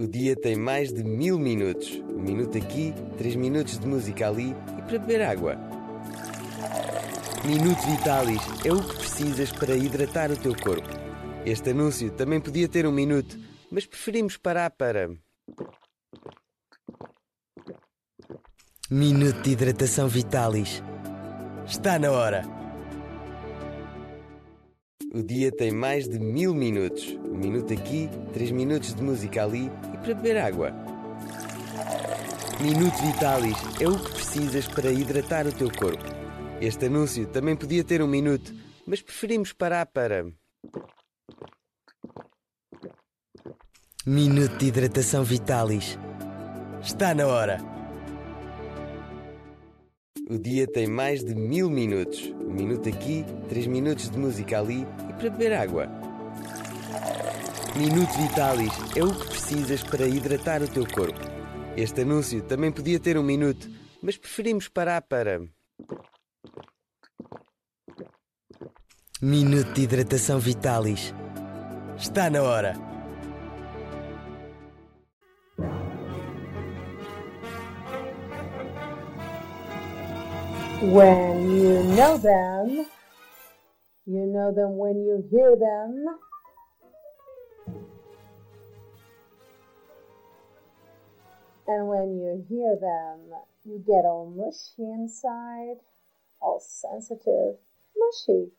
O dia tem mais de mil minutos. Um minuto aqui, três minutos de música ali e para beber água. Minuto Vitalis é o que precisas para hidratar o teu corpo. Este anúncio também podia ter um minuto, mas preferimos parar para. Minuto de hidratação Vitalis. Está na hora! O dia tem mais de mil minutos. Um minuto aqui, três minutos de música ali para beber água. Minuto Vitalis é o que precisas para hidratar o teu corpo. Este anúncio também podia ter um minuto, mas preferimos parar para. Minuto de hidratação Vitalis. Está na hora! O dia tem mais de mil minutos. Um minuto aqui, três minutos de música ali e para beber água. Minuto Vitalis é o que precisas para hidratar o teu corpo. Este anúncio também podia ter um minuto, mas preferimos parar para. Minuto de hidratação Vitalis. Está na hora! When you know them, you know them when you hear them. And when you hear them, you get all mushy inside, all sensitive, mushy.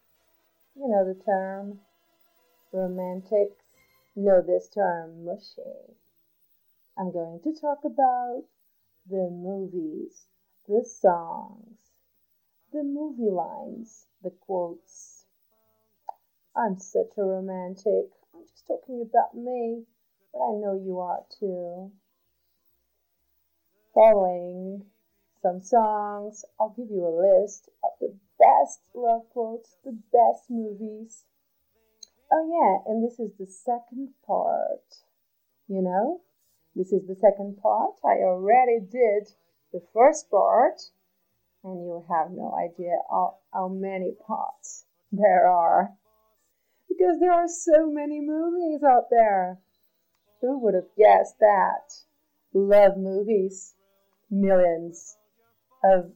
You know the term. Romantics know this term, mushy. I'm going to talk about the movies, the songs, the movie lines, the quotes. I'm such a romantic. I'm just talking about me, but I know you are too. Following some songs, I'll give you a list of the best love quotes, the best movies. Oh, yeah, and this is the second part. You know, this is the second part. I already did the first part and you have no idea how, how many parts there are. Because there are so many movies out there. Who would have guessed that? Love movies. Millions of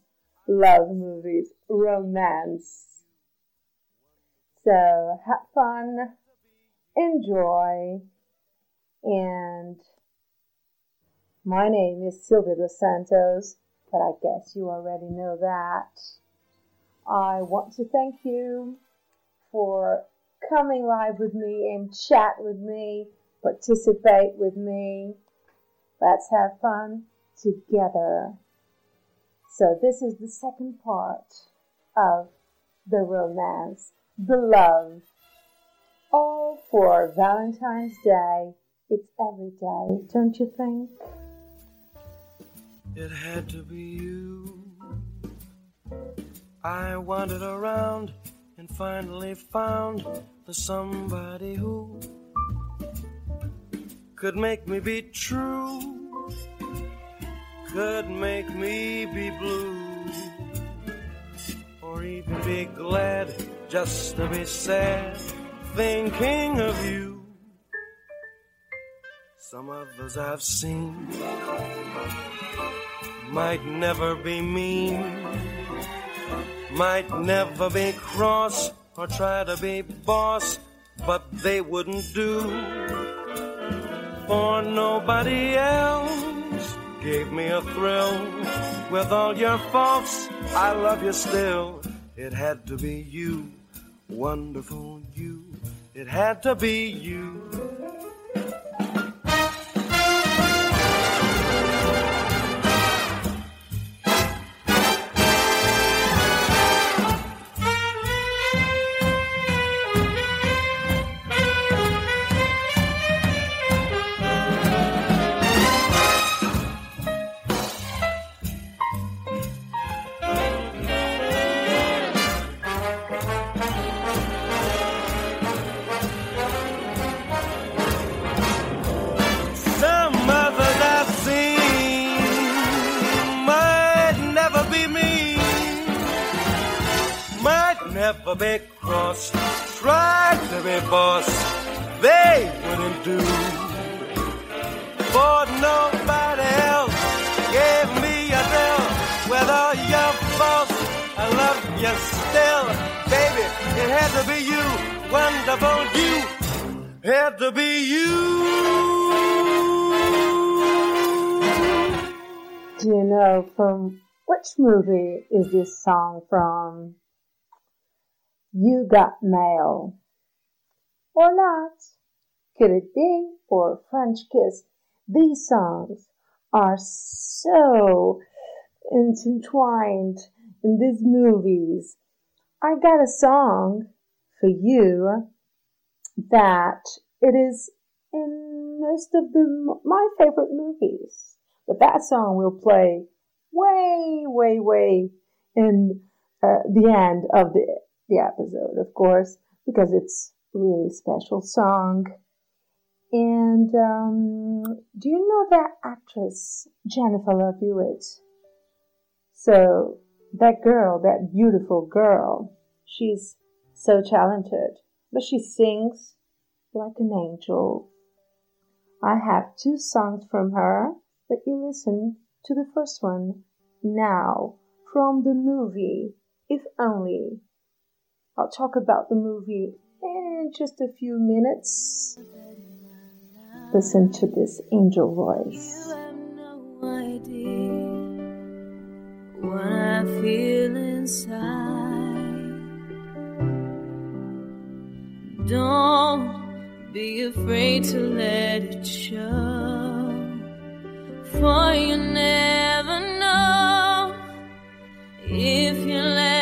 love movies. Romance. So have fun, enjoy, and my name is Sylvia Dos Santos but I guess you already know that. I want to thank you for coming live with me and chat with me, participate with me. Let's have fun together. So, this is the second part of the romance, the love, all for Valentine's Day. It's every day, don't you think? It had to be you. I wandered around and finally found the somebody who could make me be true, could make me be blue, or even be glad just to be sad, thinking of you. Some others I've seen might never be mean, might never be cross or try to be boss, but they wouldn't do for nobody else. Gave me a thrill with all your faults. I love you still. It had to be you, wonderful you. It had to be you. Which movie is this song from? You Got Mail. Or not? Could it be for French Kiss? These songs are so intertwined in these movies. I got a song for you that it is in most of the my favorite movies. But that song will play way, way, way in uh, the end of the the episode, of course, because it's a really special song. And um, do you know that actress Jennifer Love Hewitt? So that girl, that beautiful girl, she's so talented, but she sings like an angel. I have two songs from her, but you listen to the first one now from the movie If Only I'll talk about the movie in just a few minutes. Listen to this angel voice. Don't be afraid to let it show, for you never know. If you let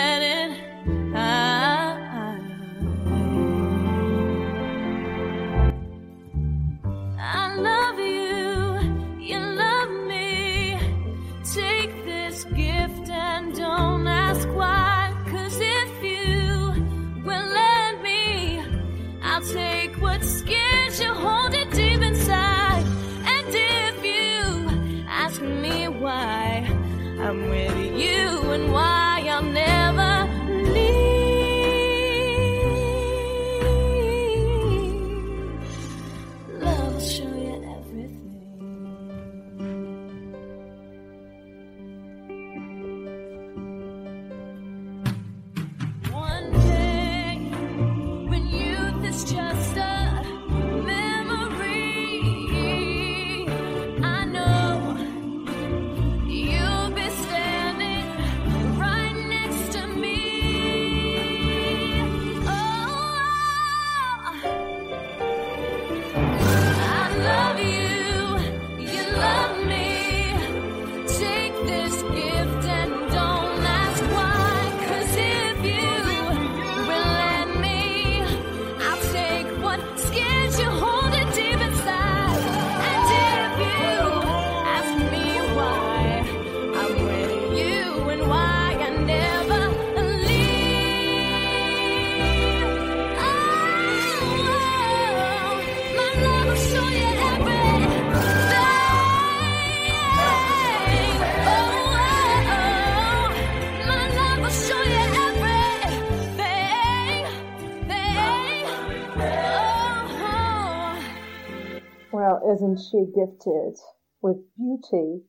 isn't she gifted with beauty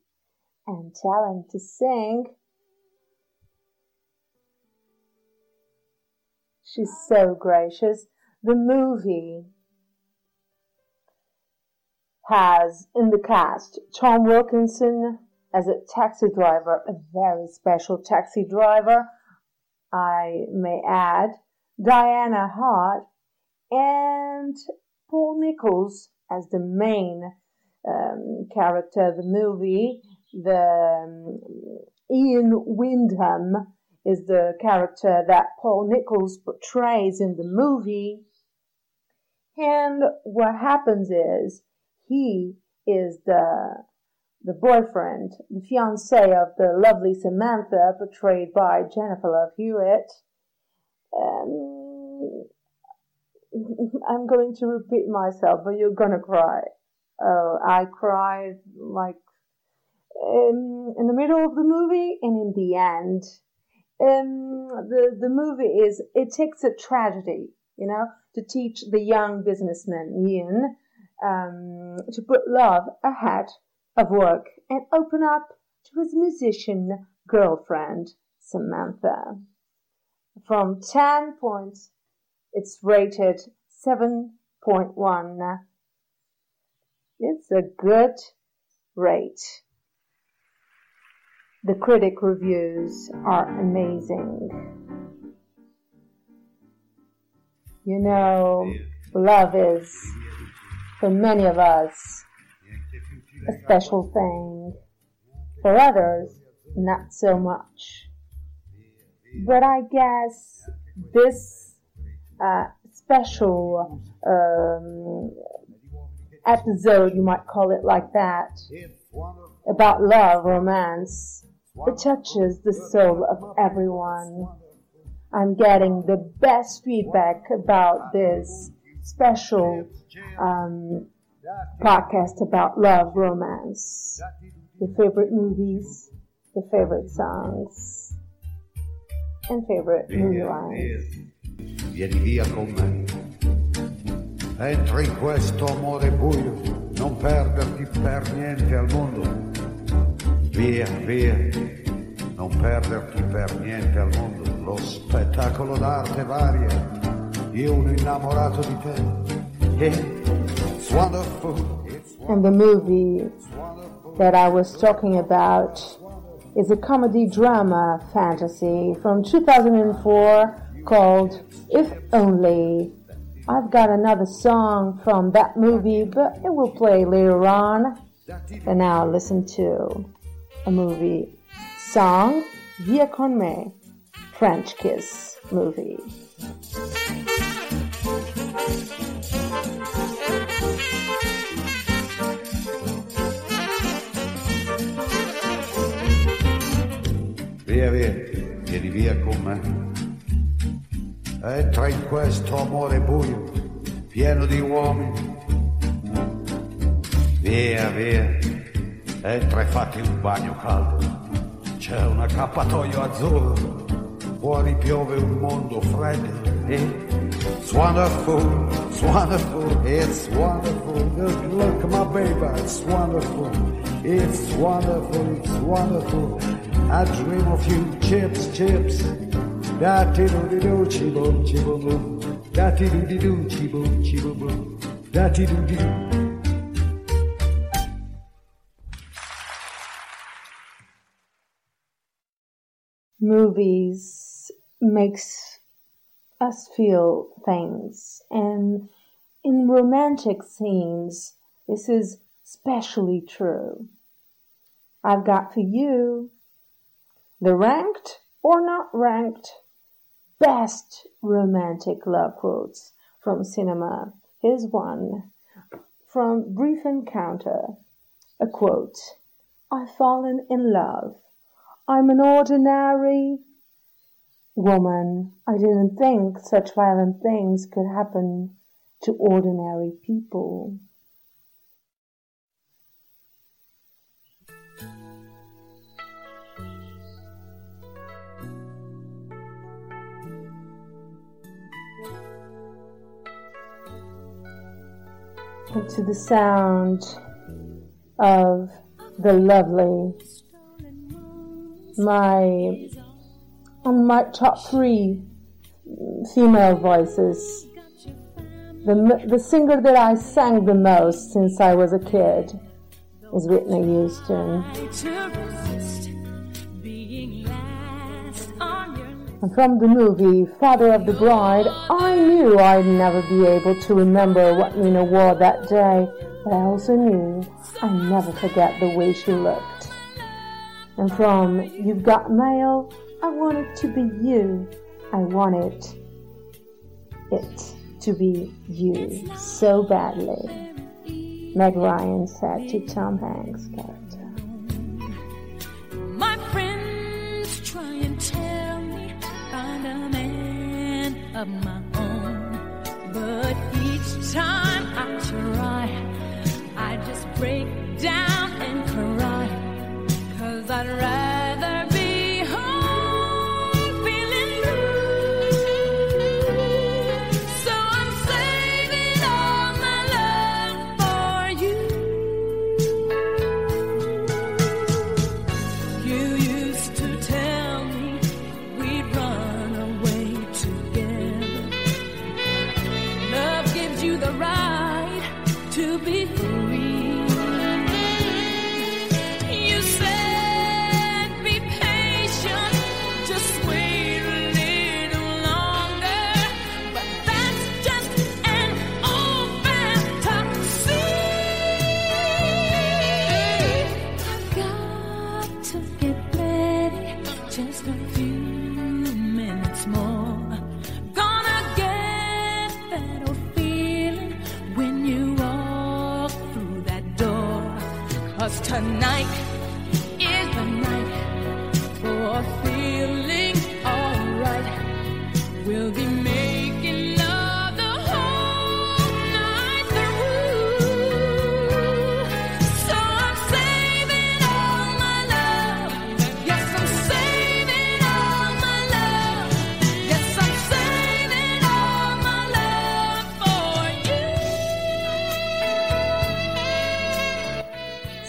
and talent to sing? She's so gracious. The movie has in the cast Tom Wilkinson as a taxi driver, a very special taxi driver, I may add, Diana Hart, and Paul Nicholls as the main um, character of the movie. The um, Ian Wyndham is the character that Paul Nicholls portrays in the movie. And what happens is he is the the boyfriend, the fiance of the lovely Samantha, portrayed by Jennifer Love Hewitt. Um, I'm going to repeat myself, but you're gonna cry. Oh, I cried like in, in the middle of the movie and in the end. Um, the the movie is it takes a tragedy, you know, to teach the young businessman Ian um, to put love ahead of work and open up to his musician girlfriend, Samantha. From 10 points, it's rated 7.1. It's a good rate. The critic reviews are amazing. You know, love is, for many of us, a special thing. For others, not so much. But I guess this uh, special um, episode, you might call it like that, about love, romance, it touches the soul of everyone. I'm getting the best feedback about this special um, podcast about love, romance, your favorite movies, your favorite songs, and favorite movie lines. Vieni via con me. Entra in questo amore buio, non perderti per niente al mondo. Via, via, non perderti per niente al mondo. Lo spettacolo d'arte varia, io uno innamorato di te. It's wonderful, And the movie that I was talking about is a comedy drama fantasy from 2004 called If Only. I've got another song from that movie, but it will play later on. And now listen to a movie song, Via con me, French Kiss movie. Via, via, vieni via con me. Entra in questo amore buio, pieno di uomini. Via, via, e fatti un bagno caldo. C'è un accappatoio azzurro, fuori piove un mondo freddo. It's wonderful, it's wonderful, it's wonderful. Look, look, my baby, it's wonderful. It's wonderful, it's wonderful. I dream of you, chips, chips. Da ti do di do, chi boom, chi boom boom. Da ti do di do, chi boom, chi boom boom. Da ti do di movies makes us feel things and in romantic scenes this is especially true i've got for you the ranked or not ranked best romantic love quotes from cinema here's one from brief encounter a quote i've fallen in love I'm an ordinary woman. I didn't think such violent things could happen to ordinary people. And to the sound of the lovely my on my top three female voices. The, the singer that I sang the most since I was a kid is Whitney Houston. And from the movie Father of the Bride, I knew I'd never be able to remember what Nina wore that day, but I also knew I'd never forget the way she looked. And from You've Got Mail, I want it to be you. I wanted it to be you so badly. Meg Ryan said to Tom Hanks'. Of my own. But each time I try, I just break down and cry. Cause I'd rather tonight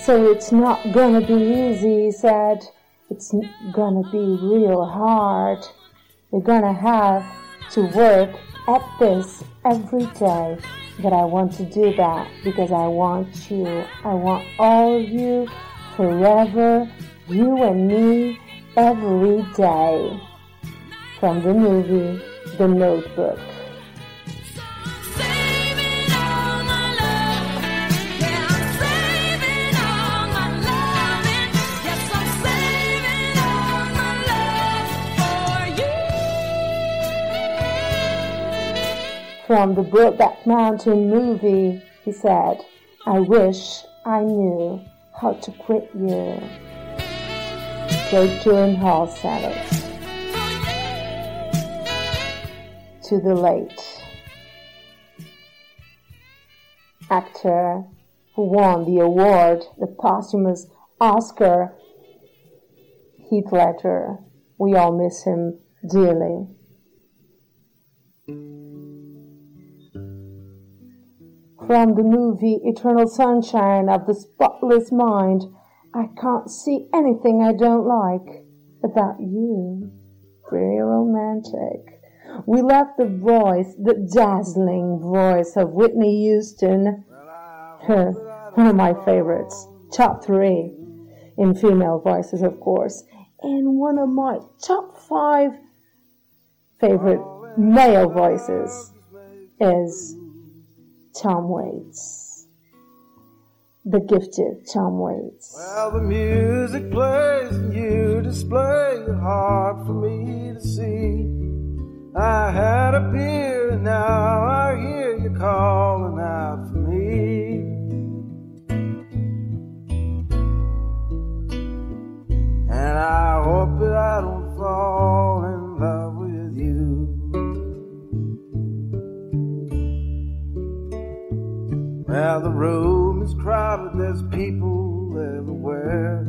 So it's not gonna be easy, he said. It's gonna be real hard. We're gonna have to work at this every day. But I want to do that because I want you. I want all of you forever, you and me, every day. From the movie The Notebook. From the Brokeback Mountain movie, he said, I wish I knew how to quit you. Jake Gyllenhaal said it. To the late actor who won the award, the posthumous Oscar, Heath Ledger. We all miss him dearly. From the movie Eternal Sunshine of the Spotless Mind, I can't see anything I don't like about you. Very romantic. We left the voice, the dazzling voice of Whitney Houston, her, one of my favorites, top three in female voices, of course, and one of my top five favorite male voices is Tom Waits. The gifted Tom Waits. Well, the music plays and you display it hard for me to see. I had a beer and now I hear you calling out for me. And I hope that I don't fall Well, the room is crowded, there's people everywhere.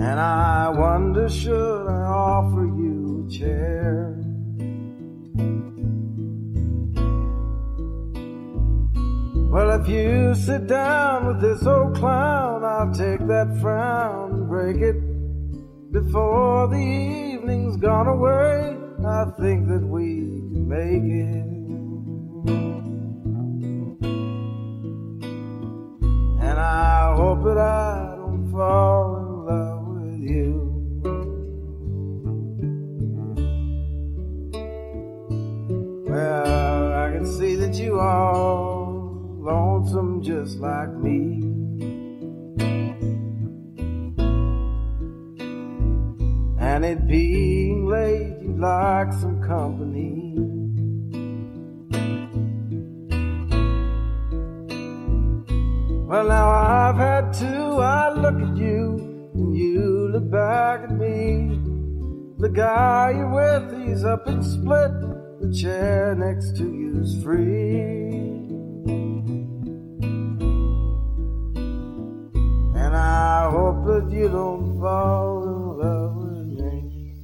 And I wonder, should I offer you a chair? Well, if you sit down with this old clown, I'll take that frown and break it before the evening's gone away. I think that we make it. And I hope that I don't fall in love with you. Well, I can see that you are lonesome just like me. And it being late, you'd like some company. Well, now I've had two. I look at you, and you look back at me. The guy you're with, he's up and split. The chair next to you's free. And I hope that you don't fall in love with me.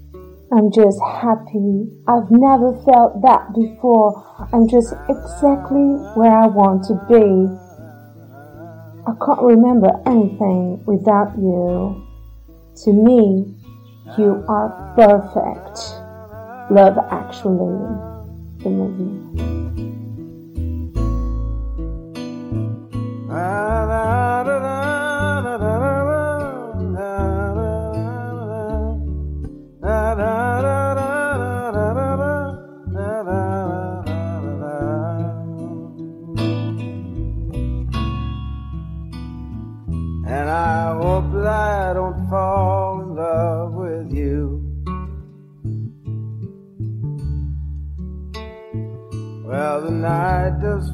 I'm just happy. I've never felt that before. I'm just exactly where I want to be. I can't remember anything without you. To me, you are perfect. Love Actually, the movie. Ah,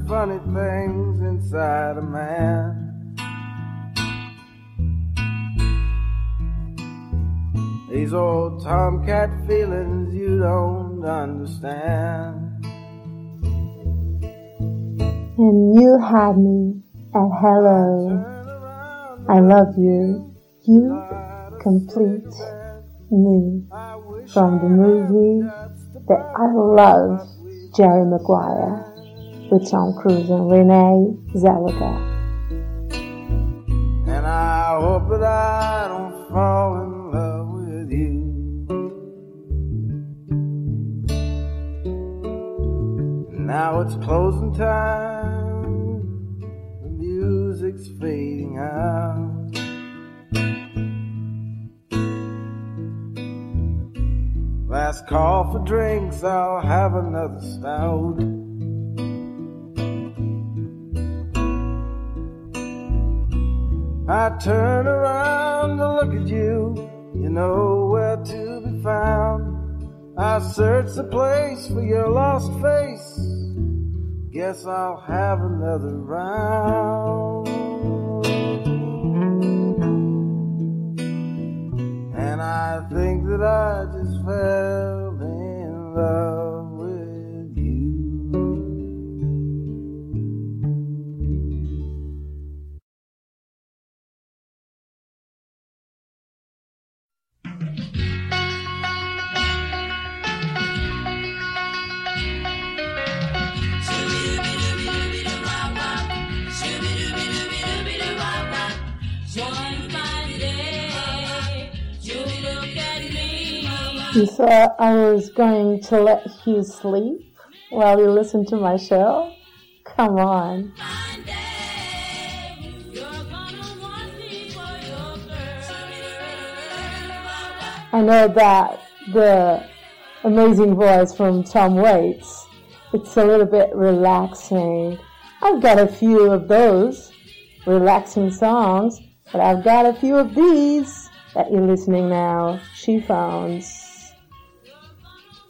funny things inside a man. These old tomcat feelings you don't understand. And you had me at hello. I love you. You complete me from the movie that I love, Jerry Maguire, with Tom Cruise and Renee Zellweger. And I hope that I don't fall in love with you. Now it's closing time. The music's fading out. Last call for drinks, I'll have another stout. I turn around to look at you, you know where to be found. I search the place for your lost face. Guess I'll have another round. Thought I was going to let you sleep while you listen to my show? Come on. I know that the amazing voice from Tom Waits, it's a little bit relaxing. I've got a few of those relaxing songs, but I've got a few of these that you're listening now. She phones.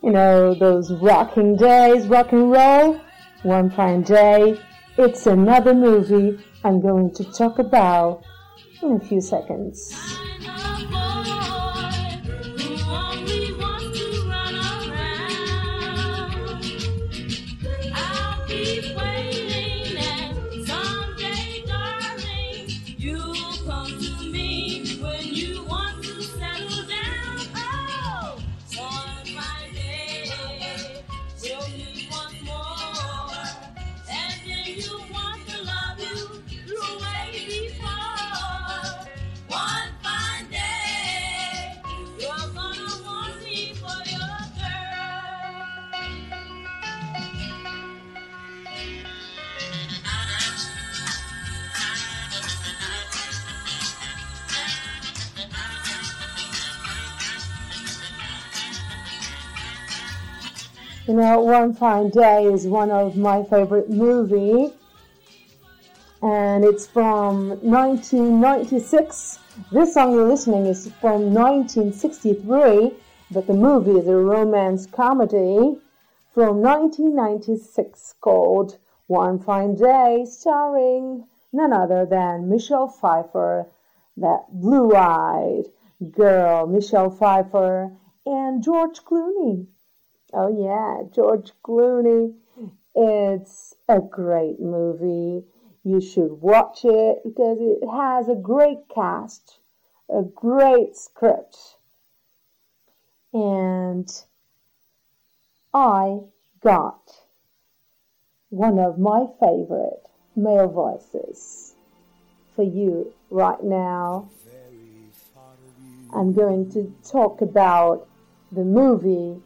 You know, those rocking days, rock and roll. One fine day, it's another movie I'm going to talk about in a few seconds. Know, One Fine Day is one of my favorite movie, and it's from 1996. This song you're listening is from 1963, but the movie is a romance comedy from 1996 called One Fine Day, starring none other than Michelle Pfeiffer, that blue-eyed girl, Michelle Pfeiffer, and George Clooney. Oh yeah, George Clooney. It's a great movie. You should watch it because it has a great cast, a great script. And I got one of my favorite male voices for you right now. I'm going to talk about the movie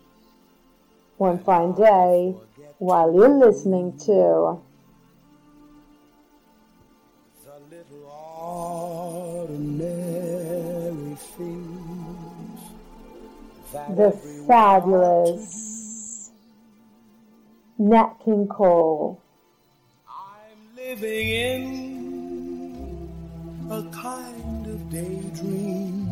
one fine day while you're listening to The little ordinary things the fabulous Nat King Cole. I'm living in a kind of daydream.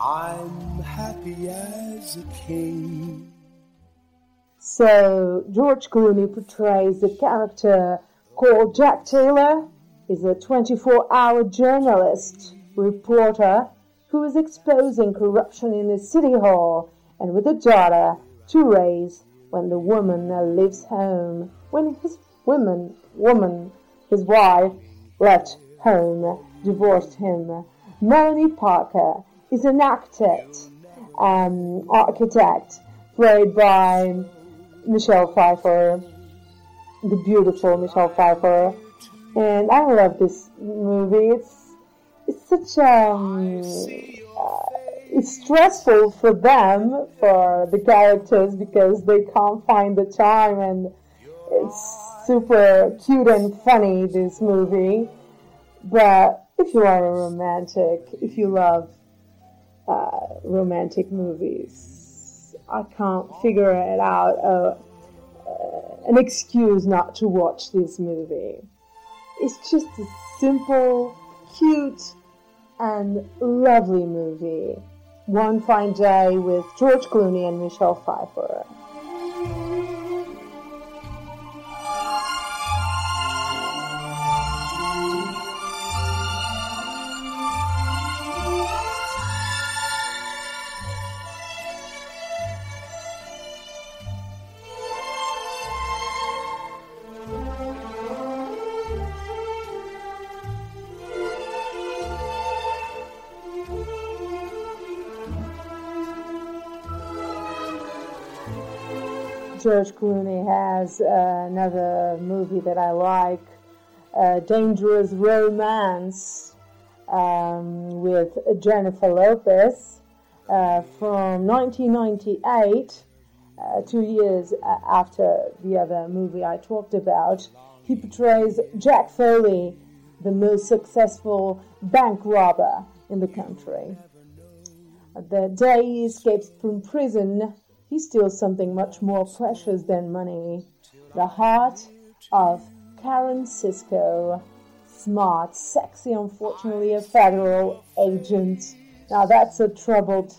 I'm happy as a king. So George Clooney portrays a character called Jack Taylor. He's a 24-hour journalist, reporter who is exposing corruption in the city hall and with a daughter to raise when the woman leaves home. When his woman, woman, his wife, left home, divorced him. Melanie Parker is an architect, um, architect played by Michelle Pfeiffer, the beautiful Michelle Pfeiffer, and I love this movie. It's it's such um, uh, it's stressful for them for the characters because they can't find the time and it's super cute and funny this movie but if you are a romantic if you love uh, romantic movies. I can't figure it out uh, uh, an excuse not to watch this movie. It's just a simple cute and lovely movie. One Fine Day with George Clooney and Michelle Pfeiffer. George Clooney has uh, another movie that I like, uh, Dangerous Romance, um, with Jennifer Lopez uh, from 1998, uh, two years after the other movie I talked about. He portrays Jack Foley, the most successful bank robber in the country. The day he escapes from prison, he steals something much more precious than money the heart of Karen Sisco. Smart, sexy, unfortunately a federal agent. Now that's a troubled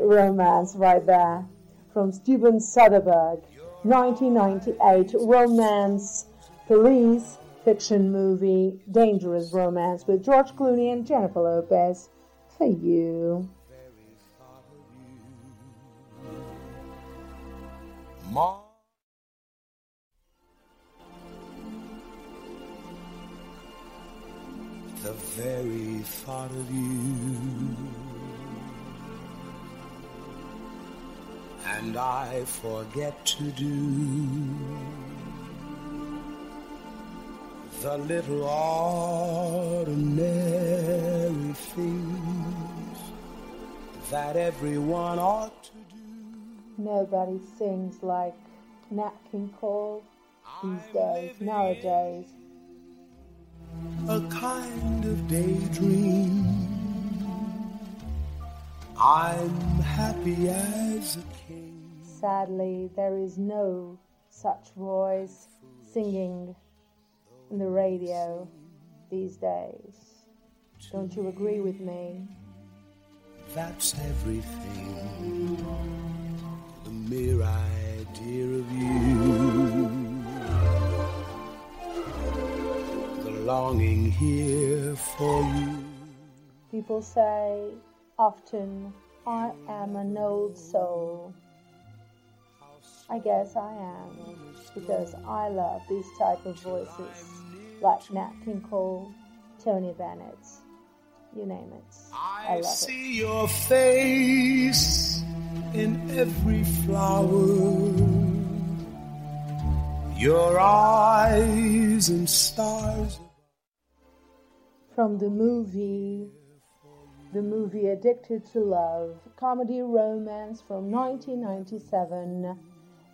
romance right there. From Steven Soderbergh, 1998 romance, police, fiction movie, dangerous romance with George Clooney and Jennifer Lopez. For you. Ma- the very thought of you and I forget to do the little ordinary things that everyone ought. Nobody sings like Nat King Cole these days, nowadays. a kind of daydream. I'm happy as a king. Sadly, there is no such voice singing in the radio these days. Don't you agree with me? That's everything. The mere idea of you. The longing here for you. People say often, I am an old soul. I guess I am, because I love these type of voices, like Nat King Cole, Tony Bennett, you name it. I I love it. see your face in every flower. Your eyes and stars. From the movie, the movie Addicted to Love, comedy romance from 1997,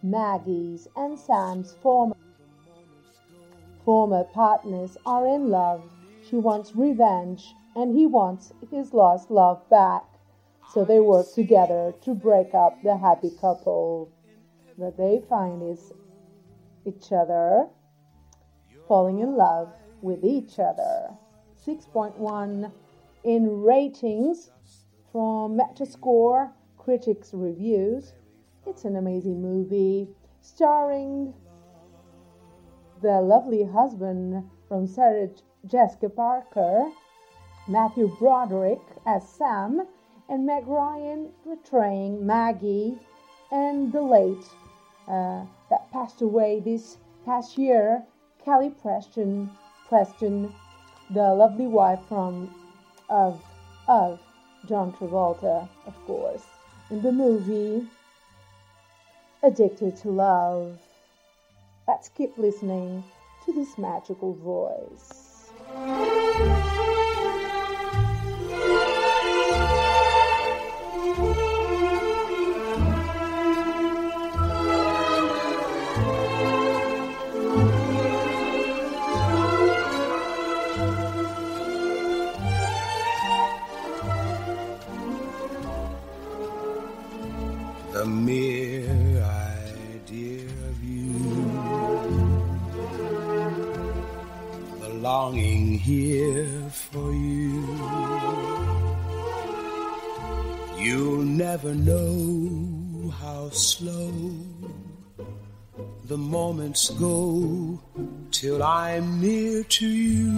Maggie's and Sam's former former partners are in love. She wants revenge and he wants his lost love back. So they work together to break up the happy couple. What they find is each other falling in love with each other. 6.1 in ratings from Metascore critics reviews. It's an amazing movie, starring the lovely husband from Sarah Jessica Parker, Matthew Broderick as Sam, and Meg Ryan portraying Maggie, and the late uh, that passed away this past year, Kelly Preston, Preston, the lovely wife from of of John Travolta, of course, in the movie Addicted to Love. Let's keep listening to this magical voice. Here for you. You'll never know how slow the moments go till I'm near to you.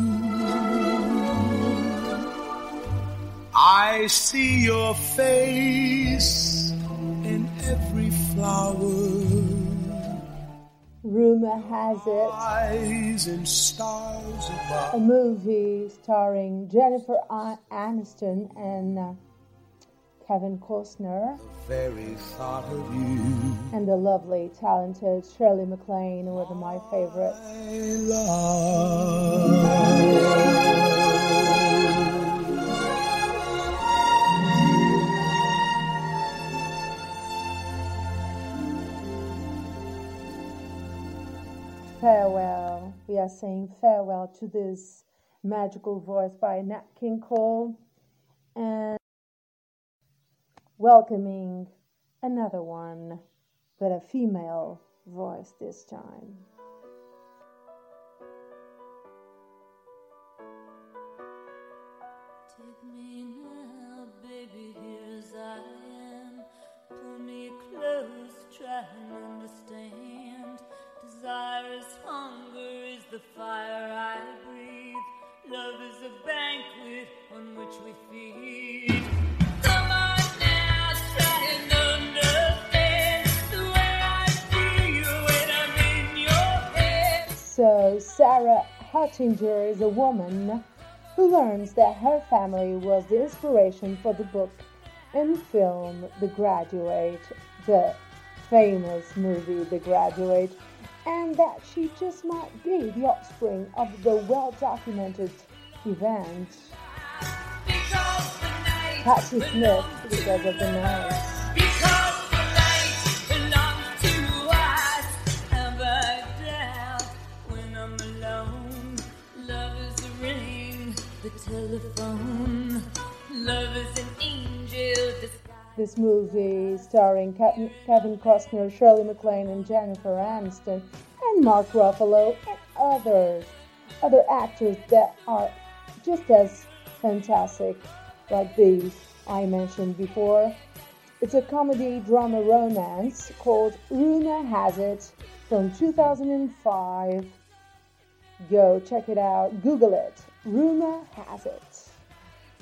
I see your face in every flower, Rumor has it eyes and stars a movie starring Jennifer Aniston and uh, Kevin Costner, Very thought of you, and the lovely, talented Shirley MacLaine, one of my favorites. Farewell. We are saying farewell to this magical voice by Nat King Cole and welcoming another one, but a female voice this time. Take me now, baby, I am. Pull me close, try fire I breathe. Love is a banquet on which we feed. So, Sarah Huttinger is a woman who learns that her family was the inspiration for the book and film The Graduate, the famous movie The Graduate, and that she just might be the offspring of the well documented event. Because Patsy Smith, because of the night. Because the night belongs to us. Have I doubt when I'm alone? Love is a ring, the telephone. Love is an angel. This movie starring Kevin, Costner, Shirley MacLaine, and Jennifer Aniston, and Mark Ruffalo, and others, other actors that are just as fantastic, like these I mentioned before. It's a comedy drama romance called Rumor Has It from 2005. Go check it out, Google it. Rumor Has It.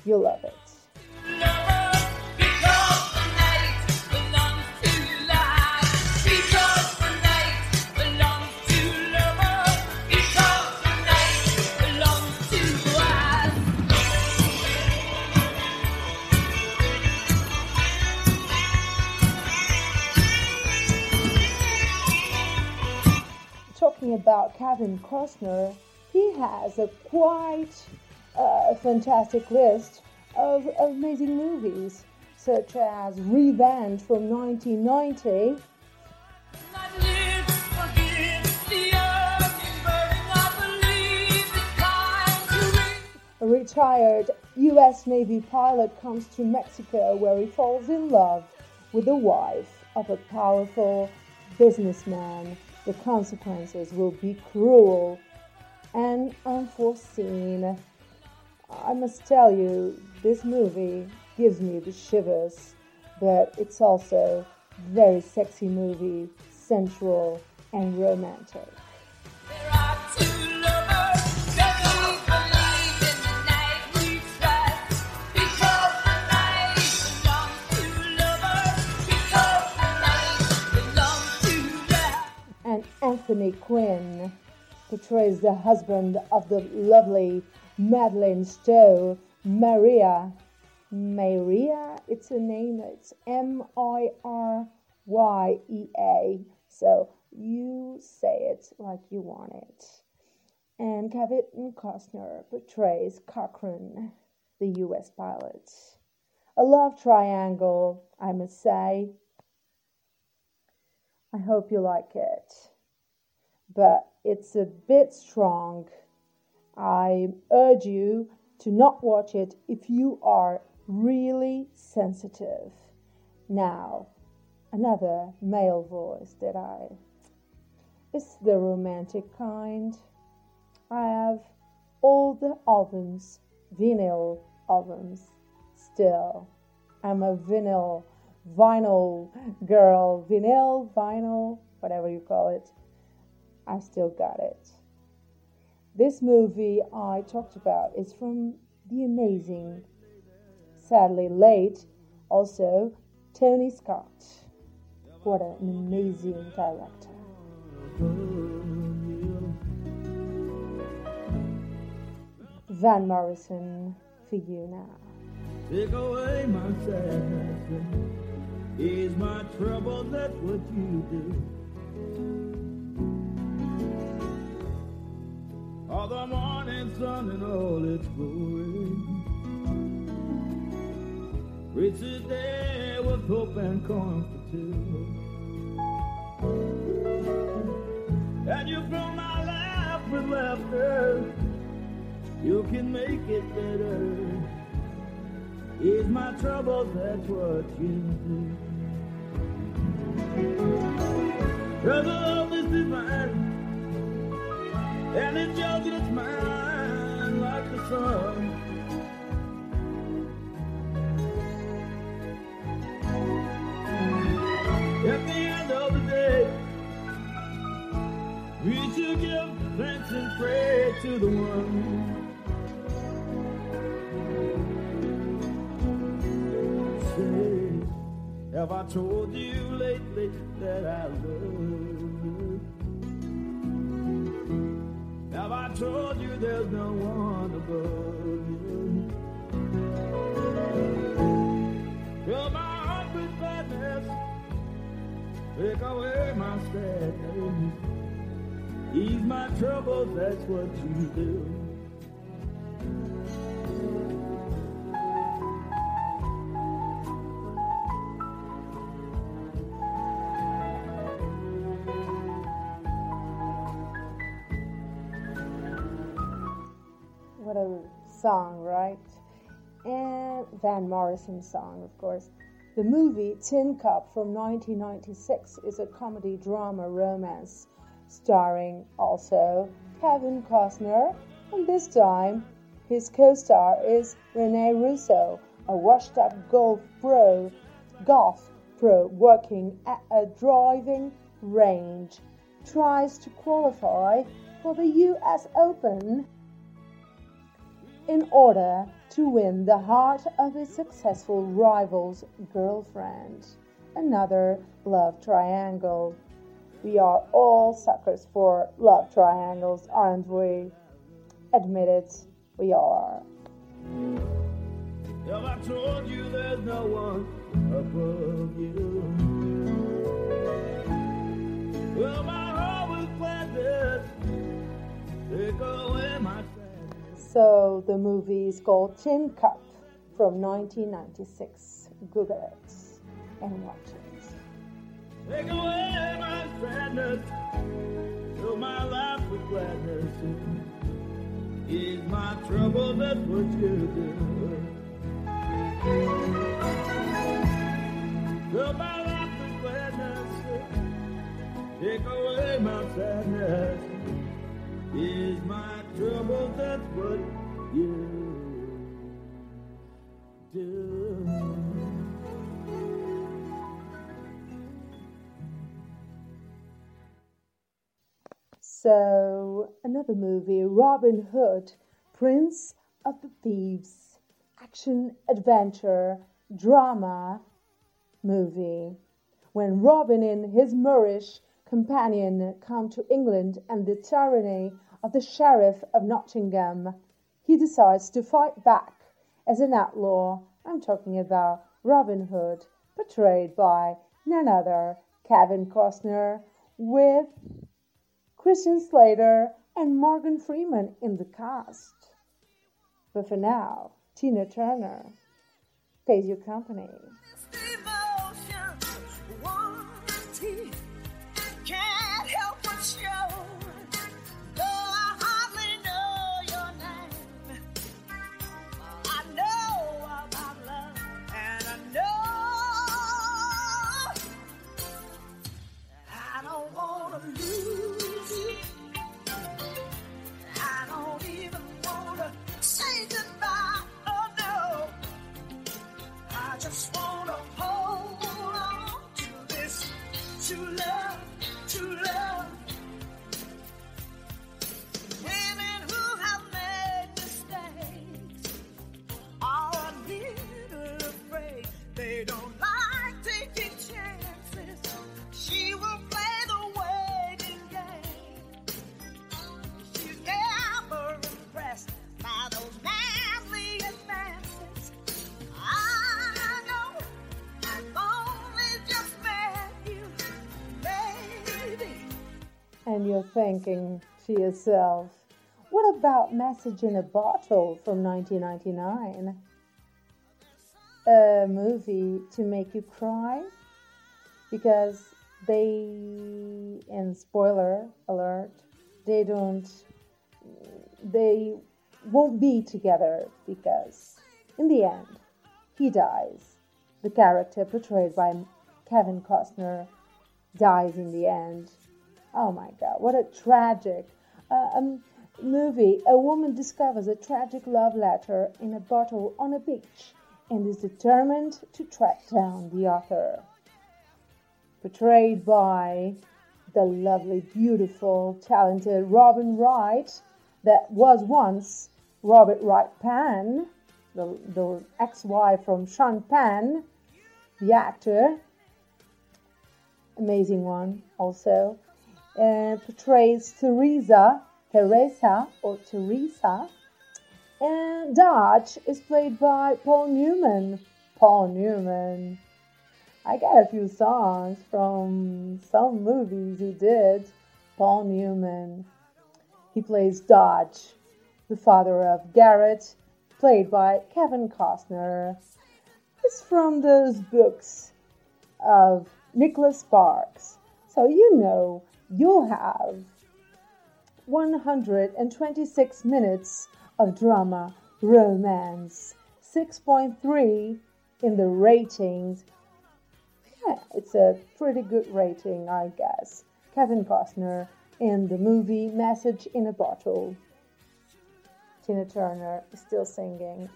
You'll love it. Talking about Kevin Costner, he has a quite uh, fantastic list of amazing movies, such as Revenge from 1990, My lips forgive the urgent burning. I believe it's time to ring. a retired US Navy pilot comes to Mexico where he falls in love with the wife of a powerful businessman. The consequences will be cruel and unforeseen. I must tell you, this movie gives me the shivers, but it's also very sexy movie, sensual, and romantic. Anthony Quinn portrays the husband of the lovely Madeleine Stowe, Maria. Maria, it's a name, it's M I R Y E A. So you say it like you want it. And Kevin Costner portrays Cochran, the US pilot. A love triangle, I must say. I hope you like it. But it's a bit strong. I urge you to not watch it if you are really sensitive. Now, another male voice that I. It's the romantic kind. I have all the albums, vinyl albums, still. I'm a vinyl, vinyl girl, vinyl, vinyl, whatever you call it. I still got it. This movie I talked about is from the amazing, sadly late, also Tony Scott. What an amazing director. Van Morrison for you now. Take away my sadness ease my trouble. That's what you do. All the morning sun and all its glory. Reach a day with hope and comfort too. And you fill my life with laughter. You can make it better. Ease my troubles, that's what you do. The love is divine, and it's yours and it's mine like the sun. At the end of the day, we should give thanks and pray to the one. Have I told you lately that I love you? Have I told you there's no one above you? Fill my heart with gladness, take away my sadness, ease my troubles, that's what you do. Song, right? And Van Morrison's song, of course. The movie Tin Cup from 1996 is a comedy drama romance starring also Kevin Costner, and this time his co star is Rene Russo, a washed up golf pro, golf pro working at a driving range, tries to qualify for the US Open in order to win the heart of his successful rival's girlfriend. Another love triangle. We are all suckers for love triangles, aren't we? Admit it, we all are. I told you there's no one above you? Well, my heart was away my sadness. So the movie is called Tin Cup from 1996. Google it and watch it. Take away my sadness, fill my life with gladness. Ease my trouble, what you do. Fill my life with gladness, take away my sadness. Ease my trouble, that's what you do. So, another movie Robin Hood, Prince of the Thieves, action adventure drama movie. When Robin and his Moorish companion come to England and the tyranny of the Sheriff of Nottingham, he decides to fight back as an outlaw. I'm talking about Robin Hood, portrayed by none other Kevin Costner, with Christian Slater and Morgan Freeman in the cast. But for now, Tina Turner pays you company. You're thinking to yourself, what about Message in a Bottle from 1999? A movie to make you cry? Because they, and spoiler alert, they don't, they won't be together because in the end, he dies. The character portrayed by Kevin Costner dies in the end. Oh my god, what a tragic uh, um, movie. A woman discovers a tragic love letter in a bottle on a beach and is determined to track down the author. Portrayed by the lovely, beautiful, talented Robin Wright, that was once Robert Wright Penn, the, the ex wife from Sean Penn, the actor. Amazing one, also portrays Teresa, Teresa or Teresa, and Dodge is played by Paul Newman. Paul Newman. I got a few songs from some movies he did. Paul Newman. He plays Dodge, the father of Garrett, played by Kevin Costner. It's from those books of Nicholas Sparks. So you know you'll have 126 minutes of drama, romance, 6.3 in the ratings. Yeah, it's a pretty good rating, I guess. Kevin Costner in the movie Message in a Bottle. Tina Turner is still singing.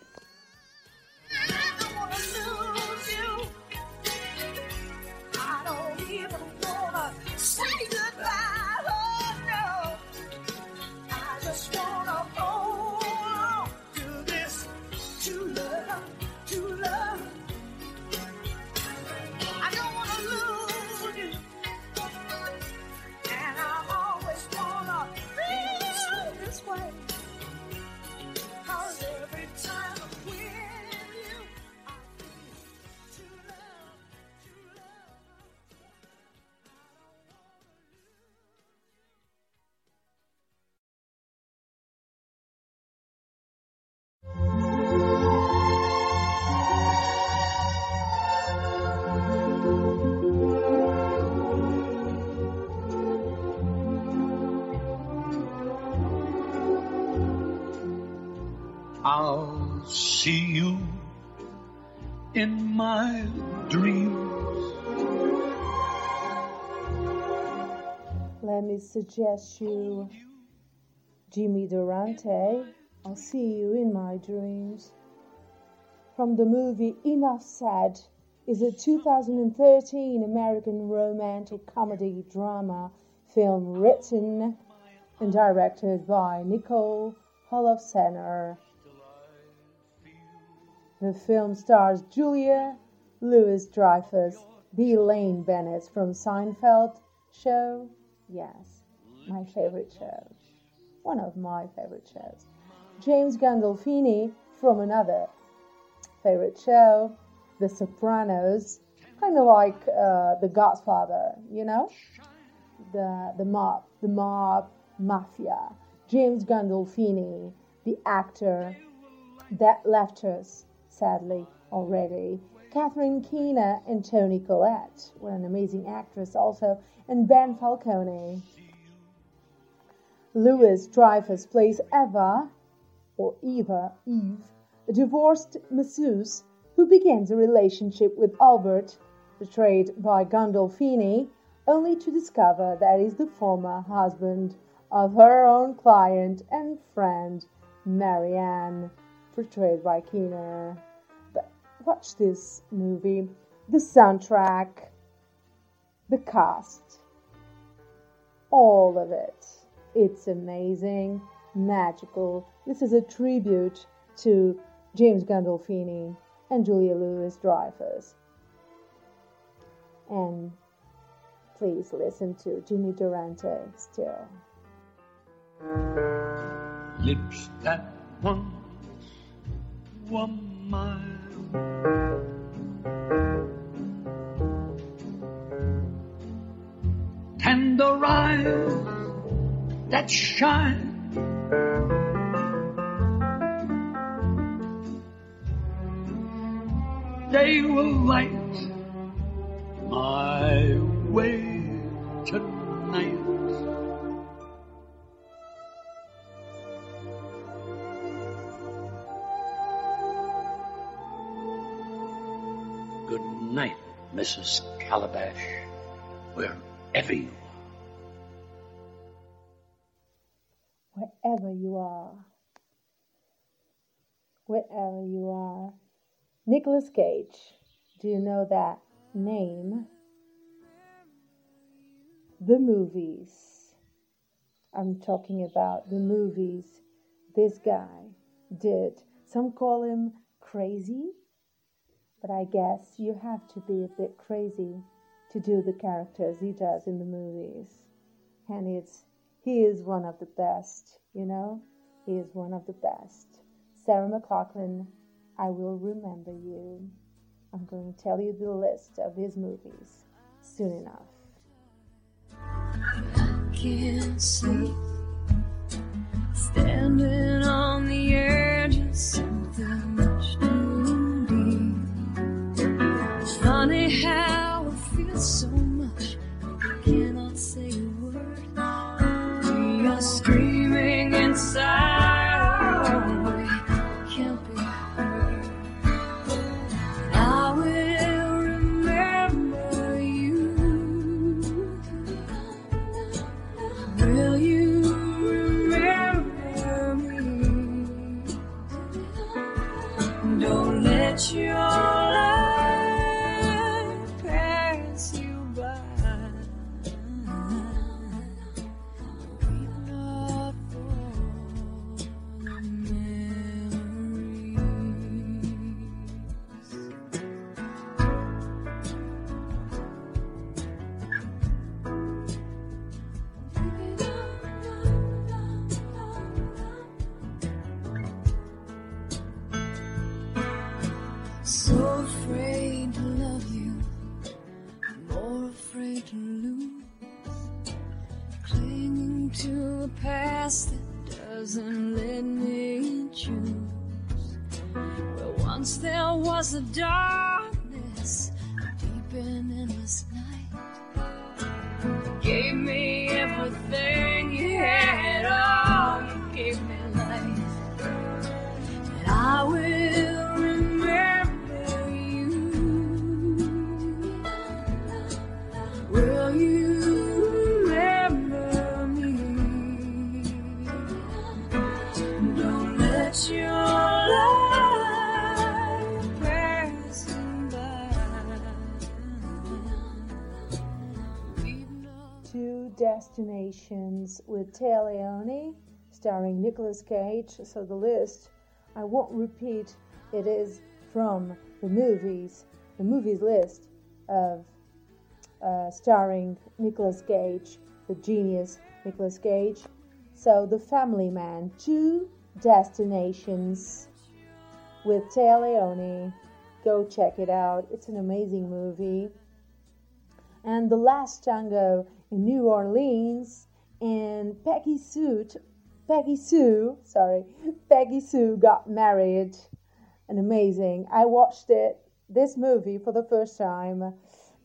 Suggest you Jimmy Durante. I'll see you in my dreams. From the movie Enough Said is a 2013 American romantic comedy drama film written and directed by Nicole Holofcener. The film stars Julia Louis Dreyfus, the Elaine Bennett from Seinfeld show. Yes, my favorite show. One of my favorite shows. James Gandolfini from another favorite show, The Sopranos. Kind of like uh, The Godfather, you know? The, the mob, the mob, mafia. James Gandolfini, the actor that left us, sadly, already. Catherine Keener and Toni Collette. What an amazing actress, also. And Ben Falcone. Louis Dreyfus plays Eva, or Eva, Eve, a divorced masseuse who begins a relationship with Albert, portrayed by Gandolfini, only to discover that he's the former husband of her own client and friend, Marianne, portrayed by Keener. Watch this movie, the soundtrack, the cast, all of it. It's amazing, magical. This is a tribute to James Gandolfini and Julia Louis Dreyfus. And please listen to Jimmy Durante still. lips that once were mine. Tender eyes that shine. They will light my way tonight. Good night, Mrs. Calabash, wherever you you are. Wherever you are. Nicolas Cage. Do you know that name? The movies. I'm talking about the movies this guy did. Some call him crazy, but I guess you have to be a bit crazy to do the characters he does in the movies. And it's he is one of the best, you know? He is one of the best. Sarah McLachlan, I will remember you. I'm going to tell you the list of his movies soon enough. can't sleep. Standing on the edge of something much too deep. Funny how so screaming inside. With Téa Leoni, starring Nicolas Cage. So the list, I won't repeat, it is from the movies, the movies list of uh, starring Nicolas Cage, the genius Nicolas Cage. So The Family Man, Two Destinations with Téa Leoni. Go check it out. It's an amazing movie. And The Last Tango in New Orleans and Peggy Sue, Peggy Sue, sorry, Peggy Sue got married. And amazing. I watched it, this movie, for the first time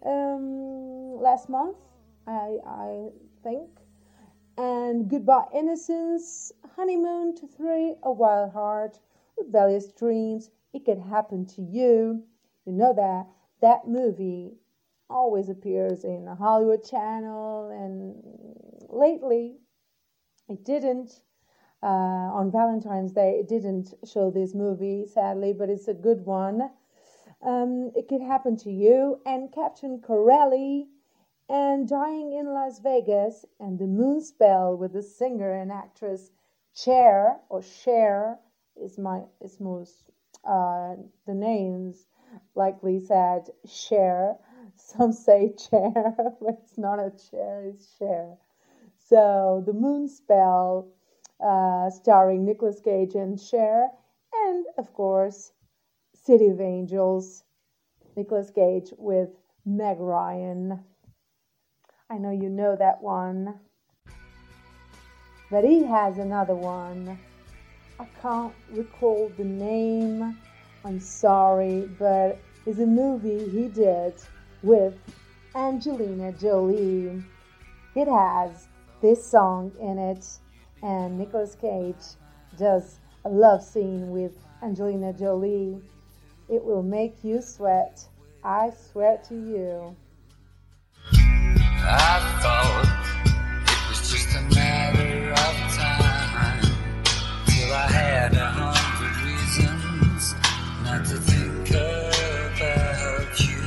um, last month, I, I think. And Goodbye Innocence, Honeymoon to Three, A Wild Heart, Rebellious Dreams, It Could Happen to You. You know that that movie always appears in the Hollywood Channel, and lately it didn't. Uh, on Valentine's Day, it didn't show this movie, sadly, but it's a good one. Um, it could happen to you, and Captain Corelli, and Dying in Las Vegas, and The Moon Spell with the singer and actress Cher or Cher is my is most uh, the names likely said Cher. Some say chair, but it's not a chair, it's Cher. So The Moon Spell, uh, starring Nicolas Cage and Cher, and of course City of Angels, Nicolas Cage with Meg Ryan. I know you know that one. But he has another one. I can't recall the name. I'm sorry, but it's a movie he did with Angelina Jolie. It has this song in it, and Nicolas Cage does a love scene with Angelina Jolie. It will make you sweat. I swear to you. I thought it was just a matter of time till I had a hundred reasons not to think about you.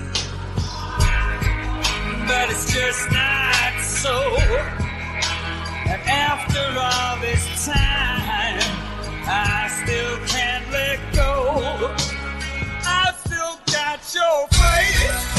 But it's just not so. After all this time, I still can't let go. I still got your face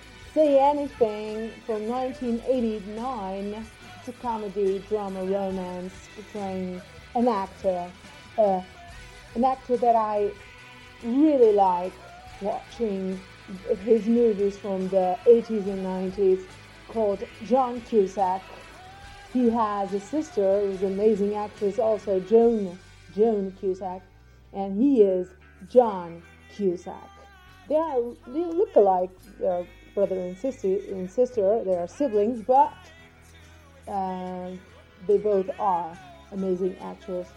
say anything from 1989. It's a comedy, drama, romance portraying an actor. Uh, an actor that I really like watching his movies from the 80s and 90s called John Cusack. He has a sister who's an amazing actress, also Joan Joan Cusack, and he is John Cusack. They are they look alike. They're brother and sister and sister. They are siblings, but uh, they both are amazing actors.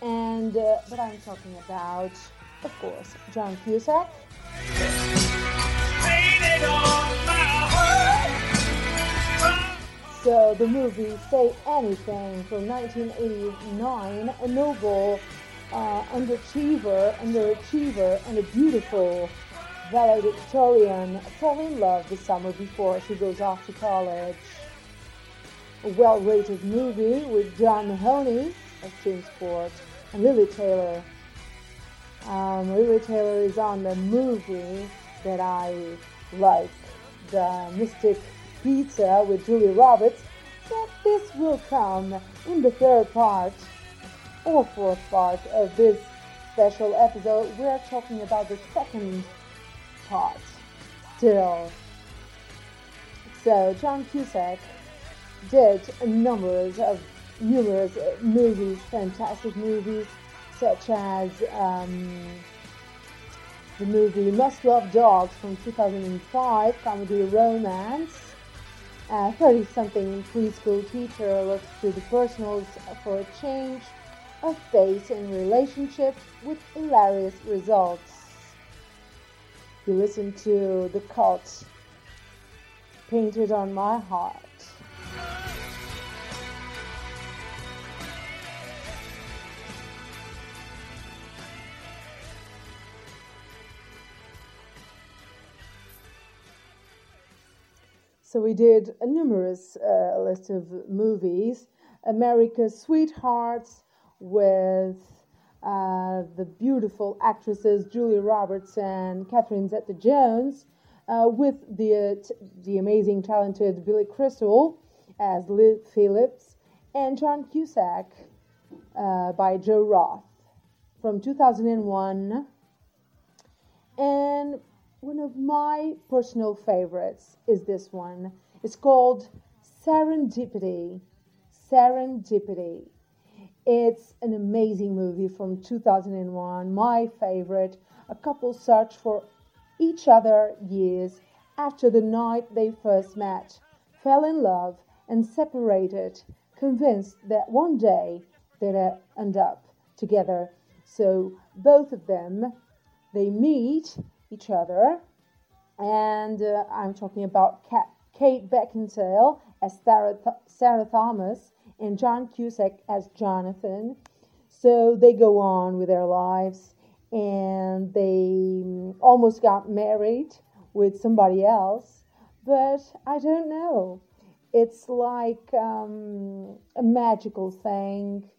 And uh, but I'm talking about, of course, John Cusack. So the movie Say Anything from 1989, a noble uh, underachiever, underachiever, and a beautiful valedictorian fall in love the summer before she goes off to college. A well-rated movie with John Mahoney of James Ford and Lili Taylor. Um, Lili Taylor is on the movie that I like, the Mystic Pizza with Julie Roberts. But this will come in the third part or fourth part of this special episode. We're talking about the second part still. So John Cusack did numerous of numerous uh, movies, fantastic movies, such as um, the movie Must Love Dogs from 2005, comedy romance. A 30 something preschool teacher looks to the personals for a change of face in relationships with hilarious results. You listen to The Cult Painted on My Heart. So we did a numerous uh, list of movies. America's Sweethearts with uh, the beautiful actresses Julia Roberts and Catherine Zeta-Jones, uh, with the t- the amazing talented Billy Crystal as Liv Phillips, and John Cusack uh, by Joe Roth from 2001. And one of my personal favorites is this one. It's called Serendipity. Serendipity. It's an amazing movie from 2001, my favorite. A couple search for each other years after the night they first met, fell in love, and separated, convinced that one day they'd end up together. So both of them, they meet each other, and uh, I'm talking about Kat, Kate Beckinsale as Sarah, Th- Sarah Thomas and John Cusack as Jonathan. So they go on with their lives and they mm, almost got married with somebody else, but I don't know. It's like um, a magical thing.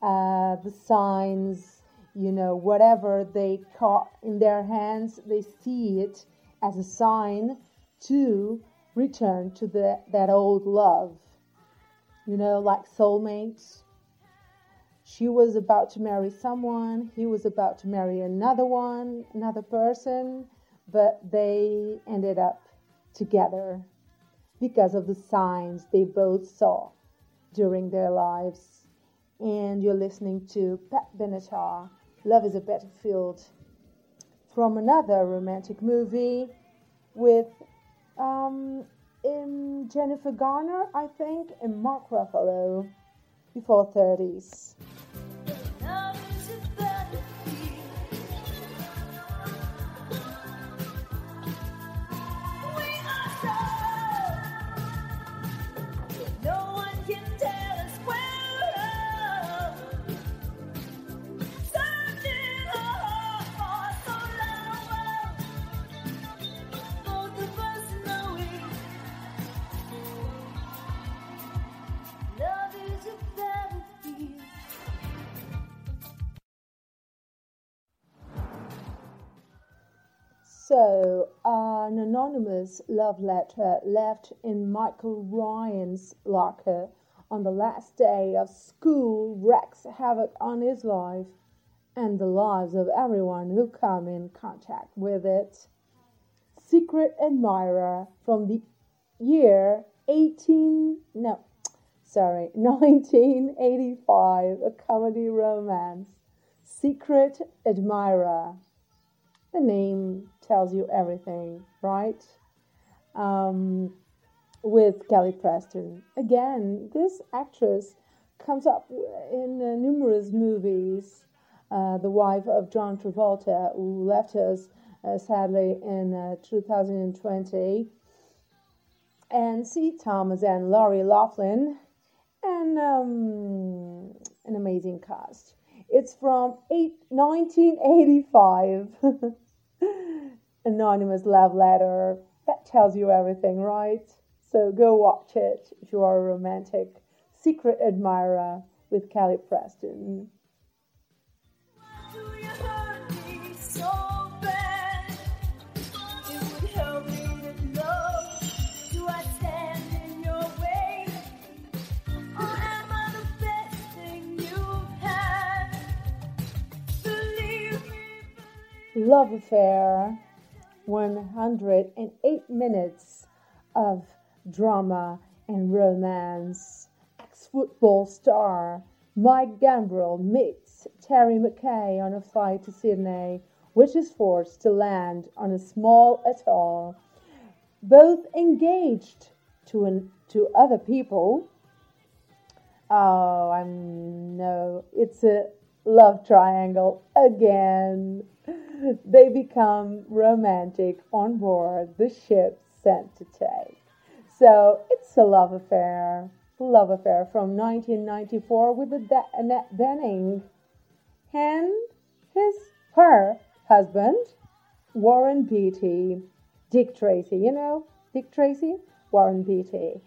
Uh, the signs, you know, whatever they caught in their hands, they see it as a sign to return to the, that old love you know, like soulmates. She was about to marry someone, he was about to marry another one, another person, but they ended up together because of the signs they both saw during their lives. And you're listening to Pat Benatar, Love is a Battlefield, from another romantic movie with um, in Jennifer Garner, I think, and Mark Ruffalo before 30s. So, an anonymous love letter left in Michael Ryan's locker on the last day of school wreaks havoc on his life and the lives of everyone who come in contact with it. Secret Admirer from the year 18 no sorry 1985 a comedy romance Secret Admirer the name tells you everything, right? Um, with Kelly Preston. Again, this actress comes up in uh, numerous movies. Uh, the wife of John Travolta, who left us uh, sadly in uh, 2020, and C. Thomas and Lori Loughlin, and um, an amazing cast. It's from eight, 1985. anonymous love letter. That tells you everything, right? So go watch it if you are a romantic secret admirer with Kelly Preston. Love Affair, 108 minutes of drama and romance. Ex football star Mike Gambril meets Terry McKay on a flight to Sydney, which is forced to land on a small atoll. Both engaged to, an, to other people. Oh, I'm no, it's a love triangle again. They become romantic on board the ship sent to take. So it's a love affair, love affair from 1994 with Annette Bening and his her husband Warren Beatty, Dick Tracy. You know Dick Tracy, Warren Beatty.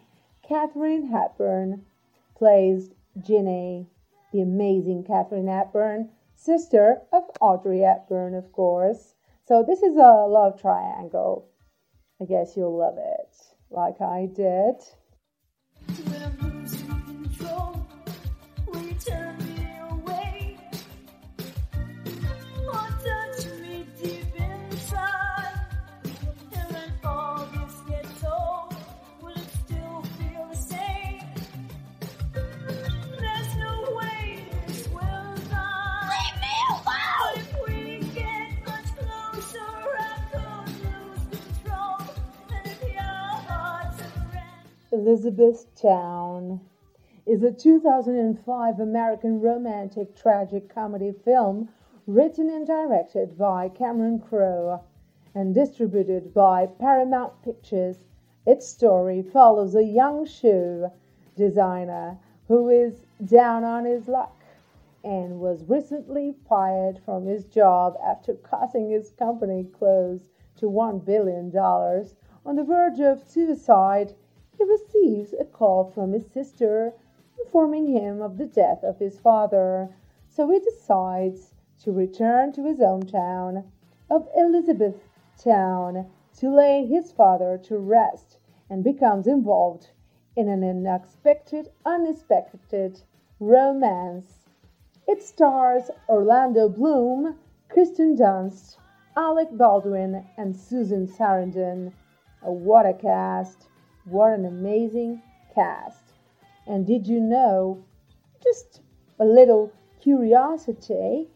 Katharine Hepburn plays Ginny, the amazing Katharine Hepburn, sister of Audrey Hepburn, of course. So this is a love triangle. I guess you'll love it, like I did. Elizabethtown is a 2005 American romantic tragic comedy film written and directed by Cameron Crowe and distributed by Paramount Pictures. Its story follows a young shoe designer who is down on his luck and was recently fired from his job after costing his company close to $1 billion. On the verge of suicide, he receives a call from his sister informing him of the death of his father. So he decides to return to his hometown of Elizabethtown to lay his father to rest and becomes involved in an unexpected, unexpected romance. It stars Orlando Bloom, Kirsten Dunst, Alec Baldwin, and Susan Sarandon. What a cast! What an amazing cast! And did you know, just a little curiosity,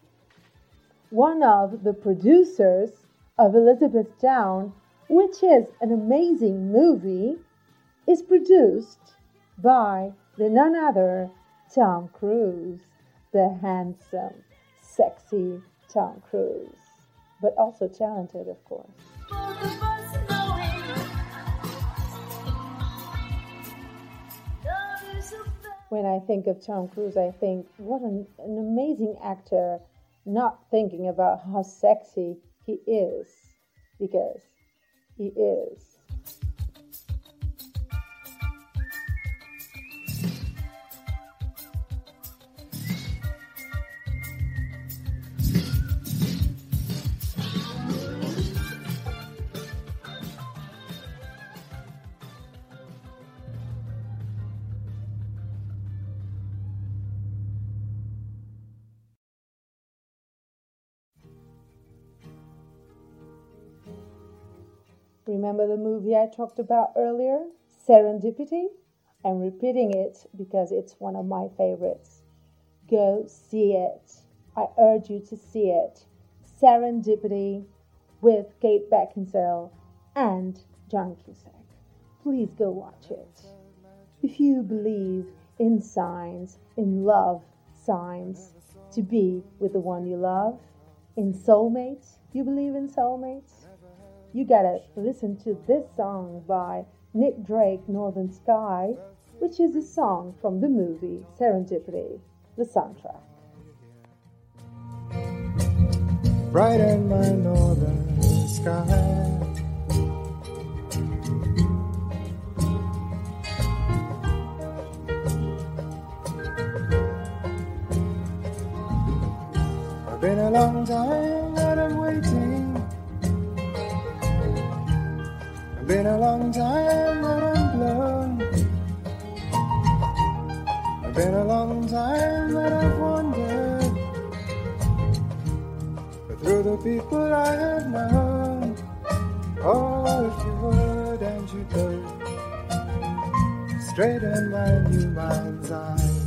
one of the producers of Elizabethtown, which is an amazing movie, is produced by the none other Tom Cruise, the handsome, sexy Tom Cruise, but also talented, of course. When I think of Tom Cruise, I think, what an, an amazing actor, not thinking about how sexy he is, because he is. Remember the movie I talked about earlier, Serendipity? I'm repeating it because it's one of my favorites. Go see it. I urge you to see it. Serendipity with Kate Beckinsale and John Cusack. Please go watch it. If you believe in signs, in love signs, to be with the one you love, in soulmates, you believe in soulmates? you gotta listen to this song by Nick Drake, Northern Sky, which is a song from the movie Serendipity, the soundtrack. Brighten my northern sky. I've been a long time but I'm waiting. Been a long time that I'm blown. Been a long time that I've wandered. But through the people I have known. Oh, if you would and you could straighten my new mind's eye.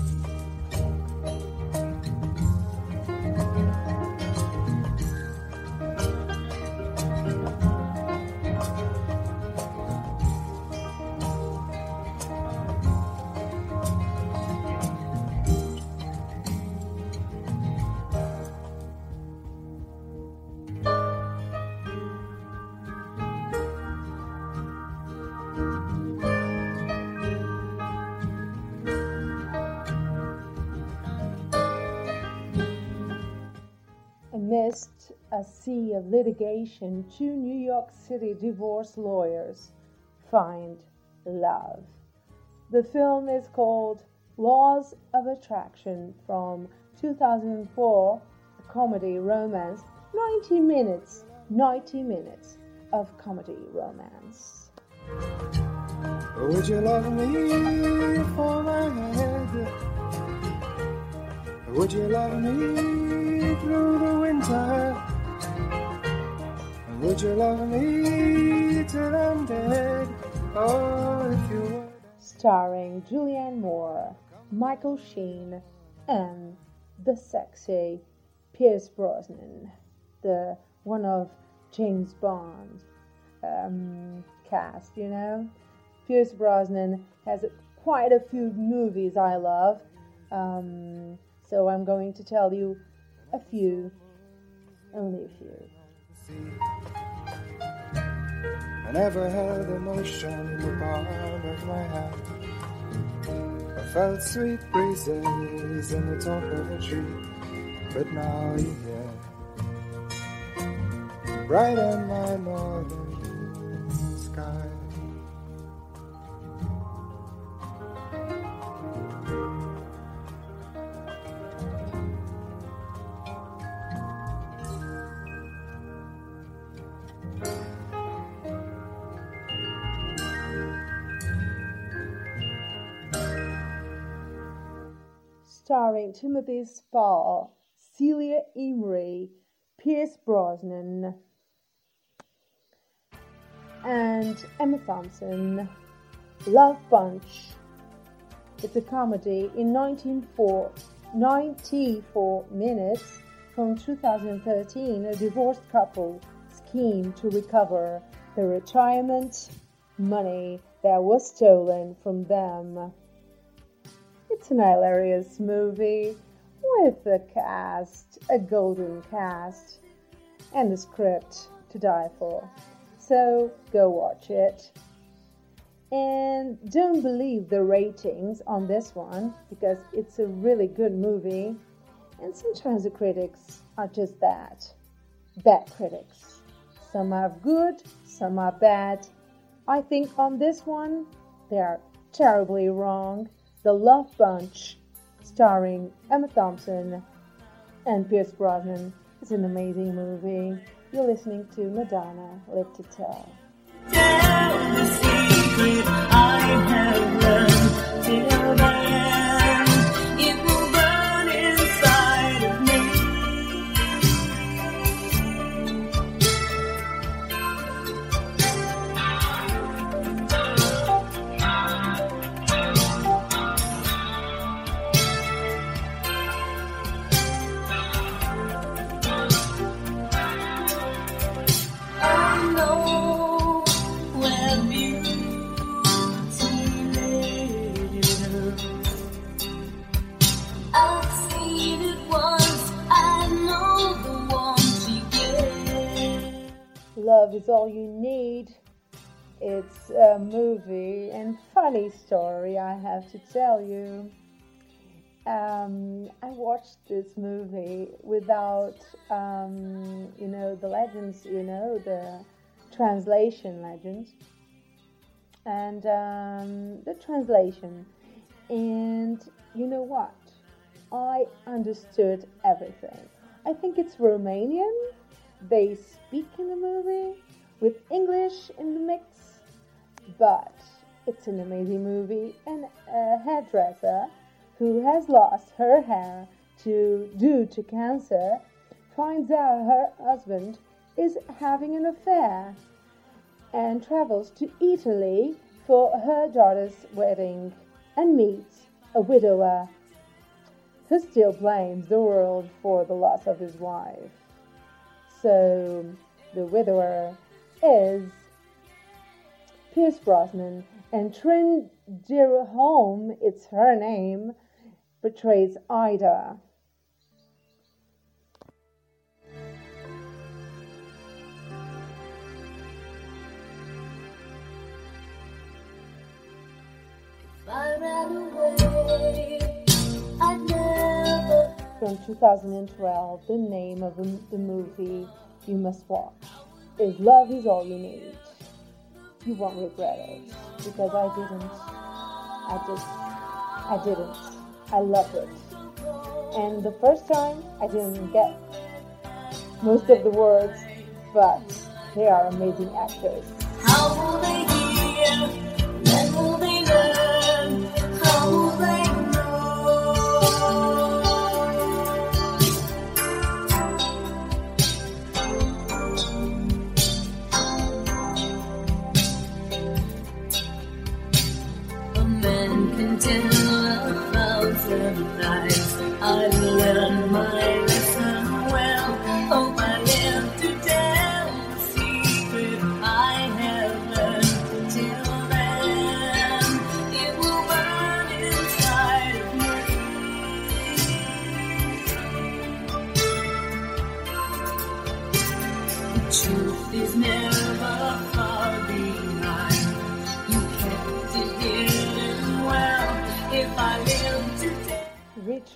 A sea of litigation, two New York City divorce lawyers find love. The film is called Laws of Attraction from 2004, a comedy romance, 90 minutes, 90 minutes of comedy romance. Would you love me for my head? Would you love me through the winter? Would you love me till I'm dead? Oh, if you would. starring Julianne Moore, Michael Sheen, and the sexy Pierce Brosnan, the one of James Bond um, cast. You know, Pierce Brosnan has quite a few movies I love, um, so I'm going to tell you a few, only a few. I never held emotion in the palm of my hand. I felt sweet breezes in the top of a tree, but now you're here, bright in my northern starring Timothy Spall, Celia Imrie, Pierce Brosnan, and Emma Thompson. Love Punch. It's a comedy in 1904 94 minutes from 2013. A divorced couple scheme to recover the retirement money that was stolen from them. It's an hilarious movie with a cast, a golden cast, and a script to die for. So go watch it. And don't believe the ratings on this one because it's a really good movie. And sometimes the critics are just that bad critics. Some are good, some are bad. I think on this one, they are terribly wrong. The Love Punch, starring Emma Thompson and Pierce Brosnan, is an amazing movie. You're listening to Madonna Live to Tell. Love is All You Need. It's a movie and funny story, I have to tell you. Um, I watched this movie without, um, you know, the legends, you know, the translation legends, and um, the translation. And you know what? I understood everything. I think it's Romanian. They speak in the movie with English in the mix, but it's an amazing movie. And a hairdresser who has lost her hair to due to cancer finds out her husband is having an affair and travels to Italy for her daughter's wedding and meets a widower who still blames the world for the loss of his wife. So the widower is Pierce Brosnan, and Trine Dyrholm, it's her name, portrays Ida. I ran away, From 2012, the name of the movie you must watch is Love Is All You Need. You won't regret it because I didn't. I just, I didn't. I loved it. And the first time, I didn't get most of the words, but they are amazing actors.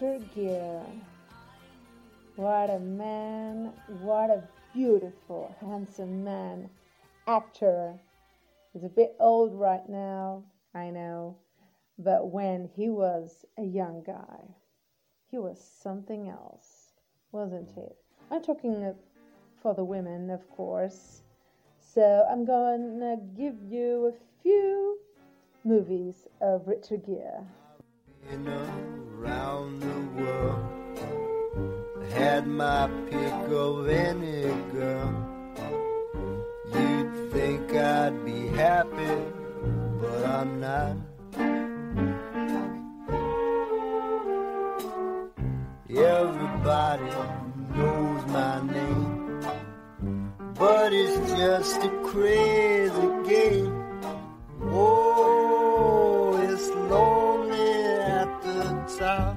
Richard Gere. What a man, what a beautiful, handsome man, actor. He's a bit old right now, I know, but when he was a young guy, he was something else, wasn't he? I'm talking for the women, of course. So I'm to give you a few movies of Richard Gere. Around the world. Had my pick of any girl. You'd think I'd be happy, but I'm not. Everybody knows my name, but it's just a crazy game. Oh, top.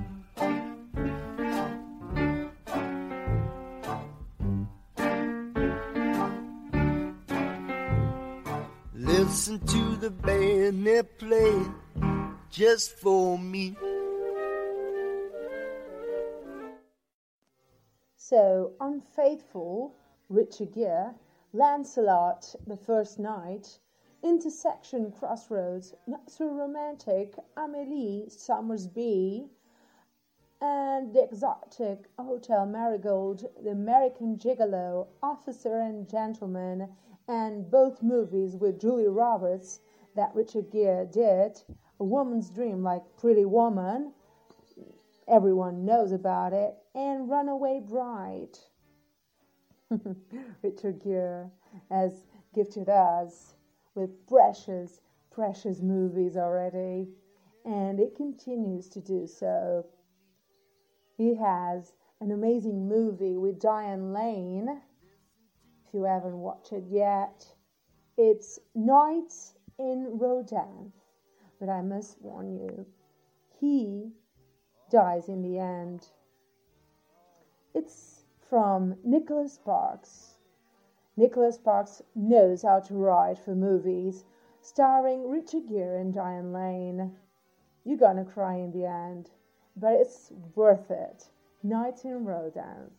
Listen to the band they play just for me. So, unfaithful, Richard Gere, Lancelot, the first night, Intersection Crossroads, Not So Romantic, Amelie, Sommersby, and The Exotic Hotel Marigold, The American Gigolo, Officer and Gentleman, and both movies with Julie Roberts that Richard Gere did, A Woman's Dream like Pretty Woman, everyone knows about it, and Runaway Bride. Richard Gere has gifted us with precious, precious movies already, and it continues to do so. He has an amazing movie with Diane Lane. If you haven't watched it yet, it's Nights in Rodanthe. But I must warn you, he dies in the end. It's from Nicholas Sparks. Nicholas Sparks knows how to write for movies, starring Richard Gere and Diane Lane. You're gonna cry in the end, but it's worth it. Nights in.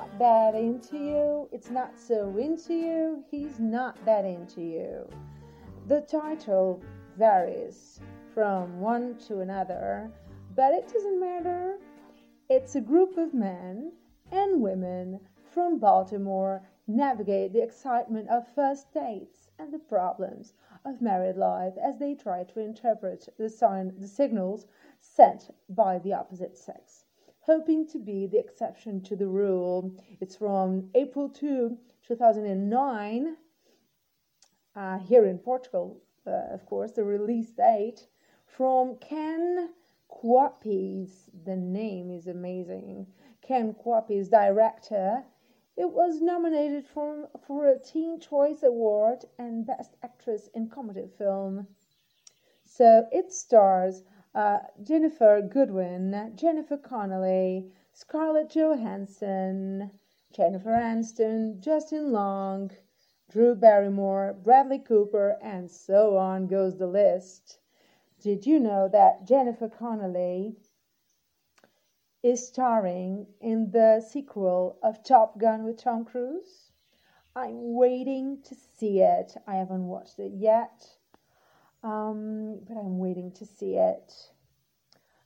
Not that into you. It's not so into you. He's not that into you. The title varies from one to another, but it doesn't matter. It's a group of men and women from Baltimore navigate the excitement of first dates and the problems of married life as they try to interpret the sign the signals sent by the opposite sex hoping to be the exception to the rule. It's from April 2, 2009, uh, here in Portugal, uh, of course, the release date from Ken Kwapis. The name is amazing. Ken Kwapis, director. It was nominated for, for a Teen Choice Award and Best Actress in Comedy Film. So it stars uh, Ginnifer Goodwin, Jennifer Connelly, Scarlett Johansson, Jennifer Aniston, Justin Long, Drew Barrymore, Bradley Cooper, and so on goes the list. Did you know that Jennifer Connelly is starring in the sequel of Top Gun with Tom Cruise? I'm waiting to see it. I haven't watched it yet um, but I'm waiting to see it.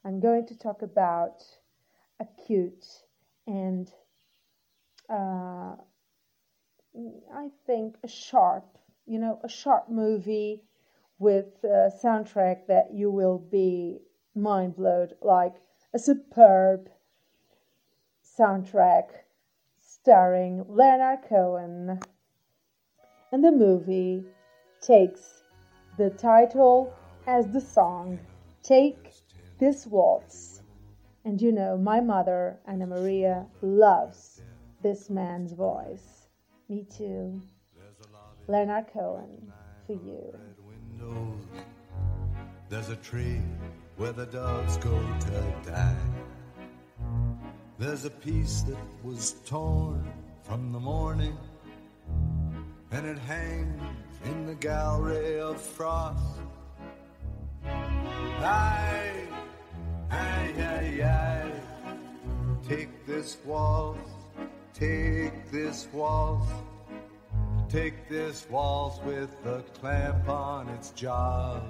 I'm going to talk about acute and uh, I think a sharp, you know, a sharp movie with a soundtrack that you will be mind blown, like a superb soundtrack starring Leonard Cohen. And the movie takes the title as the song Take This Waltz. And you know, my mother, Anna Maria, loves this man's voice. Me too. Leonard Cohen, for you. There's a tree where the doves go to die. There's a piece that was torn from the morning, and it hangs in the gallery of frost. Aye, aye, aye, aye. Take this waltz, take this waltz. Take this waltz with a clamp on its jaws.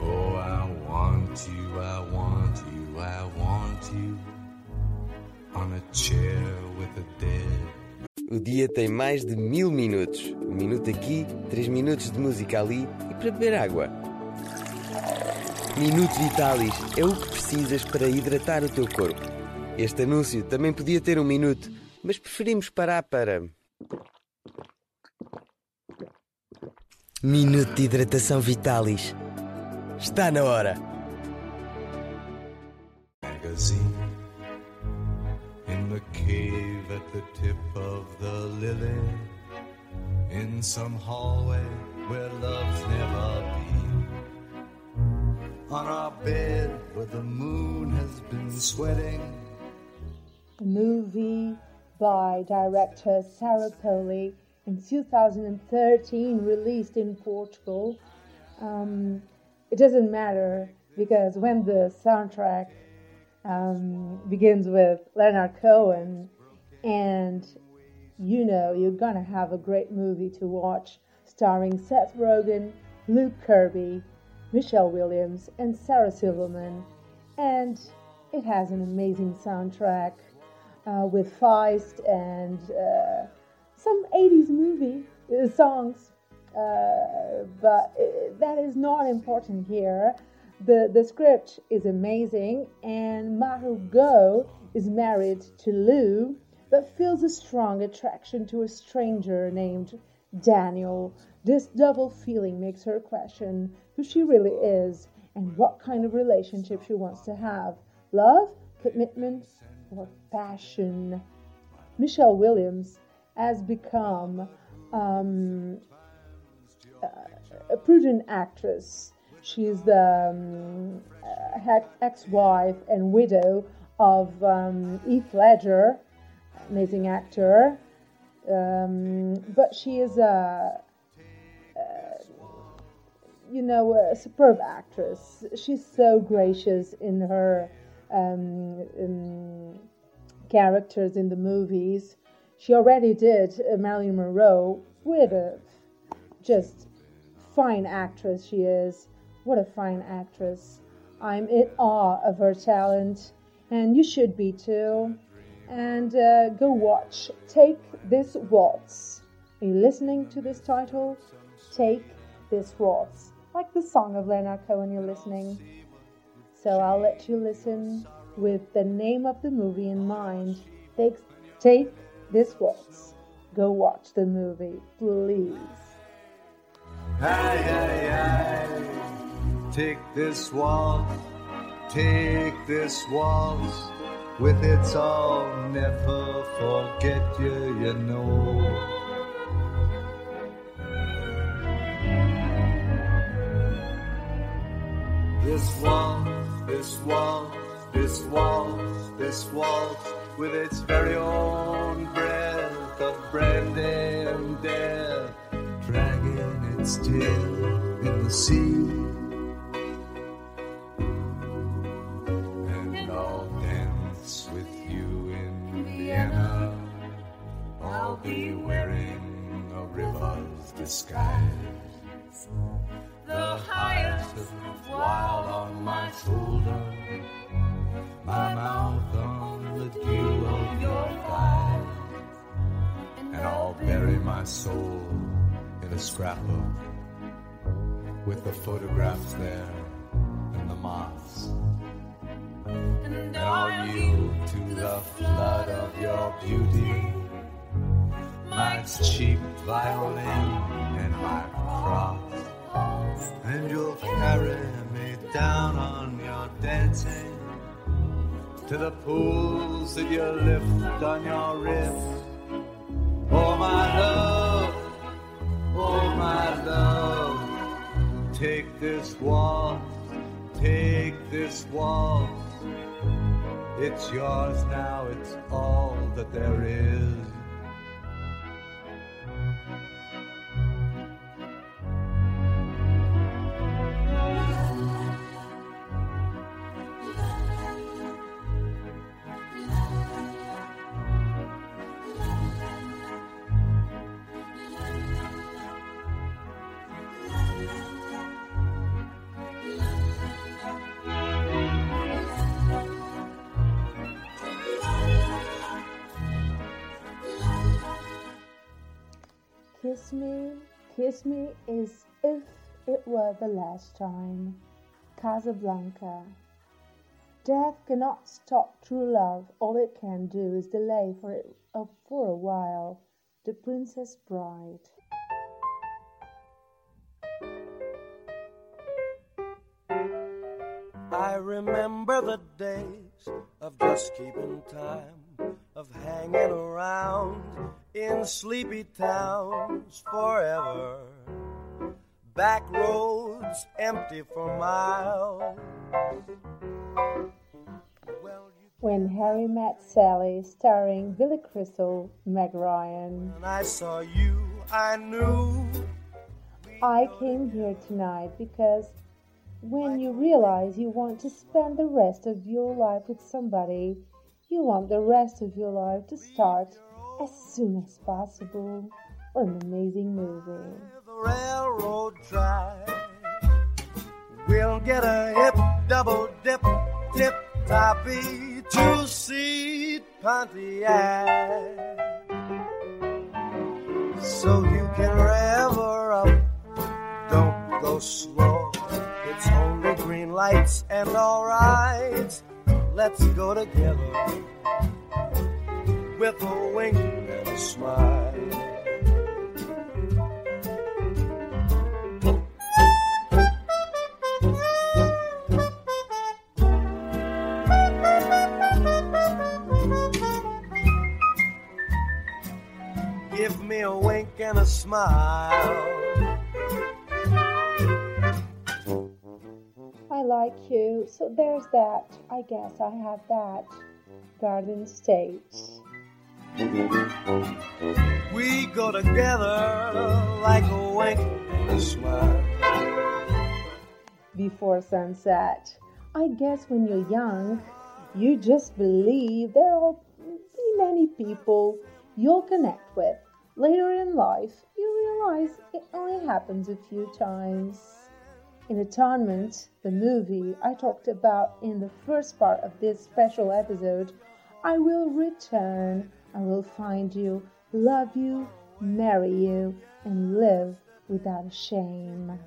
Oh, I want you, I want you, I want you O dia tem mais de mil minutos. Um minuto aqui, três minutos de música ali e para beber água. Minuto Vitalis é o que precisas para hidratar o teu corpo. Este anúncio também podia ter um minuto, mas preferimos parar para. Minuto de hidratação Vitalis. Está na hora. magazine the cave at the tip of the lily in some hallway where love's never been on our bed where the moon has been sweating A movie by director Sarah Polley in 2013, released in Portugal. Um, it doesn't matter because when the soundtrack um, begins with Leonard Cohen, and you know you're gonna have a great movie to watch starring Seth Rogen, Luke Kirby, Michelle Williams, and Sarah Silverman. And it has an amazing soundtrack uh, with Feist and uh, some 80s movie uh, songs. Uh, but uh, that is not important here. The, the script is amazing, and Margot is married to Lou, but feels a strong attraction to a stranger named Daniel. This double feeling makes her question who she really is and what kind of relationship she wants to have love, commitment, or passion. Michelle Williams has become um, a prudent actress. She's the um, uh, ex-wife and widow of um, Heath Ledger, amazing actor. Um, but she is a, uh, you know, a superb actress. She's so gracious in her um, in characters in the movies. She already did Marilyn Monroe. What a just fine actress she is. What a fine actress. I'm in awe of her talent, and you should be too. And uh, go watch Take This Waltz. Are you listening to this title? Take This Waltz. Like the song of Leonard Cohen you're listening. So I'll let you listen with the name of the movie in mind. Take, take this waltz. Go watch the movie, please. Take this waltz, take this waltz. With its I'll never forget you, you know. This waltz, this waltz, this waltz, this waltz, with its very own breath of brandy and death, dragging its tail in the sea. Be wearing a river's disguise. The highest while on my shoulder, my mouth on the dew of your thighs, and I'll bury my soul in a scrapbook with the photographs there and the moths. And I'll yield to the flood of your beauty, my cheap violin and my cross. And you'll carry me down on your dancing to the pools that you lift on your wrist. Oh, my love, oh, my love, take this waltz, take this waltz. It's yours now, it's all that there is. The last time. Casablanca. Death cannot stop true love. All it can do is delay for it uh, for a while. The Princess Bride. I remember the days of just keeping time, of hanging around in sleepy towns forever. Back roads empty for miles. When Harry Met Sally, starring Billy Crystal, Meg Ryan. When I saw you, I knew I came here tonight because when you realize you want to spend the rest of your life with somebody, you want the rest of your life to start as soon as possible. An amazing movie. the railroad track. We'll get a hip double dip, tip toppy two seat Pontiac. So you can rev her up, don't go slow. It's only green lights and alright. Let's go together with a wink and a smile. Me a wink and a smile. I like you, so there's that. I guess I have that. Garden State. We go together like a wink and a smile. Before sunset. I guess when you're young, you just believe there will be many people you'll connect with. Later in life, you realize it only happens a few times. In Atonement, the movie I talked about in the first part of this special episode, I will return, I will find you, love you, marry you, and live without shame.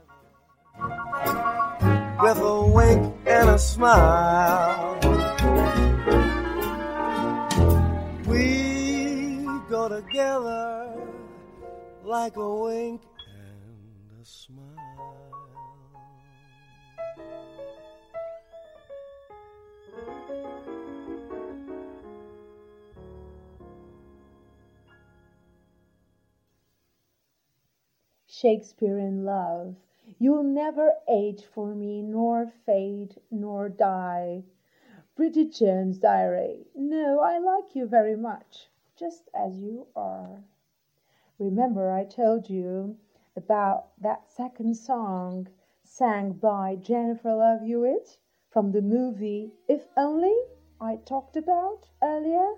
with a wink and a smile. We go together like a wink and a smile. Shakespeare in love. You'll never age for me, nor fade, nor die. Bridget Jones' Diary. No, I like you very much, just as you are. Remember, I told you about that second song sang by Jennifer Love Hewitt from the movie If Only I talked about earlier?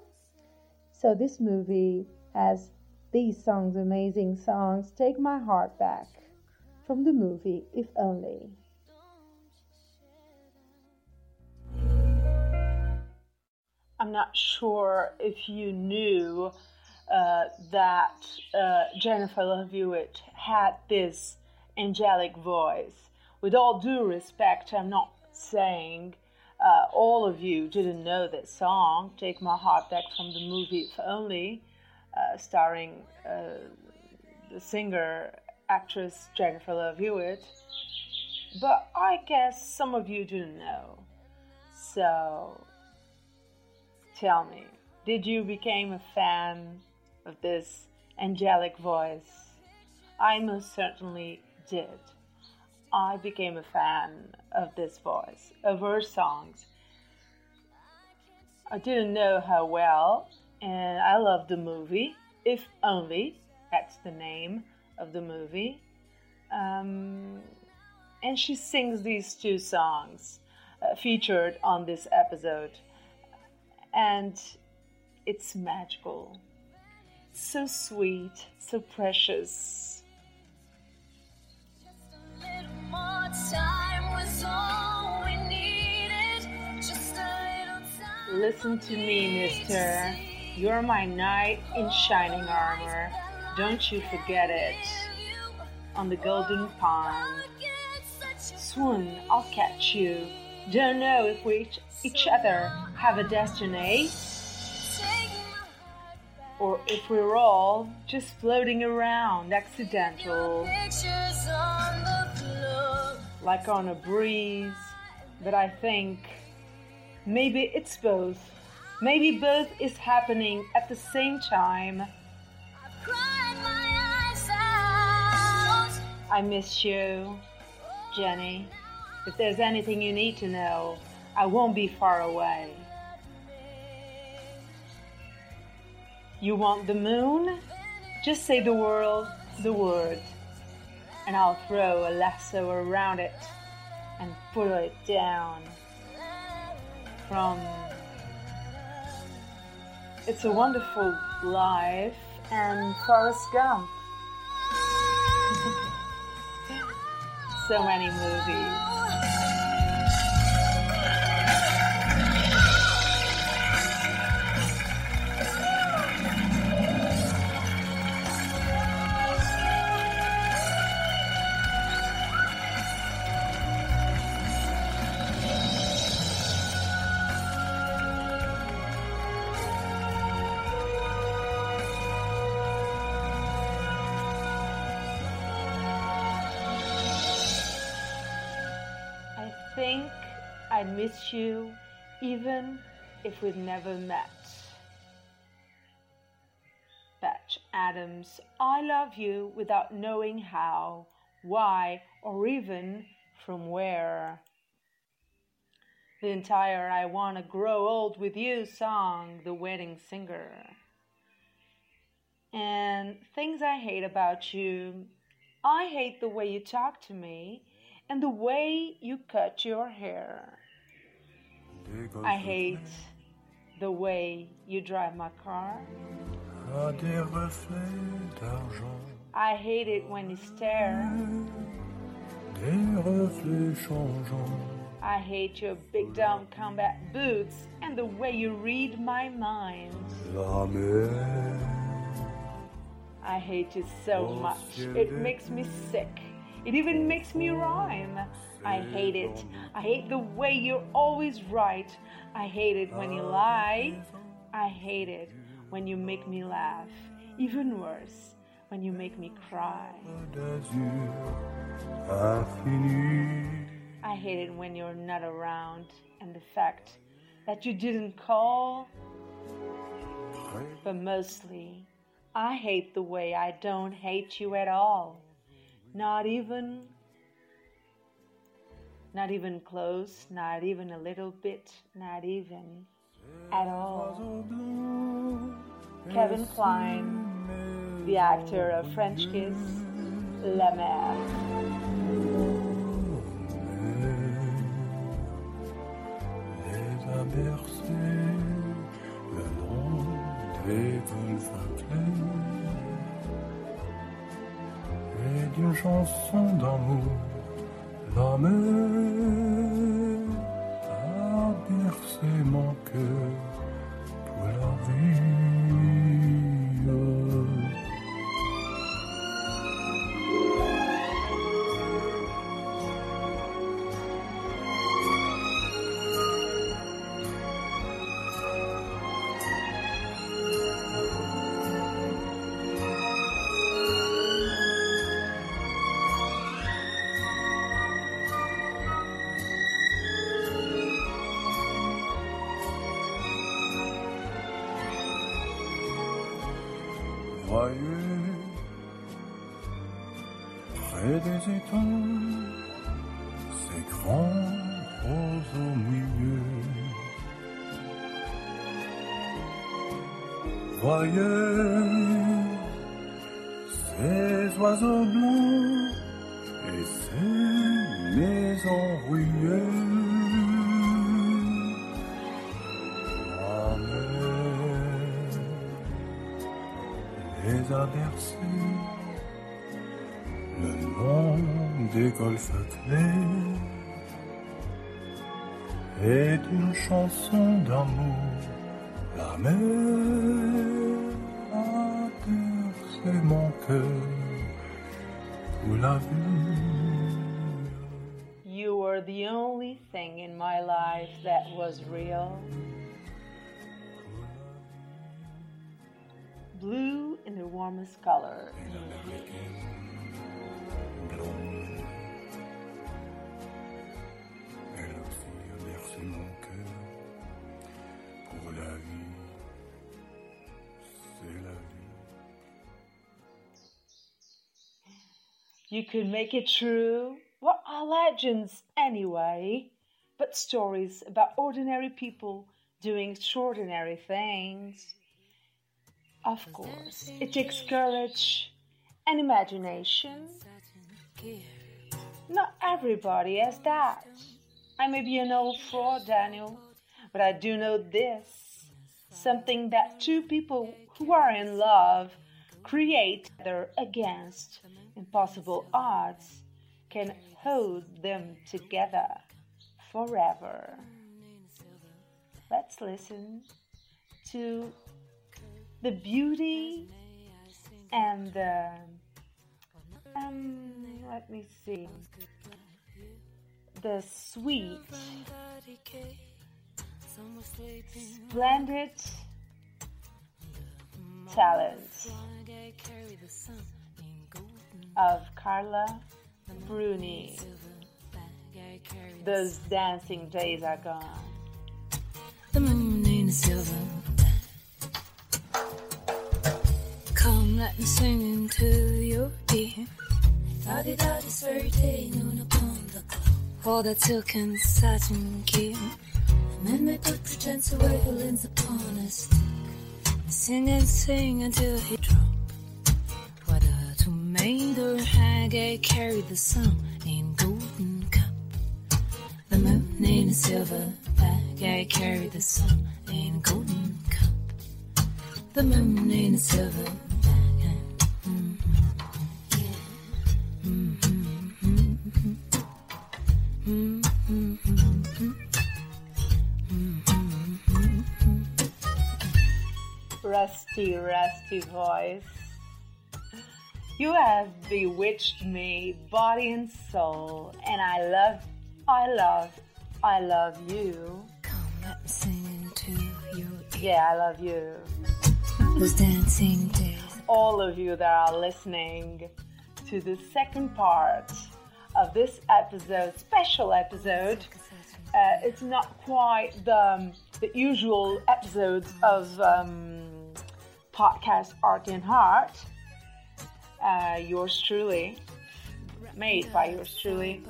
So, this movie has these songs, amazing songs, Take My Heart Back from the movie If Only. I'm not sure if you knew uh, that uh, Jennifer Love Hewitt had this angelic voice. With all due respect, I'm not saying uh, all of you didn't know this song, Take My Heart Back from the movie If Only, uh, starring uh, the singer actress Jennifer Love Hewitt. But I guess some of you didn't know. So tell me, did you become a fan of this angelic voice? I most certainly did. I became a fan of this voice, of her songs. I didn't know her well, and I loved the movie, If Only, that's the name of the movie. Um, and she sings these two songs uh, featured on this episode. And it's magical. So sweet, so precious. More time was all we needed. Just a little time. Listen to me, mister. You're my knight in shining armor. Don't you forget it. On the golden pond. Swoon, I'll catch you. Don't know if we each, other have a destiny. Or if we're all just floating around accidental, like on a breeze. But I think maybe it's both. Maybe both is happening at the same time. I miss you, Jenny. If there's anything you need to know, I won't be far away. You want the moon? Just say the word, the word, and I'll throw a lasso around it and pull it down. From It's a Wonderful Life and Forrest Gump. so many movies. Even if we've never met. Patch Adams, I love you without knowing how, why, or even from where. The entire I Wanna Grow Old with You song, The Wedding Singer. And things I hate about you. I hate the way you talk to me and the way you cut your hair. I hate the way you drive my car. à des reflets d'argent, I hate it when you stare. des reflets changeants. I hate your big dumb combat boots and the way you read my mind. I hate you so much. It makes me sick. It even makes me rhyme. I hate it. I hate the way you're always right. I hate it when you lie. I hate it when you make me laugh. Even worse, when you make me cry. I hate it when you're not around and the fact that you didn't call. But mostly, I hate the way I don't hate you at all. Not even. Not even close, not even a little bit, not even at all. Kevin Kline, the actor of French Kiss, La Mer. le des d'une chanson d'amour. La mer a bercé mon cœur. Pour la vie les a bercés le long des golfes d'une chanson d'amour la mer a bercé mon cœur. You were the only thing in my life that was real. La vie. You could make it true. What are legends anyway? But stories about ordinary people doing extraordinary things. Of course, it takes courage and imagination. Not everybody has that. I may be an old fraud, Daniel, but I do know this something that two people who are in love create together against impossible odds can hold them together forever. Let's listen to the beauty and the um, let me see the sweet splendid talent of Carla Bruni. Those dancing days are gone. The moon silver. Come, let let me sing into your ear. Thought-i-da 설때 눈을 본다고 All that silken satin gear 맨날꽃 pretends away who leans upon a stick Sing and sing until he drop What a tomato hag carry the sun in golden cup The moon in a silver bag I carry the sun in golden cup The moon in a silver Rusty, rusty voice. You have bewitched me, body and soul, and I love, I love, I love you. Come, let me sing into your Yeah, I love you. Those dancing days All of you that are listening to the second part of this episode, special episode. Uh, it's not quite the, the usual episodes of um, podcast Art and Heart. Uh, yours truly, made by yours truly.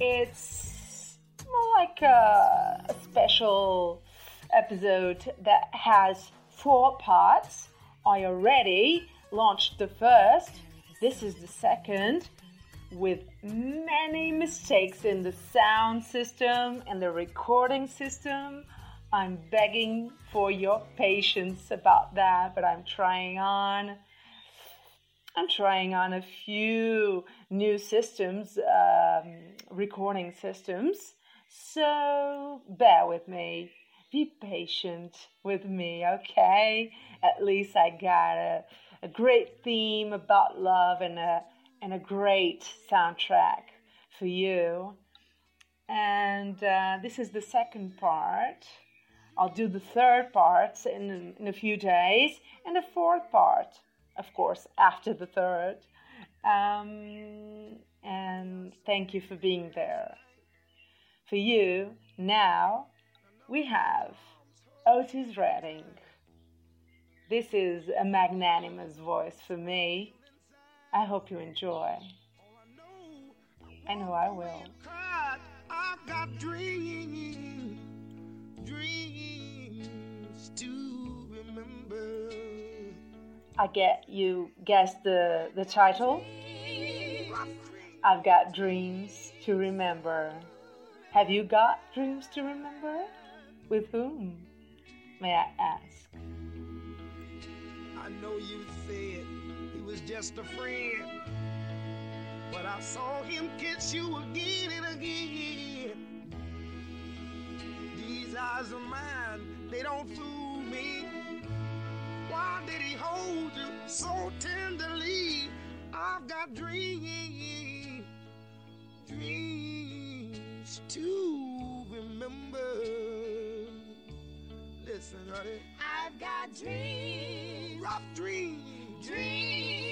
It's more like a, a special episode that has four parts. I already launched the first. This is the second with many mistakes in the sound system and the recording system. I'm begging for your patience about that, but I'm trying on. I'm trying on a few new systems, um, recording systems. So bear with me. Be patient with me, okay? At least I got a, a great theme about love and a and a great soundtrack for you. And uh, this is the second part. I'll do the third part in, in a few days, and the fourth part, of course, after the third. Um, and thank you for being there. For you, now we have Otis Redding. This is a magnanimous voice for me. I hope you enjoy. I know I will. I get you guessed the, the title. I've got dreams to remember. Have you got dreams to remember? With whom? May I ask? I know you said he was just a friend, but I saw him kiss you again and again. These eyes of mine, they don't fool me. Why did he hold you so tenderly? I've got dreams, dreams to remember. Listen, honey. I've got dreams, rough dreams, dreams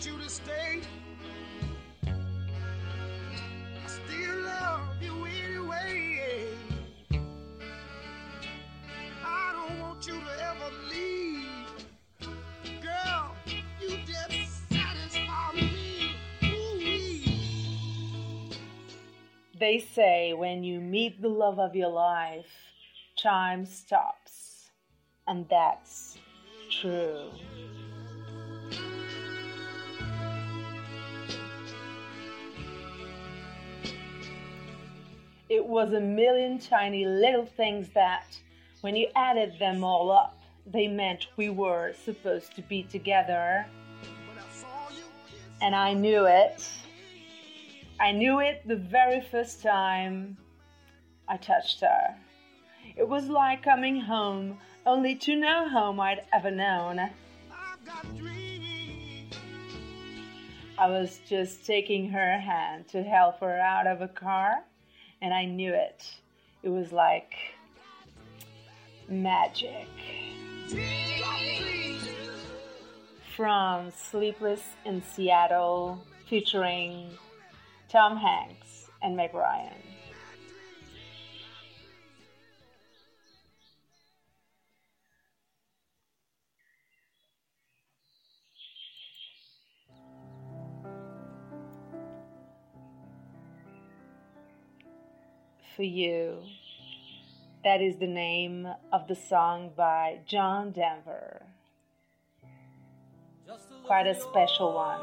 want you to stay. I still love you anyway. I don't want you to ever leave. Girl, you just satisfy me. Ooh-wee. They say when you meet the love of your life, time stops. And that's true. It was a million tiny little things that, when you added them all up, they meant we were supposed to be together. And I knew it. I knew it the very first time I touched her. It was like coming home, only to no home I'd ever known. I was just taking her hand to help her out of a car, and I knew it. It was like magic. From Sleepless in Seattle, featuring Tom Hanks and Meg Ryan. For you. That is the name of the song by John Denver. Quite a special one.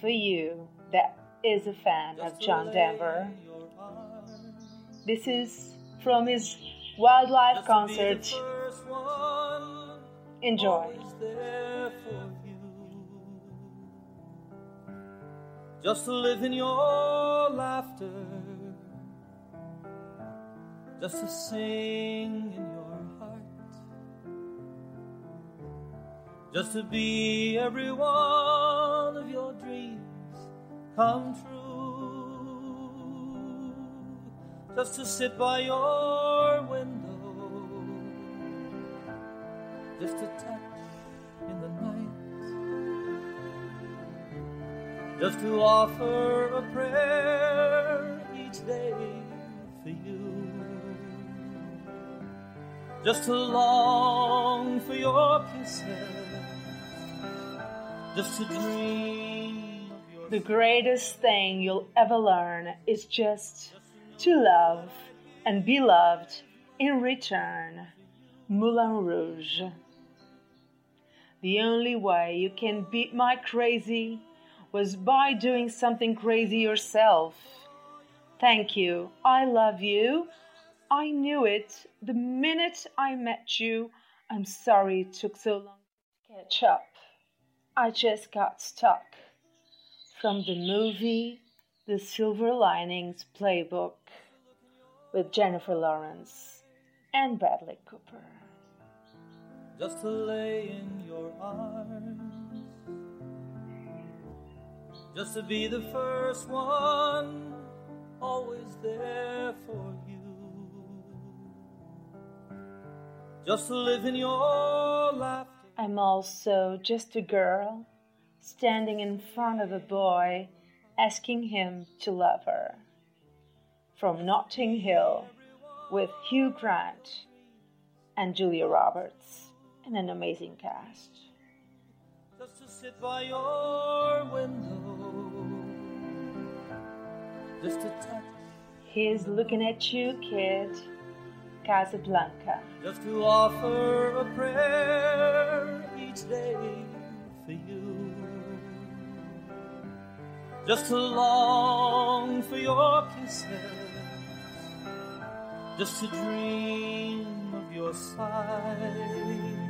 For you that is a fan of John Denver. This is from his wildlife concert. Enjoy. Just to live in your laughter, just to sing in your heart, just to be every one of your dreams come true, just to sit by your window, just to touch in the night. Just to offer a prayer each day just to long for your kisses, just to dream The greatest thing you'll ever learn is just to love and be loved in return. Moulin Rouge. The only way you can beat my crazy was by doing something crazy yourself. Thank you. I love you. I knew it the minute I met you. I'm sorry it took so long to catch up. I just got stuck. From the movie The Silver Linings Playbook with Jennifer Lawrence and Bradley Cooper. just to lay in your arms, just to be the first one, always there for you, just in your laughter. I'm also just a girl standing in front of a boy asking him to love her. From Notting Hill with Hugh Grant and Julia Roberts and an amazing cast. just to sit by your window, just to touch, He's looking at you, kid. Casablanca. just to offer a prayer each day for you, just to long for your kisses, just to dream of your sighs.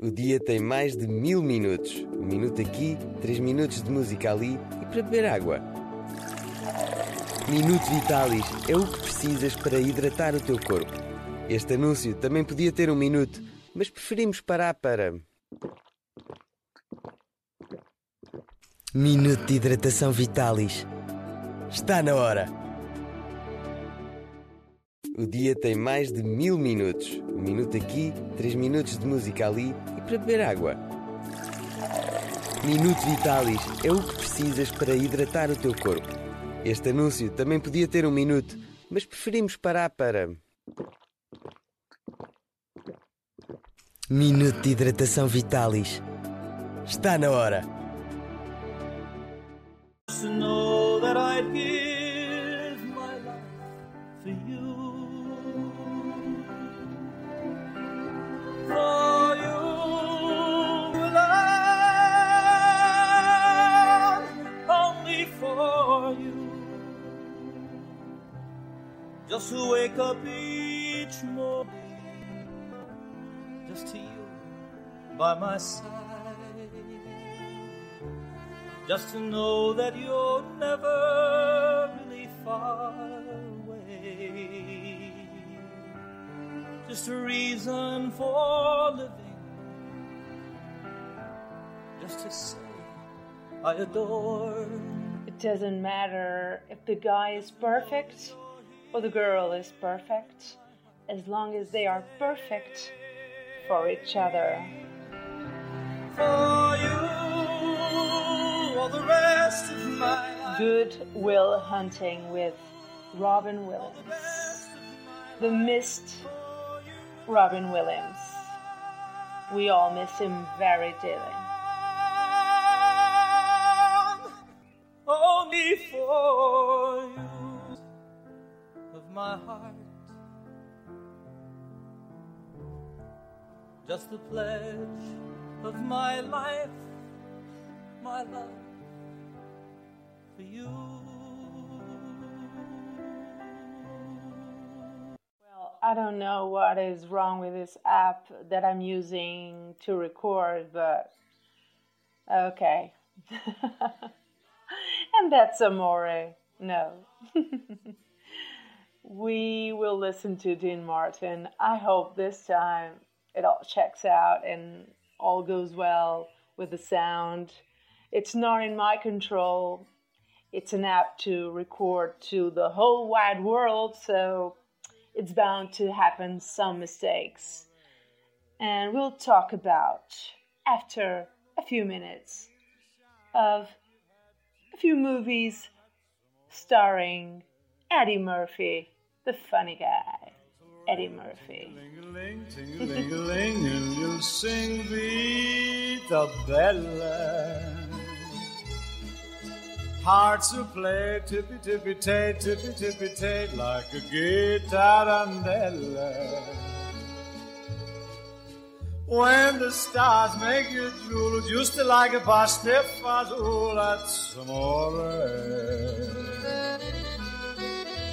O dia tem mais de mil minutos. Um minuto aqui, três minutos de música ali e para beber água. Minuto Vitalis é o que precisas para hidratar o teu corpo. Este anúncio também podia ter um minuto, mas preferimos parar para. Minuto de hidratação Vitalis. Está na hora! O dia tem mais de mil minutos. Um minuto aqui, três minutos de música ali e para beber água. Minuto Vitalis é o que precisas para hidratar o teu corpo. Este anúncio também podia ter um minuto, mas preferimos parar para. Minuto de hidratação Vitalis. Está na hora! By my side just to know that you're never really far away. Just a reason for living, just to say I adore. It doesn't matter if the guy is perfect or the girl is perfect, as long as they are perfect for each other. Good Will Hunting with Robin Williams. The missed Robin Williams. We all miss him very dearly. Only for you of my heart. Just the pledge of my life, my love for you. Well, I don't know what is wrong with this app that I'm using to record, but okay. and that's amore. No. we will listen to Dean Martin. I hope this time it all checks out and all goes well with the sound. It's not in my control. It's an app to record to the whole wide world, so it's bound to happen some mistakes. And we'll talk about after a few minutes of a few movies starring Eddie Murphy, the funny guy, Eddie Murphy. Ting-a-ling, and you'll sing Vita Bella. Hearts will play tippy tippy tay, tippy tippy tay, like a guitarandella. When the stars make you drool, just like a pasta fazool, that's amore.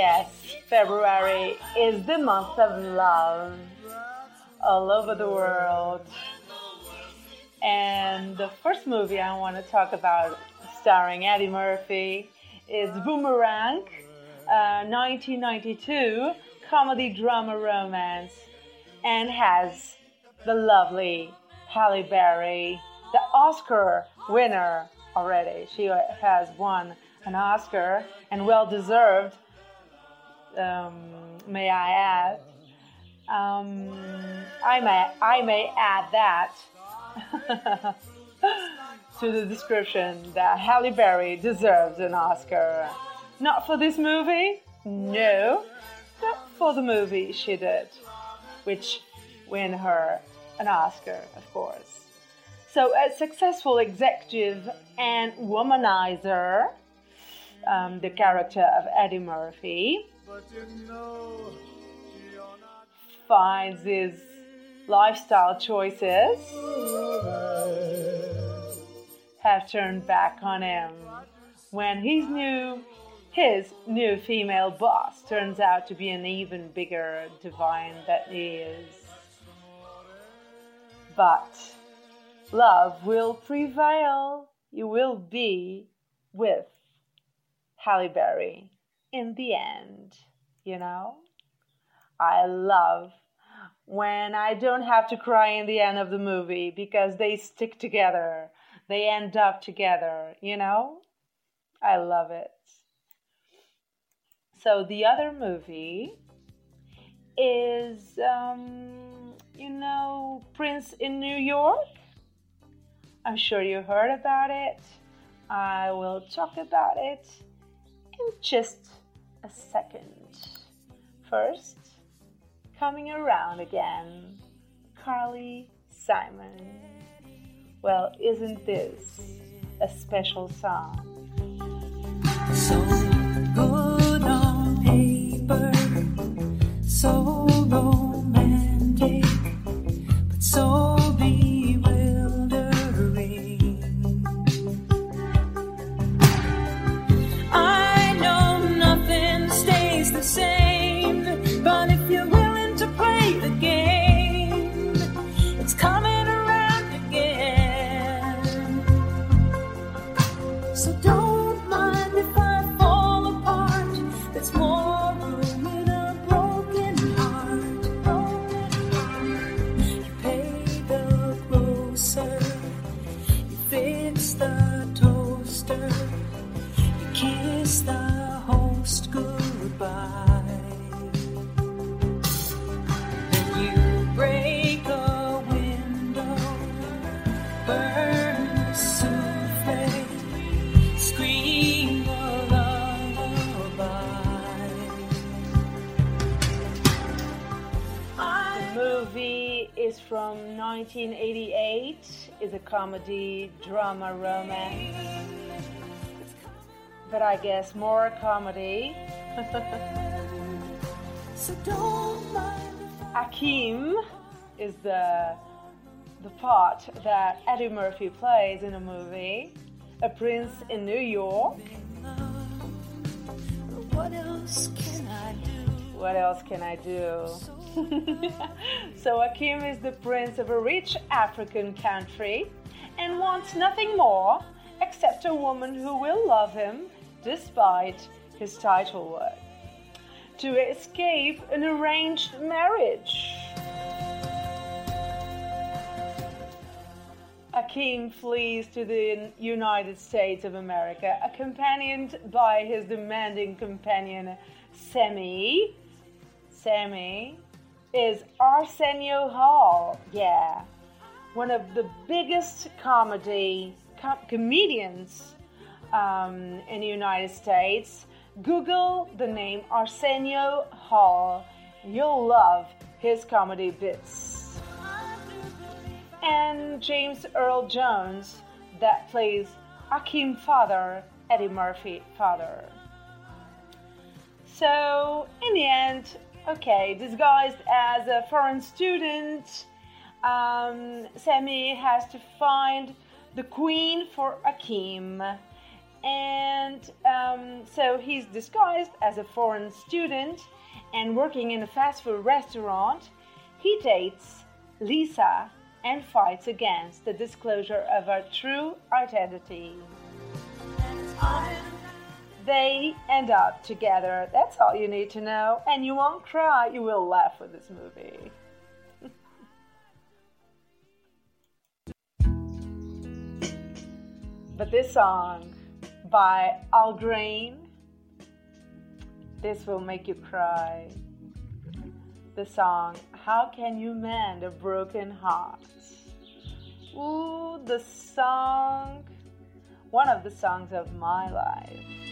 yes, February is the month of love all over the world. And the first movie I want to talk about, starring Eddie Murphy, is Boomerang, uh, 1992 comedy drama romance, and has the lovely Halle Berry, the Oscar winner already. She has won an Oscar and well deserved, um, may I add. Um, I may I may add that to the description that Halle Berry deserves an Oscar. Not for this movie, no, but for the movie she did, which win her an Oscar, of course. So, a successful executive and womanizer, um, the character of Eddie Murphy, finds his lifestyle choices have turned back on him when his new his new female boss turns out to be an even bigger divine that he is. But love will prevail. You will be with Halle Berry in the end, you know? I love when I don't have to cry in the end of the movie because they stick together. They end up together, you know? I love it. So the other movie is, um, you know, Prince in New York. I'm sure you heard about it. I will talk about it in just a second. First, coming around again, Carly Simon. Well, isn't this a special song? So 1988. Is a comedy, drama, romance. But I guess more comedy. So don't mind Akeem is the the part that Eddie Murphy plays in a movie. A prince in New York. what else can I do? What else can I do? so Akeem is the prince of a rich African country and wants nothing more except a woman who will love him despite his title work. To escape an arranged marriage. Akeem flees to the United States of America, accompanied by his demanding companion Semmi. Semmi is Arsenio Hall. Yeah, one of the biggest comedy com- comedians um, in the United States. Google the name Arsenio Hall. You'll love his comedy bits and James Earl Jones that plays Akeem father, Eddie Murphy father. So in the end, okay, disguised as a foreign student, um, Semmi has to find the queen for Akeem. And um, so he's disguised as a foreign student and working in a fast food restaurant. He dates Lisa and fights against the disclosure of her true identity. They end up together. That's all you need to know. And you won't cry, you will laugh with this movie. but this song by Al Green, this will make you cry. The song How Can You Mend a Broken Heart? Ooh, the song, one of the songs of my life.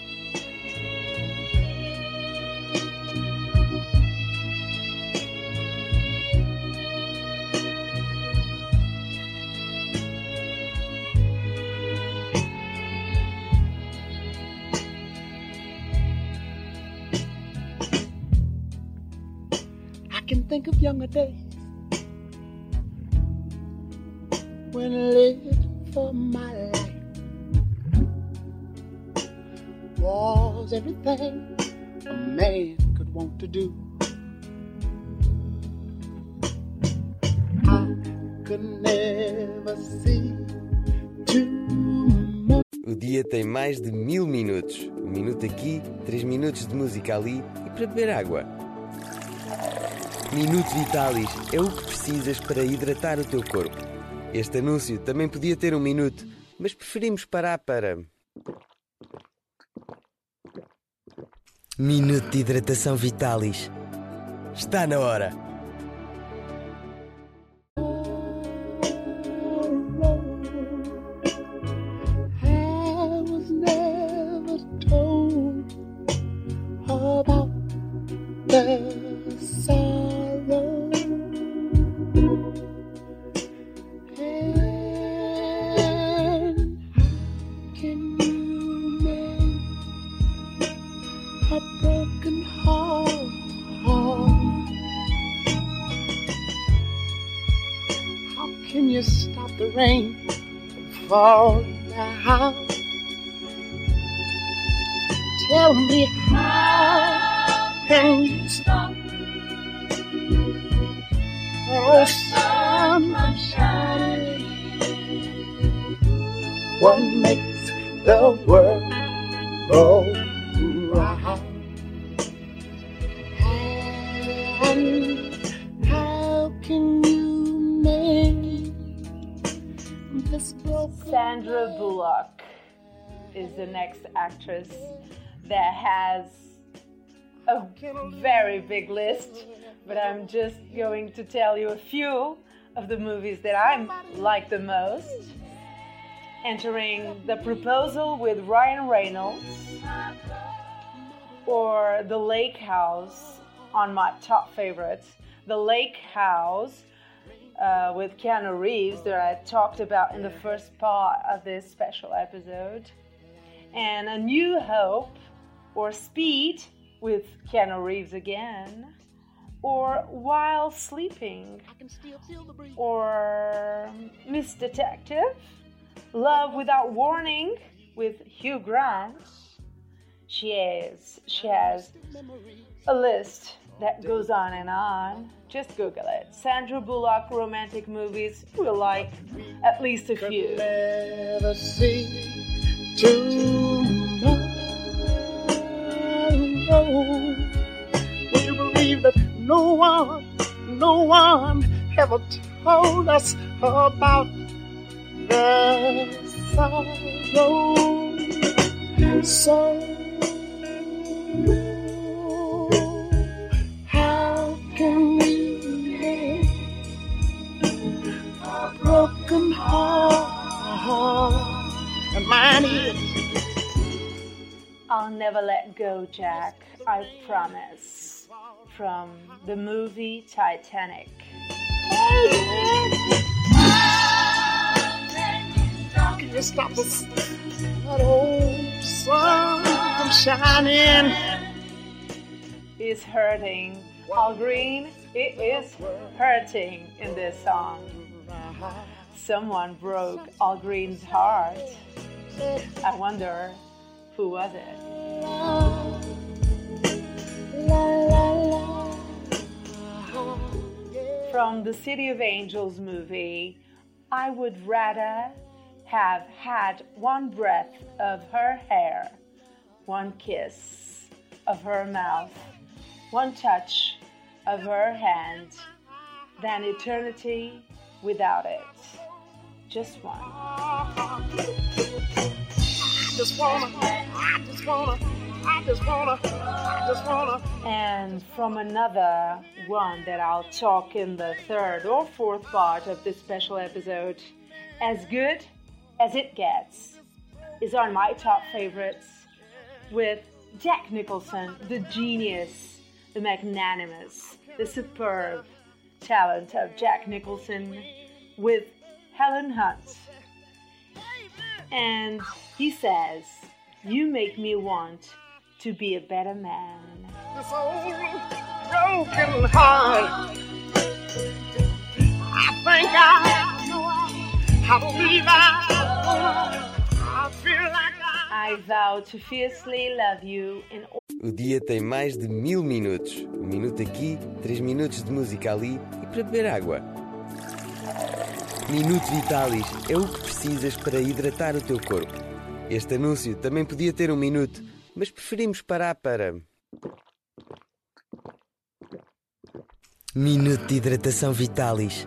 Can think of younger days when I lived for my life was everything a man could want to do. I could never see too O dia tem mais de mil minutos. Um minuto aqui, três minutos de música ali e para beber água. Minuto Vitalis é o que precisas para hidratar o teu corpo. Este anúncio também podia ter um minuto, mas preferimos parar para. Minuto de hidratação Vitalis. Está na hora. Makes the world go round? And how can you make this broken Sandra Bullock is the next actress that has a very big list, but I'm just going to tell you a few of the movies that I like the most. Entering The Proposal with Ryan Reynolds or The Lake House on my top favorites. The Lake House uh, with Keanu Reeves that I talked about in the first part of this special episode. And A New Hope or Speed with Keanu Reeves again. Or While Sleeping. Or Miss Detective. Love Without Warning with Hugh Grant. She is. She has a list that goes on and on. Just Google it. Sandra Bullock romantic movies. We'll like at least a few. Never see tomorrow. Would you believe that no one, no one ever told us about the sorrow? So how can we live a broken heart? And mine is. I'll never let go, Jack. I promise. From the movie Titanic. You stop us? That old sun from shining. Is hurting. Al Green, it is hurting in this song. Someone broke Al Green's heart. I wonder who was it? From the City of Angels movie, I would rather have had one breath of her hair, one kiss of her mouth, one touch of her hand, than eternity without it. Just one. I just wanna, I just wanna, I just wanna, I just wanna. And from another one that I'll talk in the third or fourth part of this special episode, As Good as It Gets, is on my top favorites with Jack Nicholson, the genius, the magnanimous, the superb talent of Jack Nicholson with Helen Hunt. And he says, You make me want to be a better man. This old broken heart. I think I O dia tem mais de mil minutos. Um minuto aqui, três minutos de música ali e para beber água. Minuto Vitalis é o que precisas para hidratar o teu corpo. Este anúncio também podia ter um minuto, mas preferimos parar para. Minuto de hidratação Vitalis.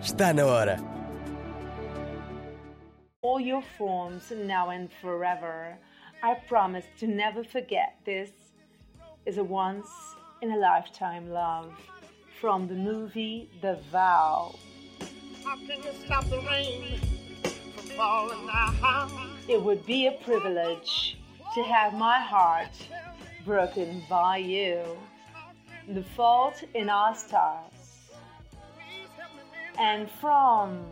Está na hora. All your forms now and forever. I promise to never forget this is a once in a lifetime love from the movie The Vow. How can you stop the rain from falling down? It would be a privilege to have my heart broken by you. The Fault in Our Stars. And from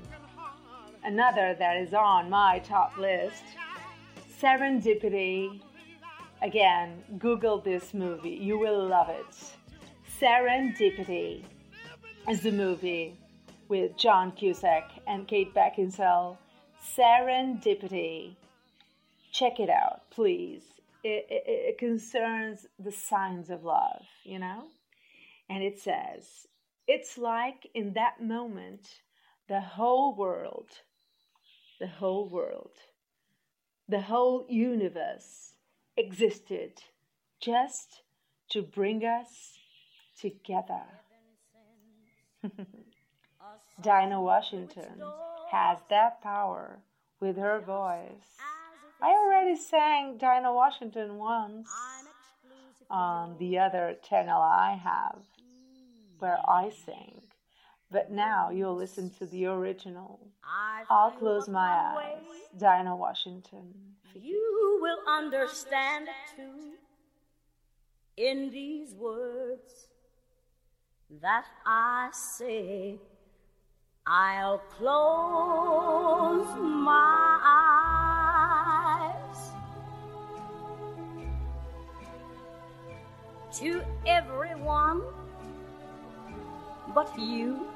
another that is on my top list, Serendipity. Again, Google this movie, you will love it. Serendipity is the movie with John Cusack and Kate Beckinsale. Serendipity. Check it out, please. It, it, it concerns the signs of love, you know? And it says, it's like in that moment, the whole world, the whole world, the whole universe existed just to bring us together. Dinah Washington has that power with her voice. I already sang Dinah Washington once on the other channel I have where I sing. But now you'll listen to the original. I'll close my eyes. Dinah Washington. You will understand too in these words that I say. I'll close my eyes to everyone but you.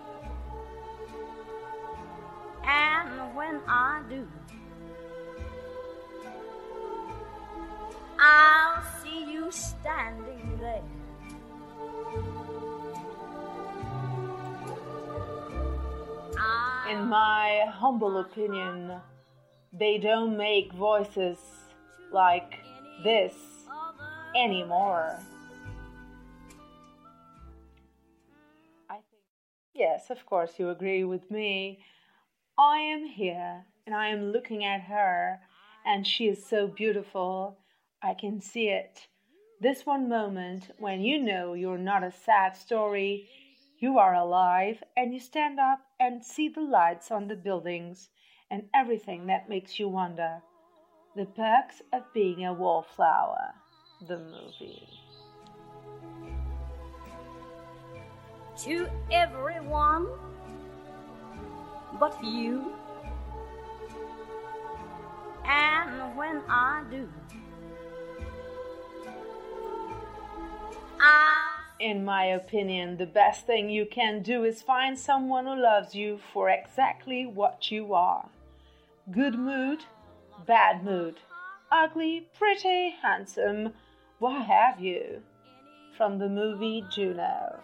And when I do, I'll see you standing there. In my humble opinion, they don't make voices like this anymore. I think, yes, of course, you agree with me. I am here and I am looking at her, and she is so beautiful. I can see it. This one moment when you know you're not a sad story, you are alive, and you stand up and see the lights on the buildings and everything that makes you wonder. The perks of being a wallflower, the movie. to everyone but you. And when I do, I In my opinion, the best thing you can do is find someone who loves you for exactly what you are. Good mood, bad mood, ugly, pretty, handsome, what have you. From the movie Juno.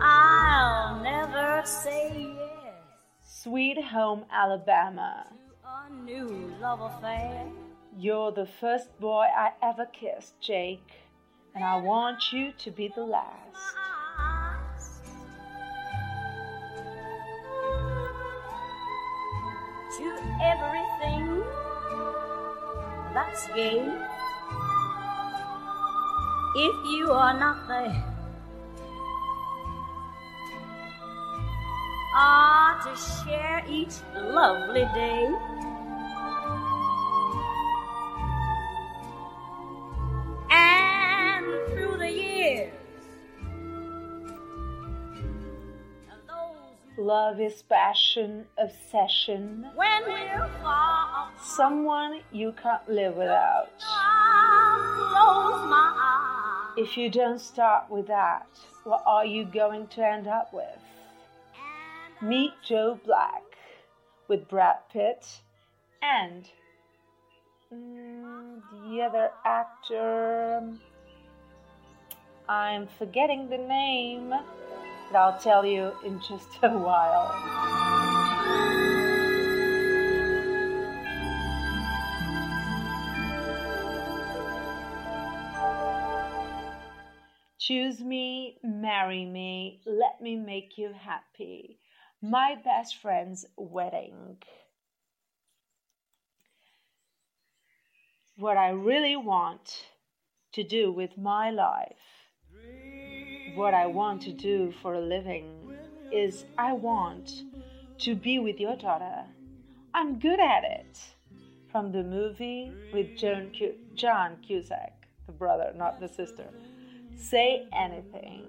I'll never say yes Sweet Home Alabama. to a new love affair. You're the first boy I ever kissed, Jake, and I want you to be the last. to everything that's gay. If you are not there, ah, to share each lovely day. And through the years, Love is passion, obsession, when we're far apart, someone you can't live without. close my eyes. If you don't start with that, what are you going to end up with? Meet Joe Black with Brad Pitt and mm, the other actor. I'm forgetting the name, but I'll tell you in just a while. Choose me, marry me, let me make you happy. My best friend's wedding. What I really want to do with my life, what I want to do for a living, is I want to be with your daughter. I'm good at it. From the movie with John, Cu- John Cusack, the brother, not the sister. Say anything.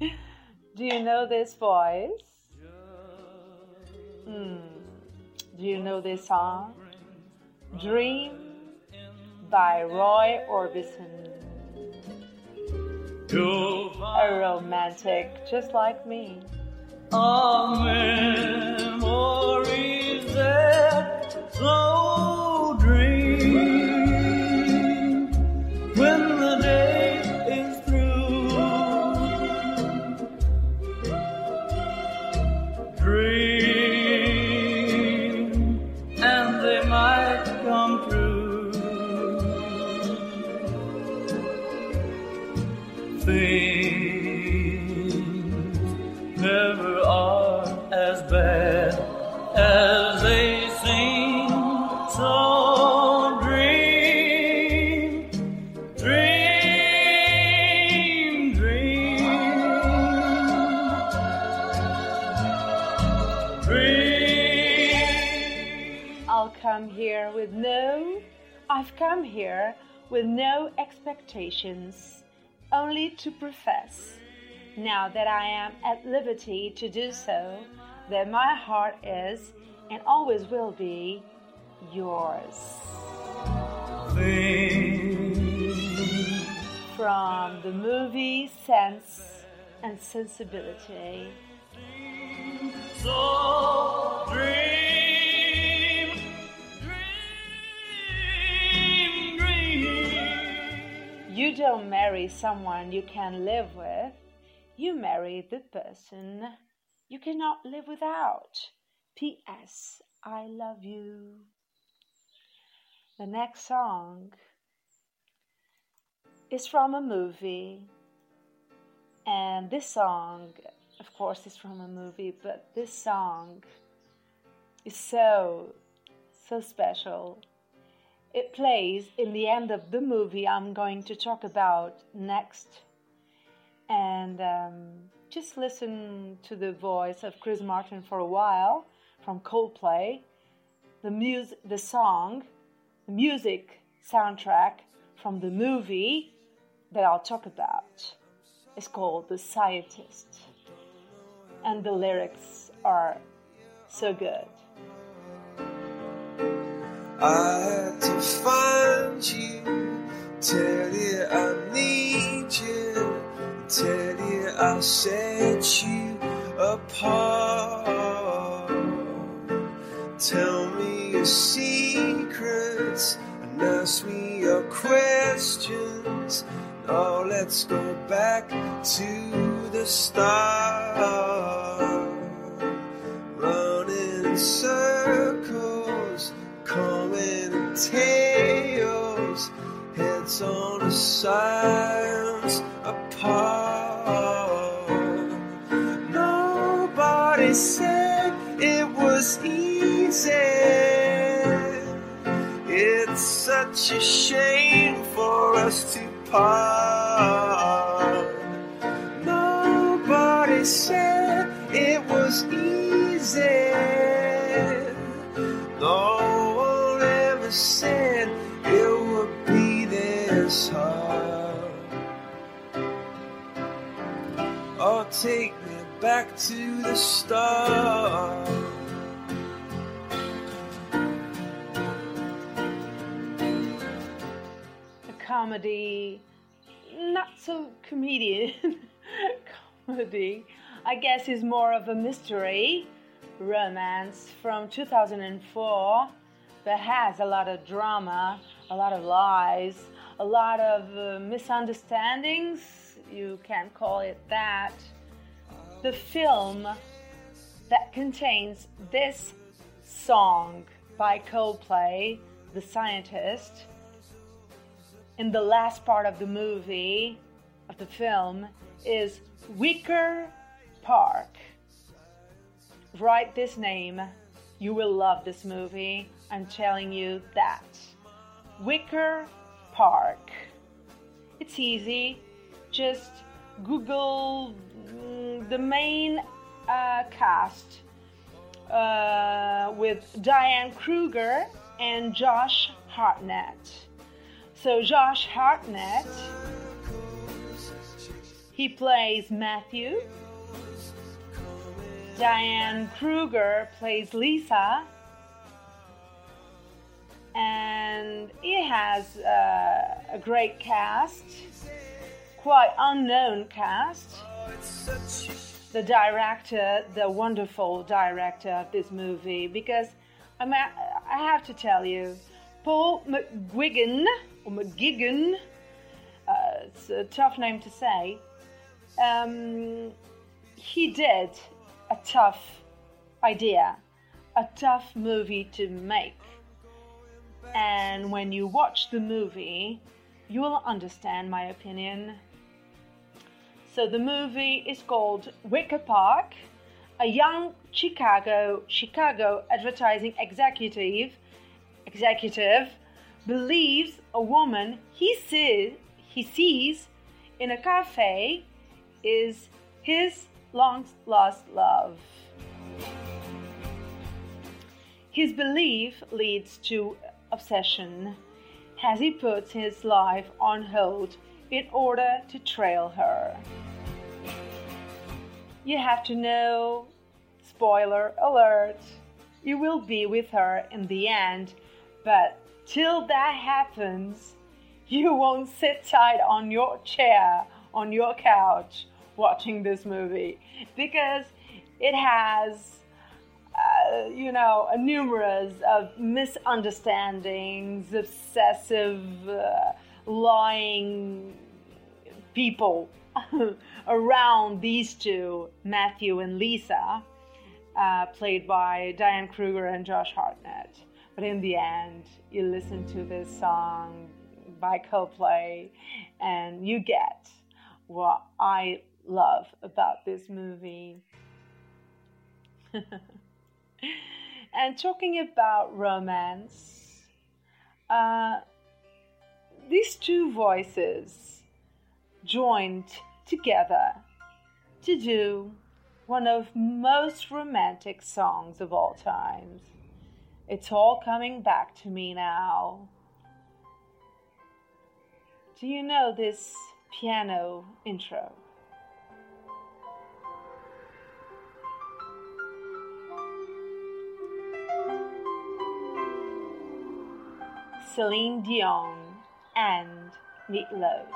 Do you know this voice? Hmm. Do you know this song? Dream by Roy Orbison. A romantic just like me. That slow dream when the day come here with no expectations, only to profess, now that I am at liberty to do so, that my heart is and always will be yours. From the movie Sense and Sensibility. So marry someone you can live with, you marry the person you cannot live without. P.S. I love you. The next song is from a movie, and this song, of course, is from a movie, but this song is so, so special. It plays in the end of the movie I'm going to talk about next. And um, just listen to the voice of Chris Martin for a while from Coldplay. The music, the song, the music soundtrack from the movie that I'll talk about is called The Scientist. And the lyrics are so good. I had to find you, tell you I need you, tell you I'll set you apart. Tell me your secrets and ask me your questions. Now let's go back to the start. Running in circles, tails, heads on the sides apart. Nobody said it was easy. It's such a shame for us to part. Nobody said it was easy. Take me back to the start. a comedy, not so comedian comedy. I guess is more of a mystery romance from 2004 that has a lot of drama, a lot of lies, a lot of uh, misunderstandings. You can call it that. The film that contains this song by Coldplay, The Scientist, in the last part of the movie, of the film, is Wicker Park. Write this name. You will love this movie. I'm telling you that. Wicker Park. It's easy. Just Google mm, the main uh, cast uh, with Diane Kruger and Josh Hartnett. So Josh Hartnett, he plays Matthew. Diane Kruger plays Lisa. And he has uh, a great cast, quite unknown cast. The director, the wonderful director of this movie, because I'm, a- I have to tell you, Paul McGuigan, or McGigan, uh, it's a tough name to say, um, he did a tough idea, a tough movie to make. And when you watch the movie, you will understand my opinion. So the movie is called Wicker Park. A young Chicago Chicago advertising executive executive believes a woman he sees he sees in a cafe is his long lost love. His belief leads to obsession as he puts his life on hold in order to trail her. You have to know, spoiler alert, you will be with her in the end, but till that happens, you won't sit tight on your chair, on your couch, watching this movie because it has uh, you know, a numerous of misunderstandings, obsessive, uh, lying people around these two, Matthew and Lisa, uh, played by Diane Kruger and Josh Hartnett. But in the end, you listen to this song by Coldplay, and you get what I love about this movie. and talking about romance, uh, these two voices joined together to do one of most romantic songs of all times. It's all coming back to me now. Do you know this piano intro? Celine Dion and Meatloaf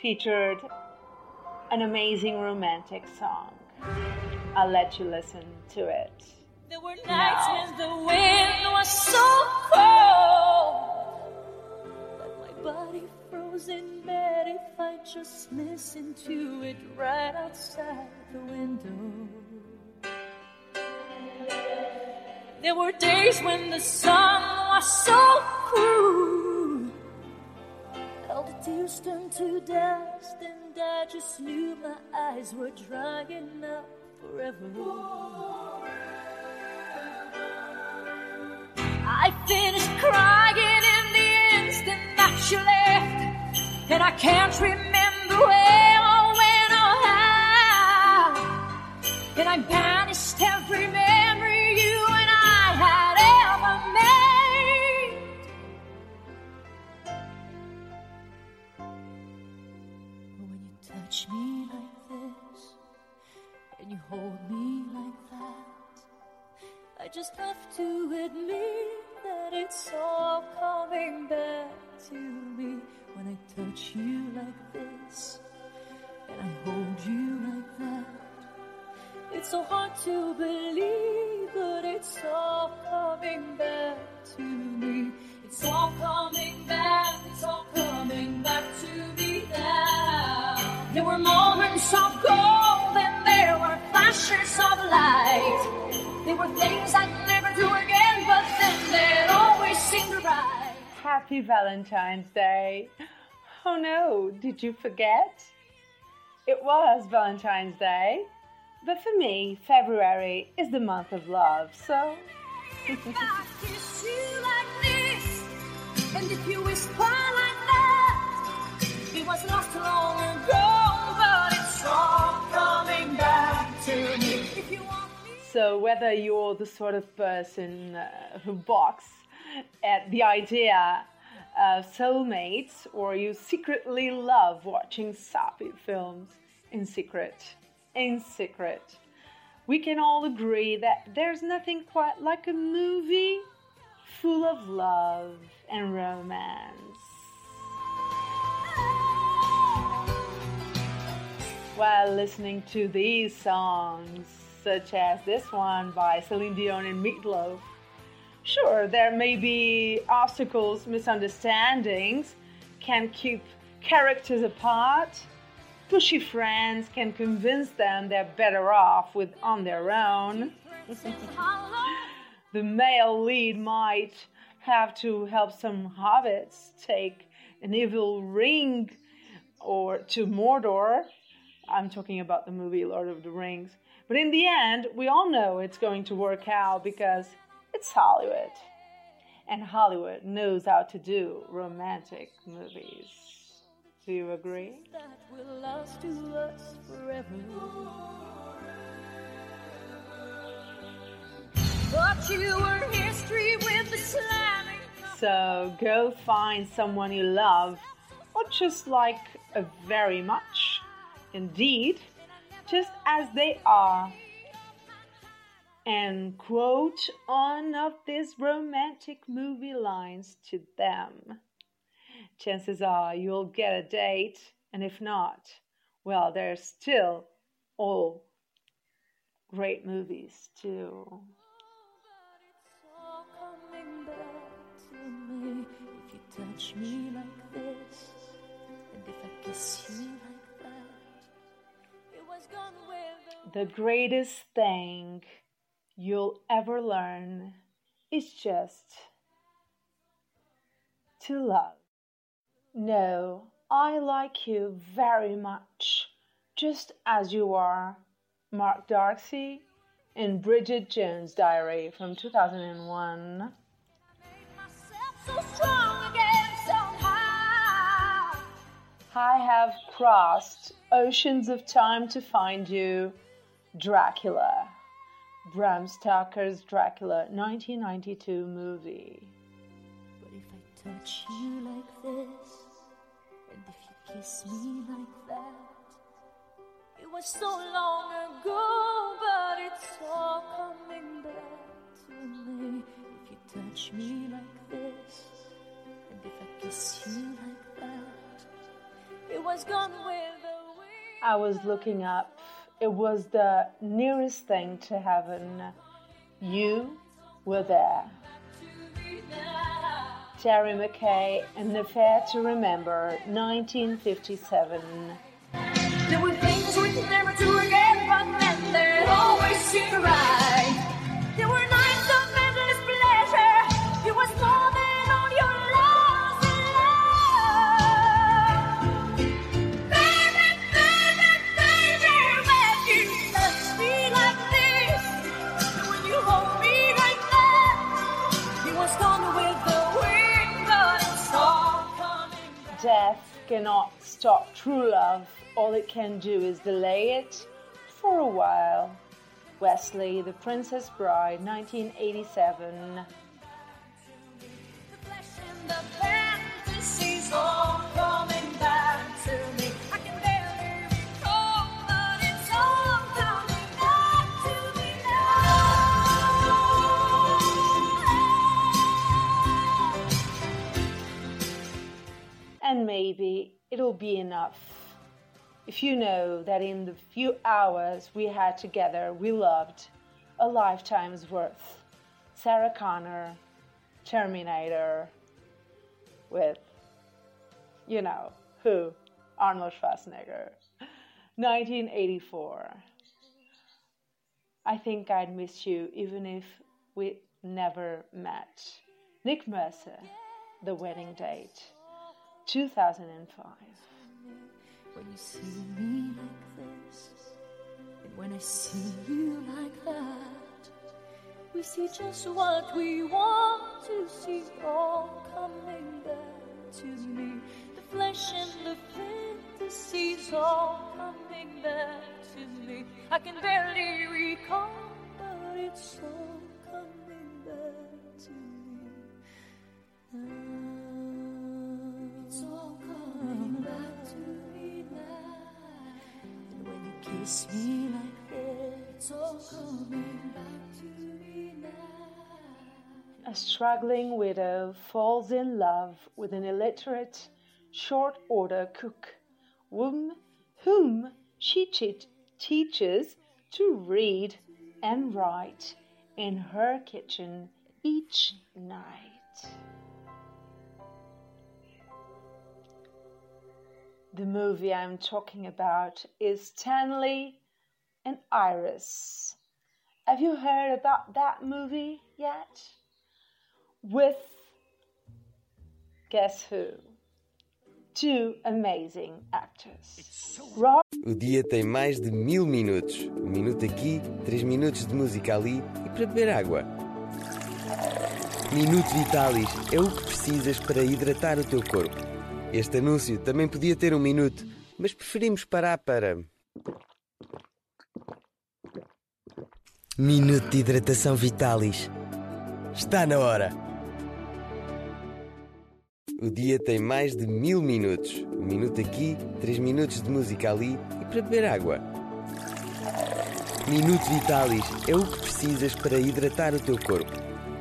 featured an amazing romantic song. I'll let you listen to it. There were nights now. when the wind was so cold that my body froze in bed if I just listened to it right outside the window. There were days when the sun was so cruel. Tears turned to dust, and I just knew my eyes were drying up forever. I finished crying in the instant that you left, and I can't remember where or when or how. And I banished every memory just have to admit that it's all coming back to me when I touch you like this and I hold you like that. It's so hard to believe, but it's all coming back to me. It's all coming back, it's all coming back to me now. There were moments of gold and there were flashes of light. There were things I'd never do again, but then they'd always seem right. Happy Valentine's Day. Oh no, did you forget? It was Valentine's Day. But for me, February is the month of love, so. kiss you like this, and if you whisper like that, it was lost long ago, but it's all coming back to me. So, whether you're the sort of person uh, who balks at the idea of soulmates or you secretly love watching sappy films in secret, in secret, we can all agree that there's nothing quite like a movie full of love and romance. While listening to these songs, such as this one by Celine Dion and Meatloaf, sure, there may be obstacles, misunderstandings can keep characters apart. Pushy friends can convince them they're better off with on their own. the male lead might have to help some hobbits take an evil ring or to Mordor. I'm talking about the movie Lord of the Rings. But in the end, we all know it's going to work out because it's Hollywood. And Hollywood knows how to do romantic movies. Do you agree? that will last to us forever. Thought you were history with the slamming. So go find someone you love or just like uh, very much. Indeed, just as they are. And quote one of these romantic movie lines to them. Chances are you'll get a date, and if not, well, there's still all great movies too. touch me like this, and if I kiss you the greatest thing you'll ever learn is just to love. No, I like you very much, just as you are. Mark Darcy in Bridget Jones' Diary from 2001. So strong again somehow. I have crossed oceans of time to find you, Dracula. Bram Stoker's Dracula 1992 movie. But if I touch you like this, and if you kiss me like that, it was so long ago, but it's all coming back to me. If you touch me like this, and if I kiss you like that, it was gone with the wind. I was looking up. It was the nearest thing to heaven. You were there. Terry McKay and The Fair to Remember, 1957. There were things we could never do again, but then there'd always seem right. Cannot stop true love. All it can do is delay it for a while. Westley, The Princess Bride, 1987. And maybe it'll be enough. If you know that in the few hours we had together, we loved a lifetime's worth. Sarah Connor, Terminator, with, you know, who? Arnold Schwarzenegger. 1984. I think I'd miss you even if we never met. Nick Mercer, The Wedding Date, 2005. When you see me like this, and when I see you like that, we see just what we want to see all coming back to me. The flesh and the fantasies all coming back to me. I can barely recall, but it's all coming back to me. It's all coming back to me now. And when you kiss me like that, it's all coming back to me now. A struggling widow falls in love with an illiterate, short order cook, whom, whom she te- teaches to read and write in her kitchen each night. The movie I'm talking about is Stanley and Iris. Have you heard about that movie yet? With guess who? Two amazing actors. Rob O dia tem mais de mil minutos. Um minuto aqui, três minutos de música ali e para beber água. Minuto Vitalis é o que precisas para hidratar o teu corpo. Este anúncio também podia ter um minuto, mas preferimos parar para. Minuto de hidratação Vitalis. Está na hora. O dia tem mais de mil minutos. Um minuto aqui, três minutos de música ali e para beber água. Minuto Vitalis é o que precisas para hidratar o teu corpo.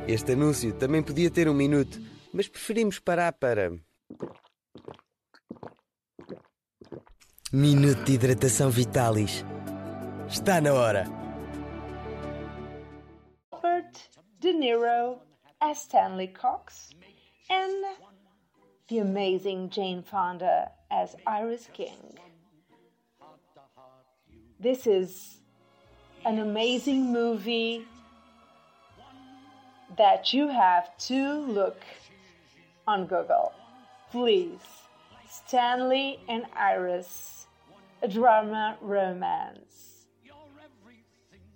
Este anúncio também podia ter um minuto, mas preferimos parar para. Minuto de hidratação Vitalis. Está na hora. Robert De Niro as Stanley Cox and the amazing Jane Fonda as Iris King. This is an amazing movie that you have to look on Google. Please, Stanley and Iris, a drama romance.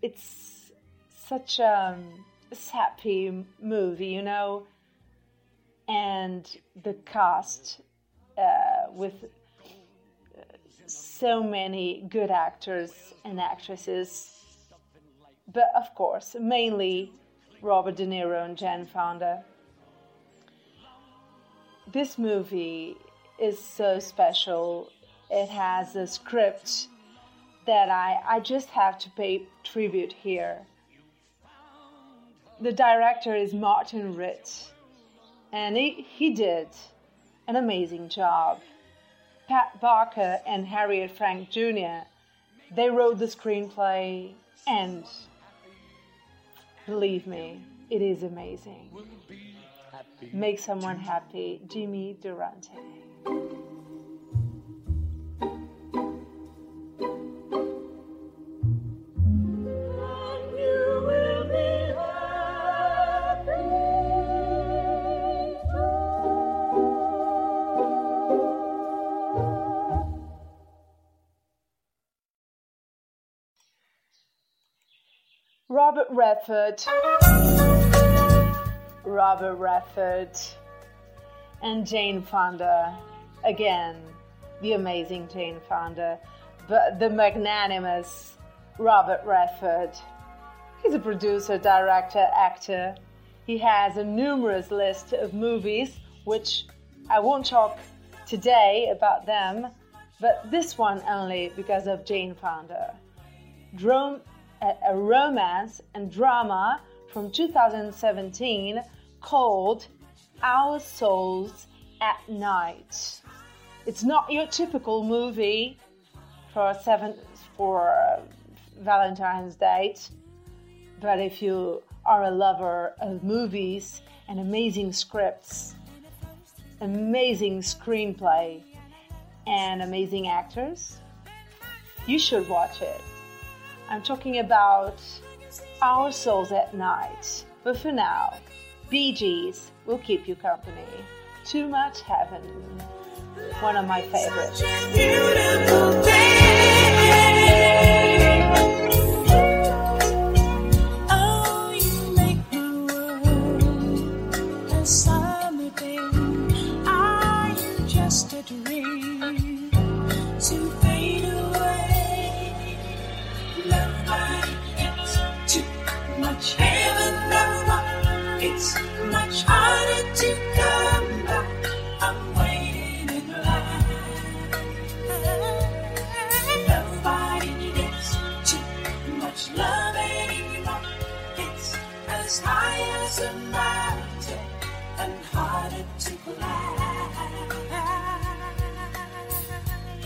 It's such a sappy movie, you know, and the cast uh, with uh, so many good actors and actresses, but of course, mainly Robert De Niro and Jane Fonda. This movie is so special. It has a script that I, I just have to pay tribute here. The director is Martin Ritt, and he, he did an amazing job. Pat Barker and Harriet Frank Jr. They wrote the screenplay, and believe me, it is amazing. Make someone happy, Jimmy Durante. Robert Redford. Robert Redford and Jane Fonda. Again, the amazing Jane Fonda, but the magnanimous Robert Redford. He's a producer, director, actor. He has a numerous list of movies, which I won't talk today about them, but this one only because of Jane Fonda. A romance and drama from 2017 called Our Souls at Night. It's not your typical movie for seven for uh, Valentine's date, but if you are a lover of movies and amazing scripts, amazing screenplay, and amazing actors, you should watch it. I'm talking about Our Souls at Night. But for now, Bee Gees will keep you company. Too Much Heaven, one of my favorites. High as a mountain and harder to climb.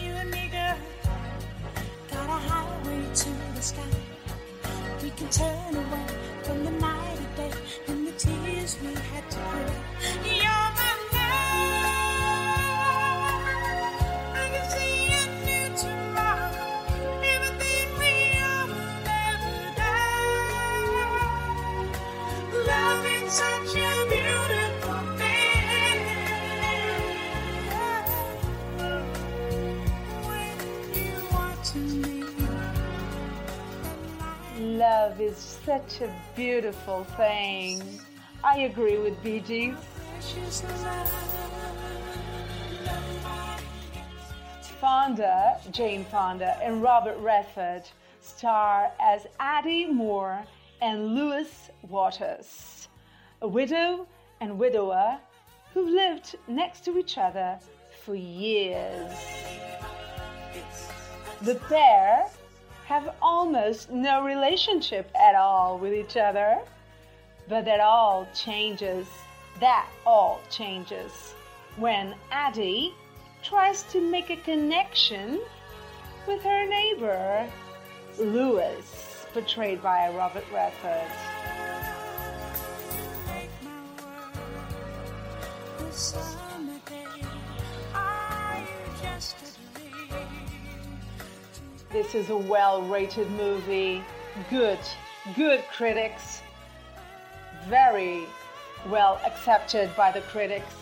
You and me, girl, got a highway to the sky. We can turn away from the Love is such a beautiful thing. I agree with Gees. Fonda, Jane Fonda, and Robert Redford star as Addie Moore and Louis Waters. a widow and widower who've lived next to each other for years. The pair have almost no relationship at all with each other, but that all changes. That all changes when Addie tries to make a connection with her neighbor, Louis, portrayed by Robert Redford. This is a well rated movie. Good, good critics. Very well accepted by the critics.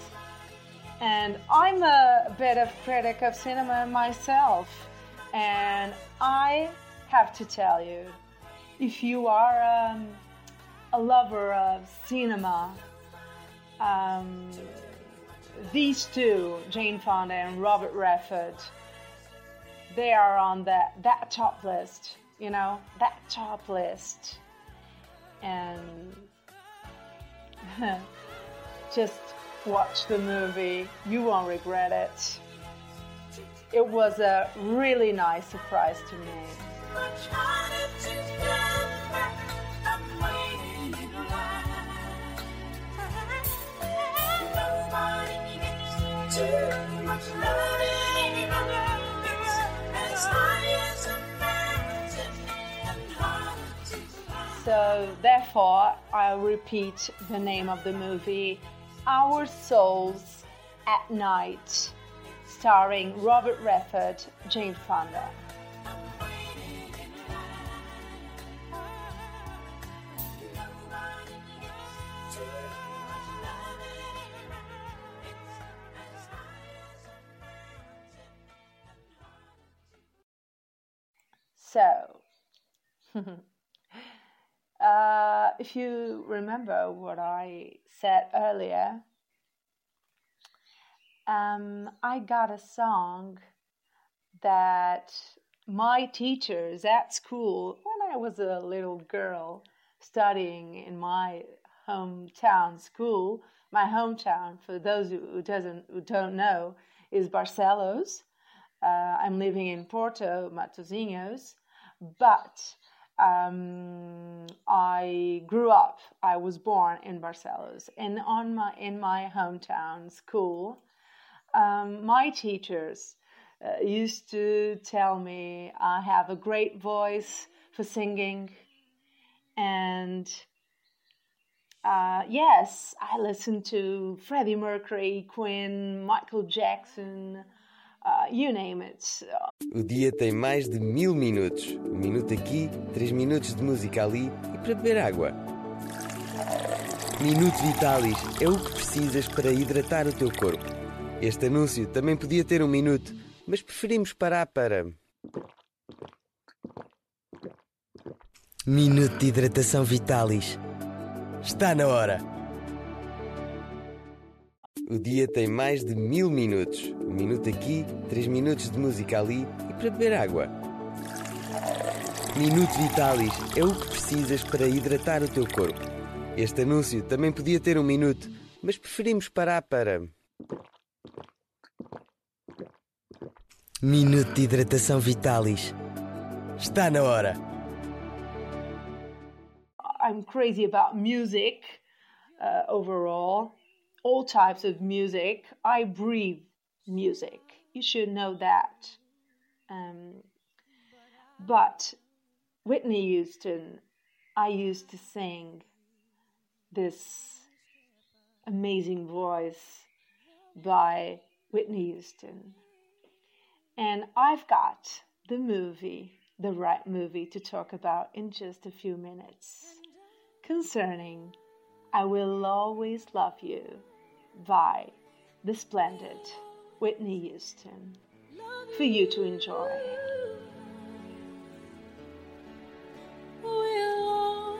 And I'm a bit of critic of cinema myself. And I have to tell you, if you are um, a lover of cinema, um, these two, Jane Fonda and Robert Redford, they are on that that top list, you know, that top list, and just watch the movie. You won't regret it. It was a really nice surprise to me. So, therefore, I'll repeat the name of the movie Our Souls at Night, starring Robert Redford, Jane Fonda. So, uh, if you remember what I said earlier, um, I got a song that my teachers at school, when I was a little girl studying in my hometown school, my hometown, for those who doesn't who don't know, is Barcelos. Uh, I'm living in Porto, Matosinhos, but um, I grew up. I was born in Barcelos, and on my in my hometown school, um, my teachers uh, used to tell me I have a great voice for singing, and uh, yes, I listen to Freddie Mercury, Queen, Michael Jackson, uh, you name it. O dia tem mais de mil minutos. Um minuto aqui, três minutos de música ali e para beber água. Minuto Vitalis é o que precisas para hidratar o teu corpo. Este anúncio também podia ter um minuto, mas preferimos parar para. Minuto de hidratação Vitalis. Está na hora! O dia tem mais de mil minutos. Um minuto aqui, três minutos de música ali e para beber água. Minuto Vitalis é o que precisas para hidratar o teu corpo. Este anúncio também podia ter um minuto, mas preferimos parar para. Minuto de hidratação Vitalis. Está na hora! I'm crazy about music uh, overall, all types of music. I breathe music. You should know that. Um, but Whitney Houston, I used to sing this amazing voice by Whitney Houston. And I've got the movie, the right movie to talk about in just a few minutes concerning I Will Always Love You. By the splendid. Whitney Houston. For you to enjoy. We'll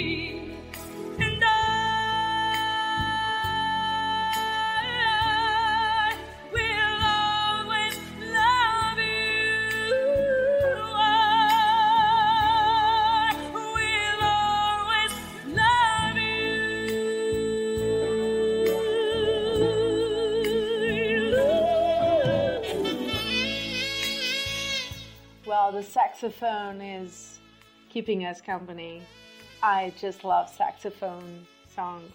Saxophone is keeping us company. I just love saxophone songs.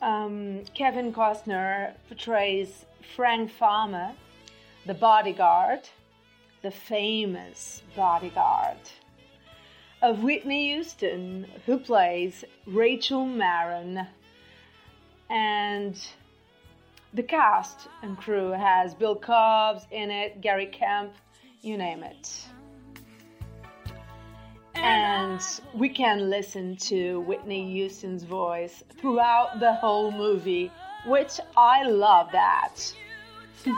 Um, Kevin Costner portrays Frank Farmer, the bodyguard, the famous bodyguard of Whitney Houston, who plays Rachel Marron. And the cast and crew has Bill Cobbs in it, Gary Kemp, you name it. And we can listen to Whitney Houston's voice throughout the whole movie, which I love that.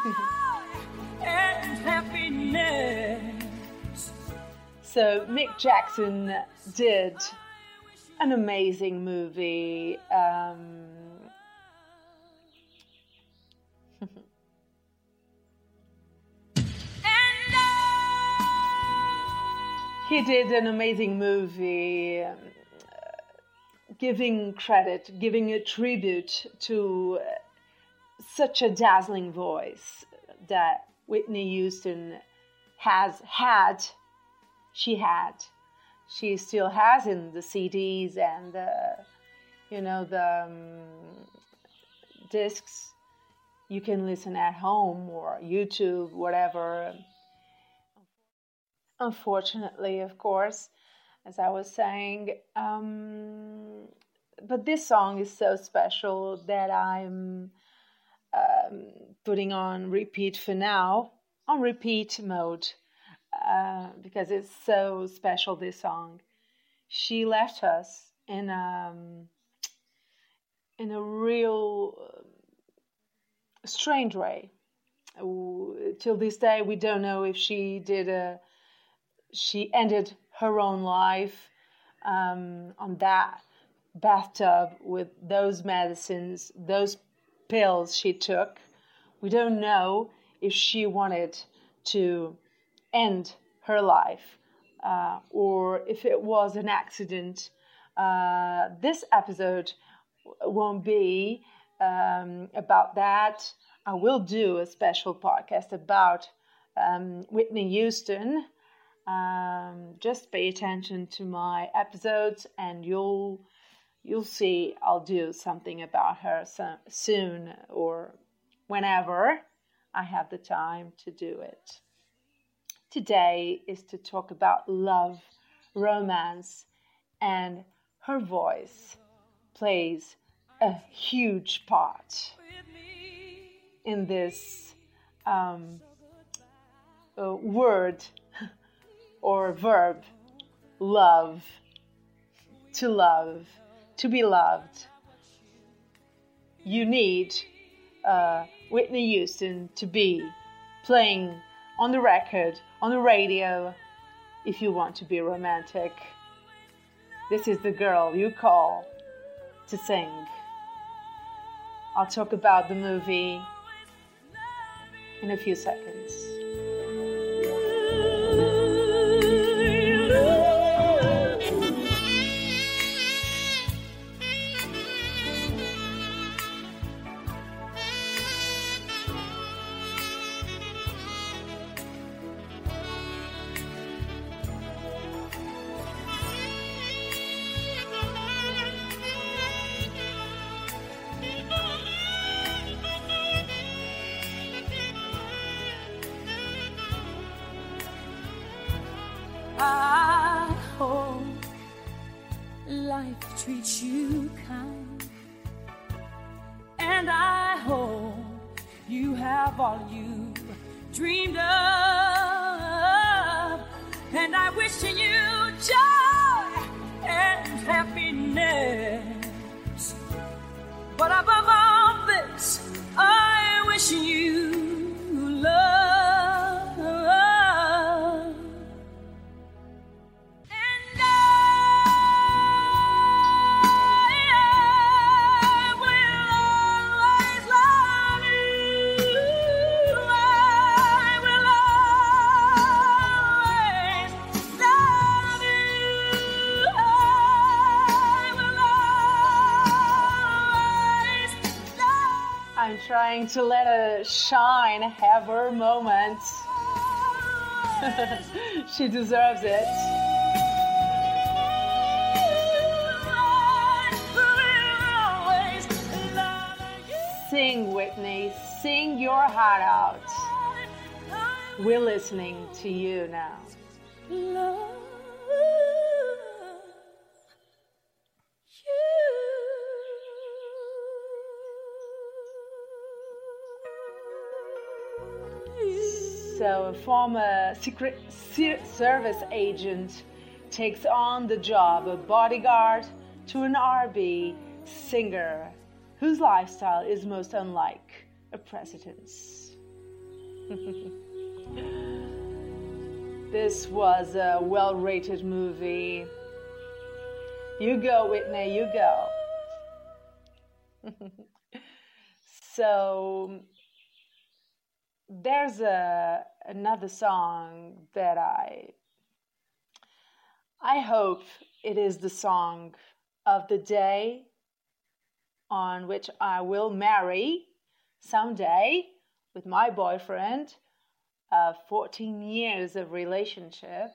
So Mick Jackson did an amazing movie. Um, he did an amazing movie, um, giving credit, giving a tribute to uh, such a dazzling voice that Whitney Houston has had she had. She still has in the CDs and the, you know the um, discs. You can listen at home or YouTube, whatever. Unfortunately, of course, as I was saying, um, but this song is so special that I'm um, putting on repeat for now, on repeat mode uh, because it's so special. This song, she left us in um in a real strange way. Till this day, we don't know if she did a she ended her own life um, on that bathtub with those medicines, those pills she took. We don't know if she wanted to end her life uh, or if it was an accident. Uh, this episode won't be um, about that. I will do a special podcast about um, Whitney Houston. Um, just pay attention to my episodes, and you'll you'll see. I'll do something about her so, soon or whenever I have the time to do it today is to talk about love, romance, and her voice plays a huge part in this um, uh, word or verb love, to love, to be loved. You need uh, Whitney Houston to be playing on the record, on the radio, if you want to be romantic. This is the girl you call to sing. I'll talk about the movie in a few seconds. she deserves it. Sing, Whitney. Sing your heart out. We're listening to you now. A former Secret Service agent takes on the job of bodyguard to an RB singer whose lifestyle is most unlike a president's. this was a well rated movie. You go, Whitney, you go. so, there's a another song that I I hope it is the song of the day on which I will marry someday with my boyfriend. Uh, 14 years of relationship.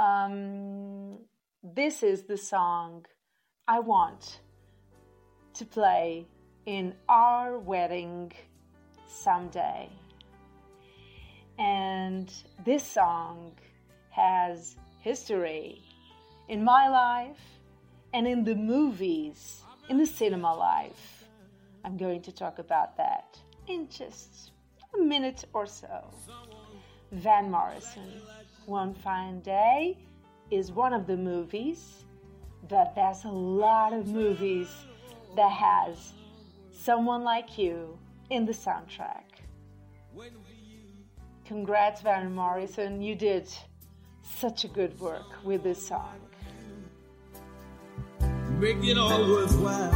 Um, this is the song I want to play in our wedding someday. And this song has history in my life and in the movies, in the cinema life. I'm going to talk about that in just a minute or so. Van Morrison, One Fine Day, is one of the movies, but there's a lot of movies that has someone like you in the soundtrack. Congrats, Van Morrison. You did such a good work with this song. Make it all worthwhile.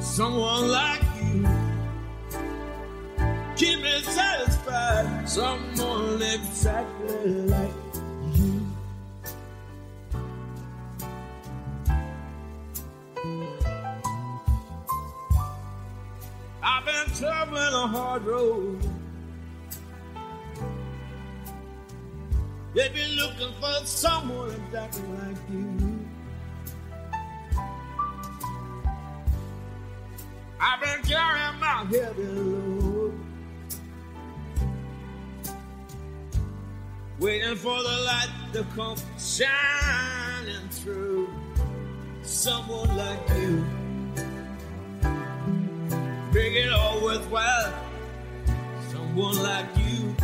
Someone like you. Keep me satisfied. Someone exactly like you. I've been traveling a hard road. They've been looking for someone exactly like you. I've been carrying my heavy load. Waiting for the light to come shining through. Someone like you. Make it all worthwhile. Someone like you.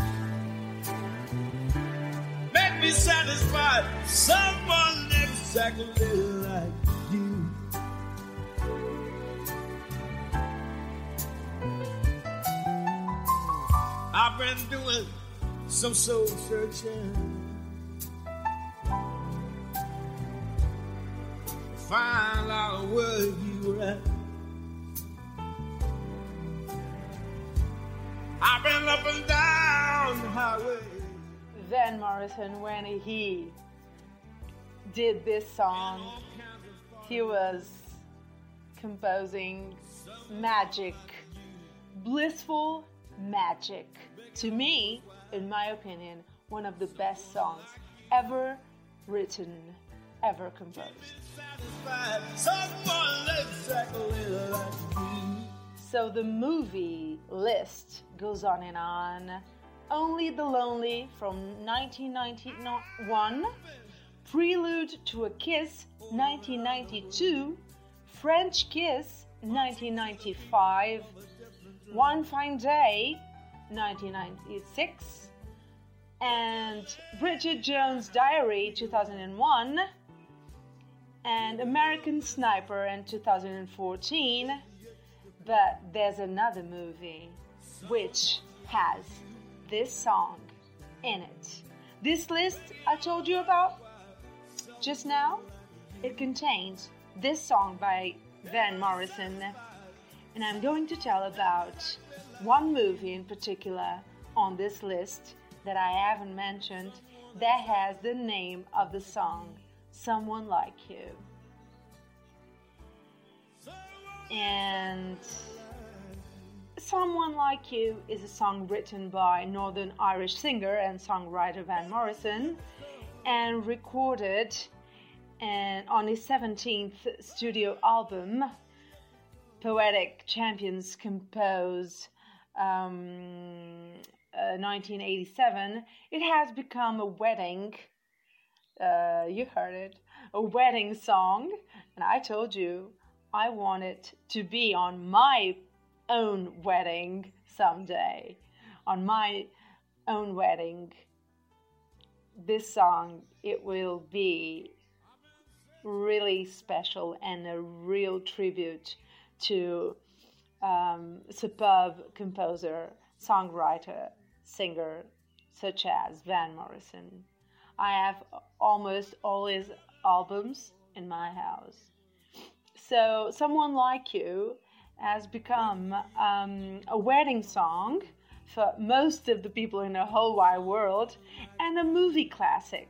Me satisfied. Someone exactly like you. I've been doing some soul searching. Find out where you were at. Van Morrison, when he did this song, he was composing magic, blissful magic. To me, in my opinion, one of the best songs ever written, ever composed. So the movie list goes on and on. Only the Lonely from 1991, Prelude to a Kiss 1992, French Kiss 1995, One Fine Day, 1996, and Bridget Jones' Diary, 2001, and American Sniper in 2014. But there's another movie which has this song in it. This list I told you about just now, it contains this song by Van Morrison, and I'm going to tell about one movie in particular on this list that I haven't mentioned that has the name of the song, Someone Like You. And Someone Like You is a song written by Northern Irish singer and songwriter Van Morrison and recorded on his 17th studio album, Poetic Champions Compose um, uh, 1987, it has become a wedding. Uh, you heard it, a wedding song, and I told you I want it to be on my own wedding someday. On my own wedding, this song it will be really special and a real tribute to um, superb composer, songwriter, singer such as Van Morrison. I have almost all his albums in my house. So, Someone Like You has become um, a wedding song for most of the people in the whole wide world and a movie classic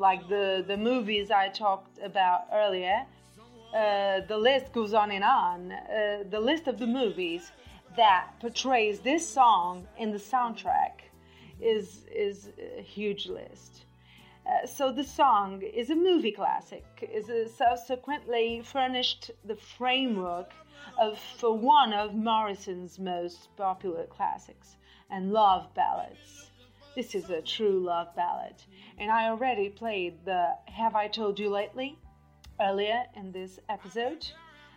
like the, the movies I talked about earlier, uh, the list goes on and on. Uh, the list of the movies that portrays this song in the soundtrack is is a huge list. Uh, so the song is a movie classic. Is subsequently furnished the framework of for one of Morrison's most popular classics and love ballads. This is a true love ballad. And I already played the Have I Told You Lately earlier in this episode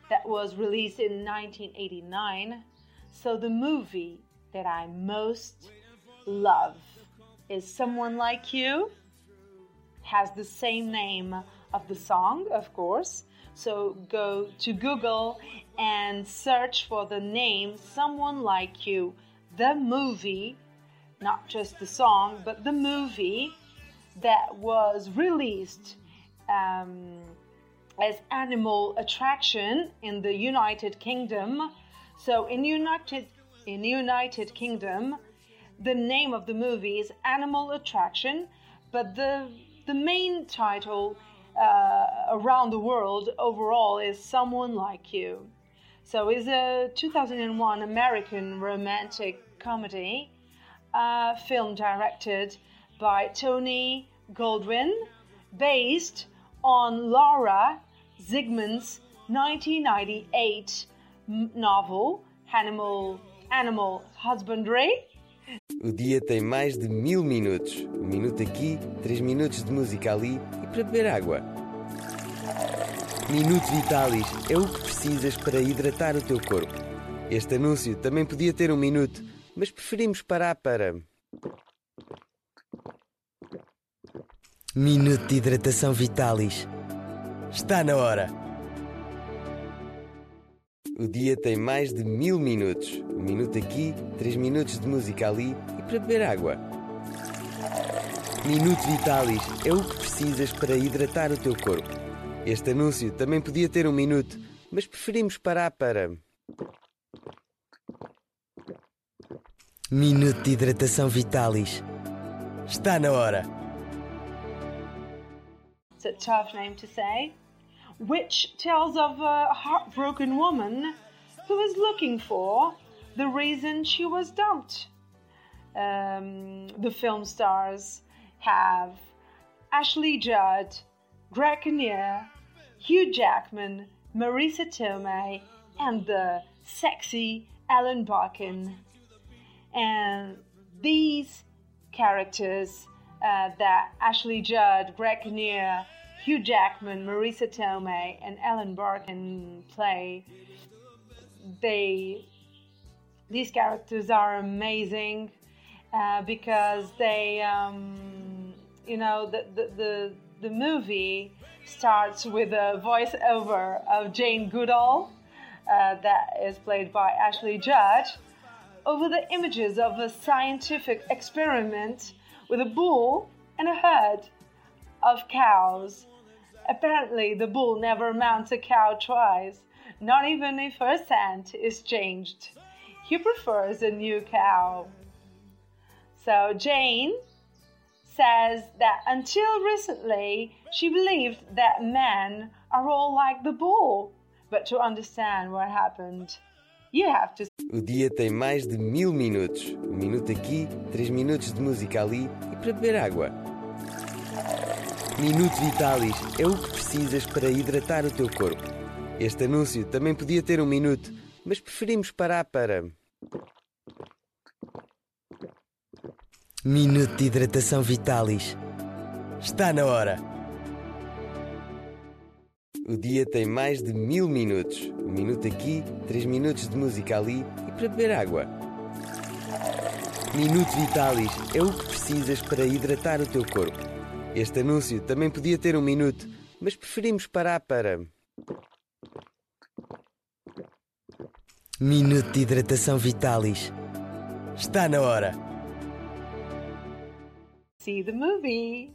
that was released in 1989. So the movie that I most love is Someone Like You. Has the same name of the song, of course. So go to Google and search for the name Someone Like You, the movie not just the song, but the movie that was released um, as Animal Attraction in the United Kingdom. So in United in United Kingdom, the name of the movie is Animal Attraction, but the the main title uh, around the world overall is Someone Like You. So it's a 2001 American romantic comedy uh, film directed by Tony Goldwyn, based on Laura Zigman's 1998 novel Animal, Animal Husbandry. O dia tem mais de mil minutos. Um minuto aqui, três minutos de música ali e para beber água. Minuto Vitalis é o que precisas para hidratar o teu corpo. Este anúncio também podia ter um minuto mas preferimos parar para. Minuto de hidratação Vitalis. Está na hora! O dia tem mais de mil minutos. Um minuto aqui, três minutos de música ali e para beber água. Minuto Vitalis é o que precisas para hidratar o teu corpo. Este anúncio também podia ter um minuto, mas preferimos parar para. Minuto de hidratação Vitalis. Está na hora. It's a tough name to say. Which tells of a heartbroken woman who is looking for the reason she was dumped. Um, the film stars have Ashley Judd, Greg Kinnear, Hugh Jackman, Marisa Tomei, and the sexy Ellen Barkin. And these characters uh, that Ashley Judd, Greg Kinnear, Hugh Jackman, Marisa Tomei, and Ellen Barkin play, they these characters are amazing uh, because they, um, you know, the, the the the movie starts with a voiceover of Jane Goodale, uh, that is played by Ashley Judd, over the images of a scientific experiment with a bull and a herd of cows. Apparently, the bull never mounts a cow twice, not even if her scent is changed. He prefers a new cow. So, Jane says that until recently she believed that men are all like the bull. But to understand what happened, you have to O dia tem mais de mil minutos. Um minuto aqui, três minutos de música ali e para beber água. Minuto Vitalis é o que precisas para hidratar o teu corpo. Este anúncio também podia ter um minuto, mas preferimos parar para. Minuto de hidratação Vitalis. Está na hora! O dia tem mais de mil minutos. Um minuto aqui, três minutos de música ali e para beber água. Minuto Vitalis é o que precisas para hidratar o teu corpo. Este anúncio também podia ter um minuto, mas preferimos parar para. Minuto de hidratação Vitalis. Está na hora! see the movie.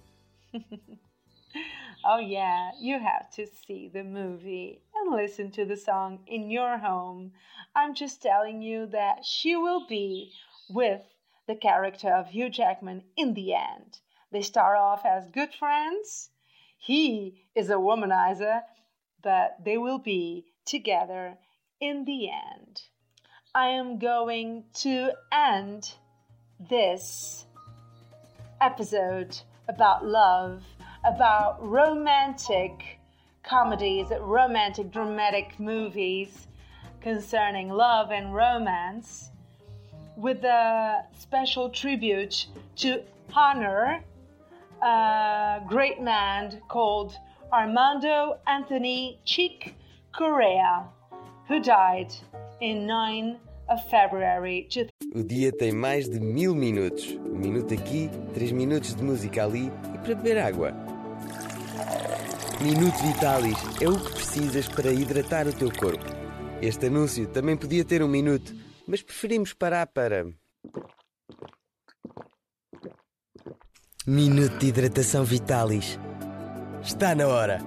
oh, yeah, you have to see the movie and listen to the song in your home. I'm just telling you that she will be with the character of Hugh Jackman in the end. They start off as good friends. He is a womanizer, but they will be together in the end. I am going to end this episode about love, about romantic comedies, romantic dramatic movies concerning love and romance, with a special tribute to honor a great man called Armando Anthony Chick Corea, who died in 9 of February 2000. O dia tem mais de mil minutos. Um minuto aqui, três minutos de música ali e para beber água. Minuto Vitalis é o que precisas para hidratar o teu corpo. Este anúncio também podia ter um minuto, mas preferimos parar para. Minuto de hidratação Vitalis. Está na hora!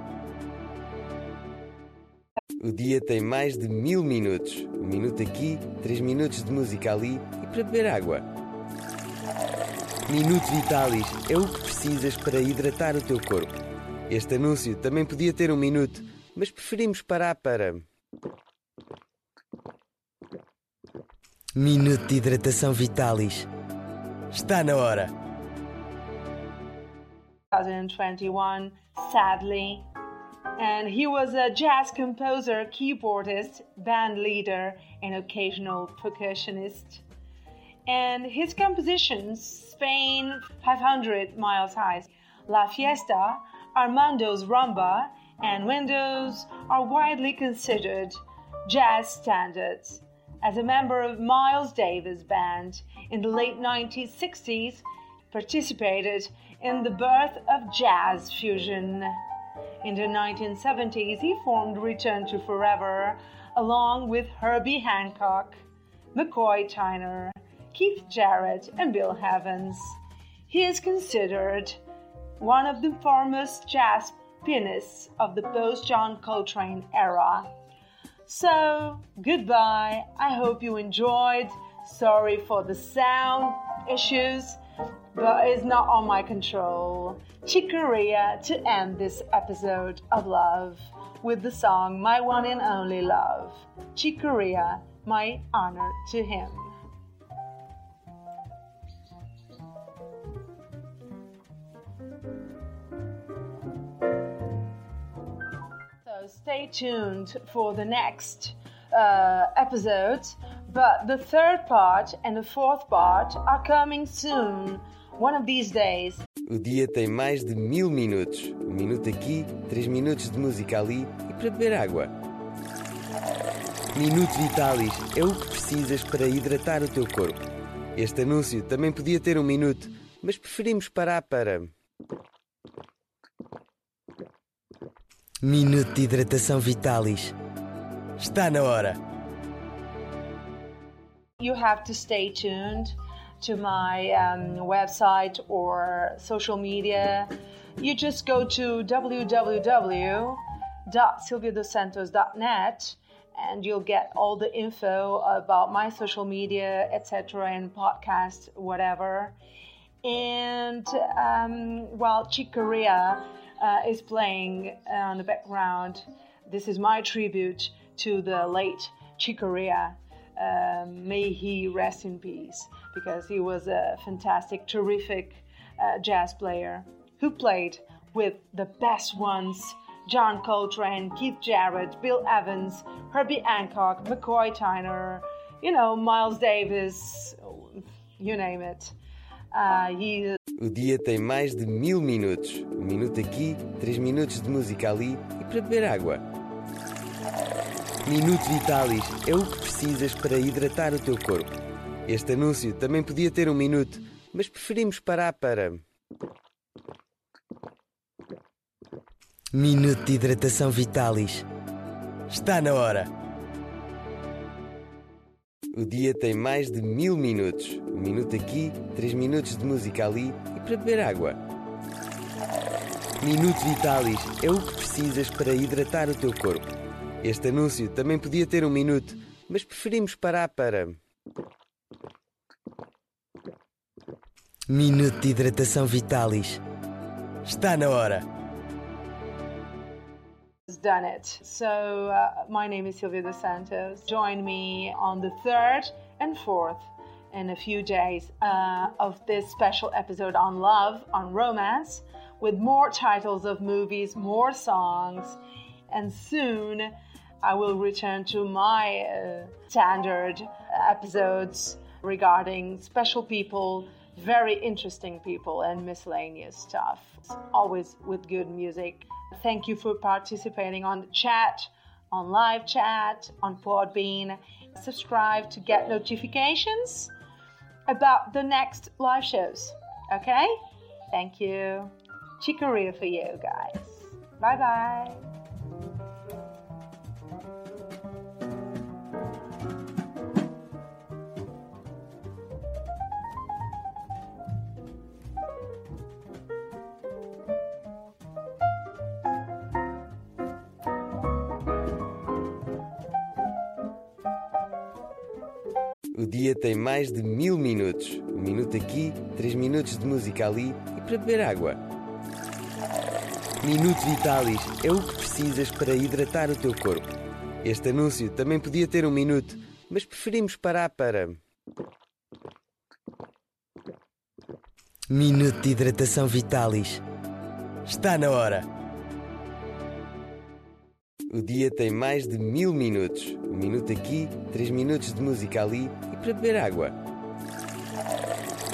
O dia tem mais de mil minutos. Um minuto aqui, três minutos de música ali e para beber água. Minuto Vitalis é o que precisas para hidratar o teu corpo. Este anúncio também podia ter um minuto, mas preferimos parar para. Minuto de hidratação Vitalis. Está na hora! 2021, sadly. And he was a jazz composer, keyboardist, band leader, and occasional percussionist. And his compositions, Spain 500 Miles High, La Fiesta, Armando's Rumba, and Windows are widely considered jazz standards. As a member of Miles Davis Band in the late 1960s, participated in the birth of jazz fusion. In the 1970s, he formed Return to Forever along with Herbie Hancock, McCoy Tyner, Keith Jarrett, and Bill Evans. He is considered one of the foremost jazz pianists of the post John Coltrane era. So, goodbye. I hope you enjoyed. Sorry for the sound issues, but it's not on my control. Chick Corea to end this episode of Love with the song My One and Only Love. Chick Corea, my honor to him. So stay tuned for the next uh, episodes. But the third part and the fourth part are coming soon. One of these days. O dia tem mais de mil minutos. Um minuto aqui, três minutos de música ali e para beber água. Minuto Vitalis é o que precisas para hidratar o teu corpo. Este anúncio também podia ter um minuto, mas preferimos parar para. Minuto de hidratação Vitalis. Está na hora. You have to stay tuned to my um, website or social media. You just go to www.silviadosantos.net and you'll get all the info about my social media, etc., and podcast, whatever. And um, while Chick Corea uh, is playing on the background, this is my tribute to the late Chick Corea. Um, may he rest in peace because he was a fantastic, terrific uh, jazz player who played with the best ones John Coltrane, Keith Jarrett, Bill Evans, Herbie Hancock, McCoy Tyner, you know, Miles Davis, you name it. Uh, he O dia tem mais de mil minutos. Um minuto aqui, três minutos de música ali e para beber água. Minuto Vitalis é o que precisas para hidratar o teu corpo. Este anúncio também podia ter um minuto, mas preferimos parar para. Minuto de hidratação Vitalis. Está na hora. O dia tem mais de mil minutos. Um minuto aqui, três minutos de música ali e para beber água. Minuto Vitalis é o que precisas para hidratar o teu corpo. Este anúncio também podia ter um minuto, mas preferimos parar para. Minuto de hidratação Vitalis. Está na hora. done it. So, uh, my name is Silvia dos Santos. Join me on the 3rd and 4th in a few days uh, of this special episode on love, on romance, with more titles of movies, more songs, and soon I will return to my uh, standard episodes regarding special people, very interesting people, and miscellaneous stuff. Always with good music. Thank you for participating on the chat, on live chat, on Podbean. Subscribe to get notifications about the next live shows. Okay? Thank you. Chick Corea for you guys. Bye bye. O dia tem mais de mil minutos. Um minuto aqui, três minutos de música ali e para beber água. Minuto Vitalis é o que precisas para hidratar o teu corpo. Este anúncio também podia ter um minuto, mas preferimos parar para. Minuto de hidratação Vitalis. Está na hora. O dia tem mais de mil minutos. Um minuto aqui, três minutos de música ali para beber água.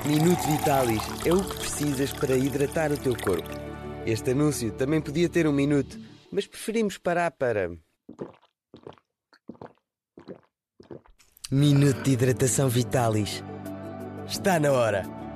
Minuto Vitalis é o que precisas para hidratar o teu corpo. Este anúncio também podia ter um minuto, mas preferimos parar para. Minuto de hidratação Vitalis. Está na hora.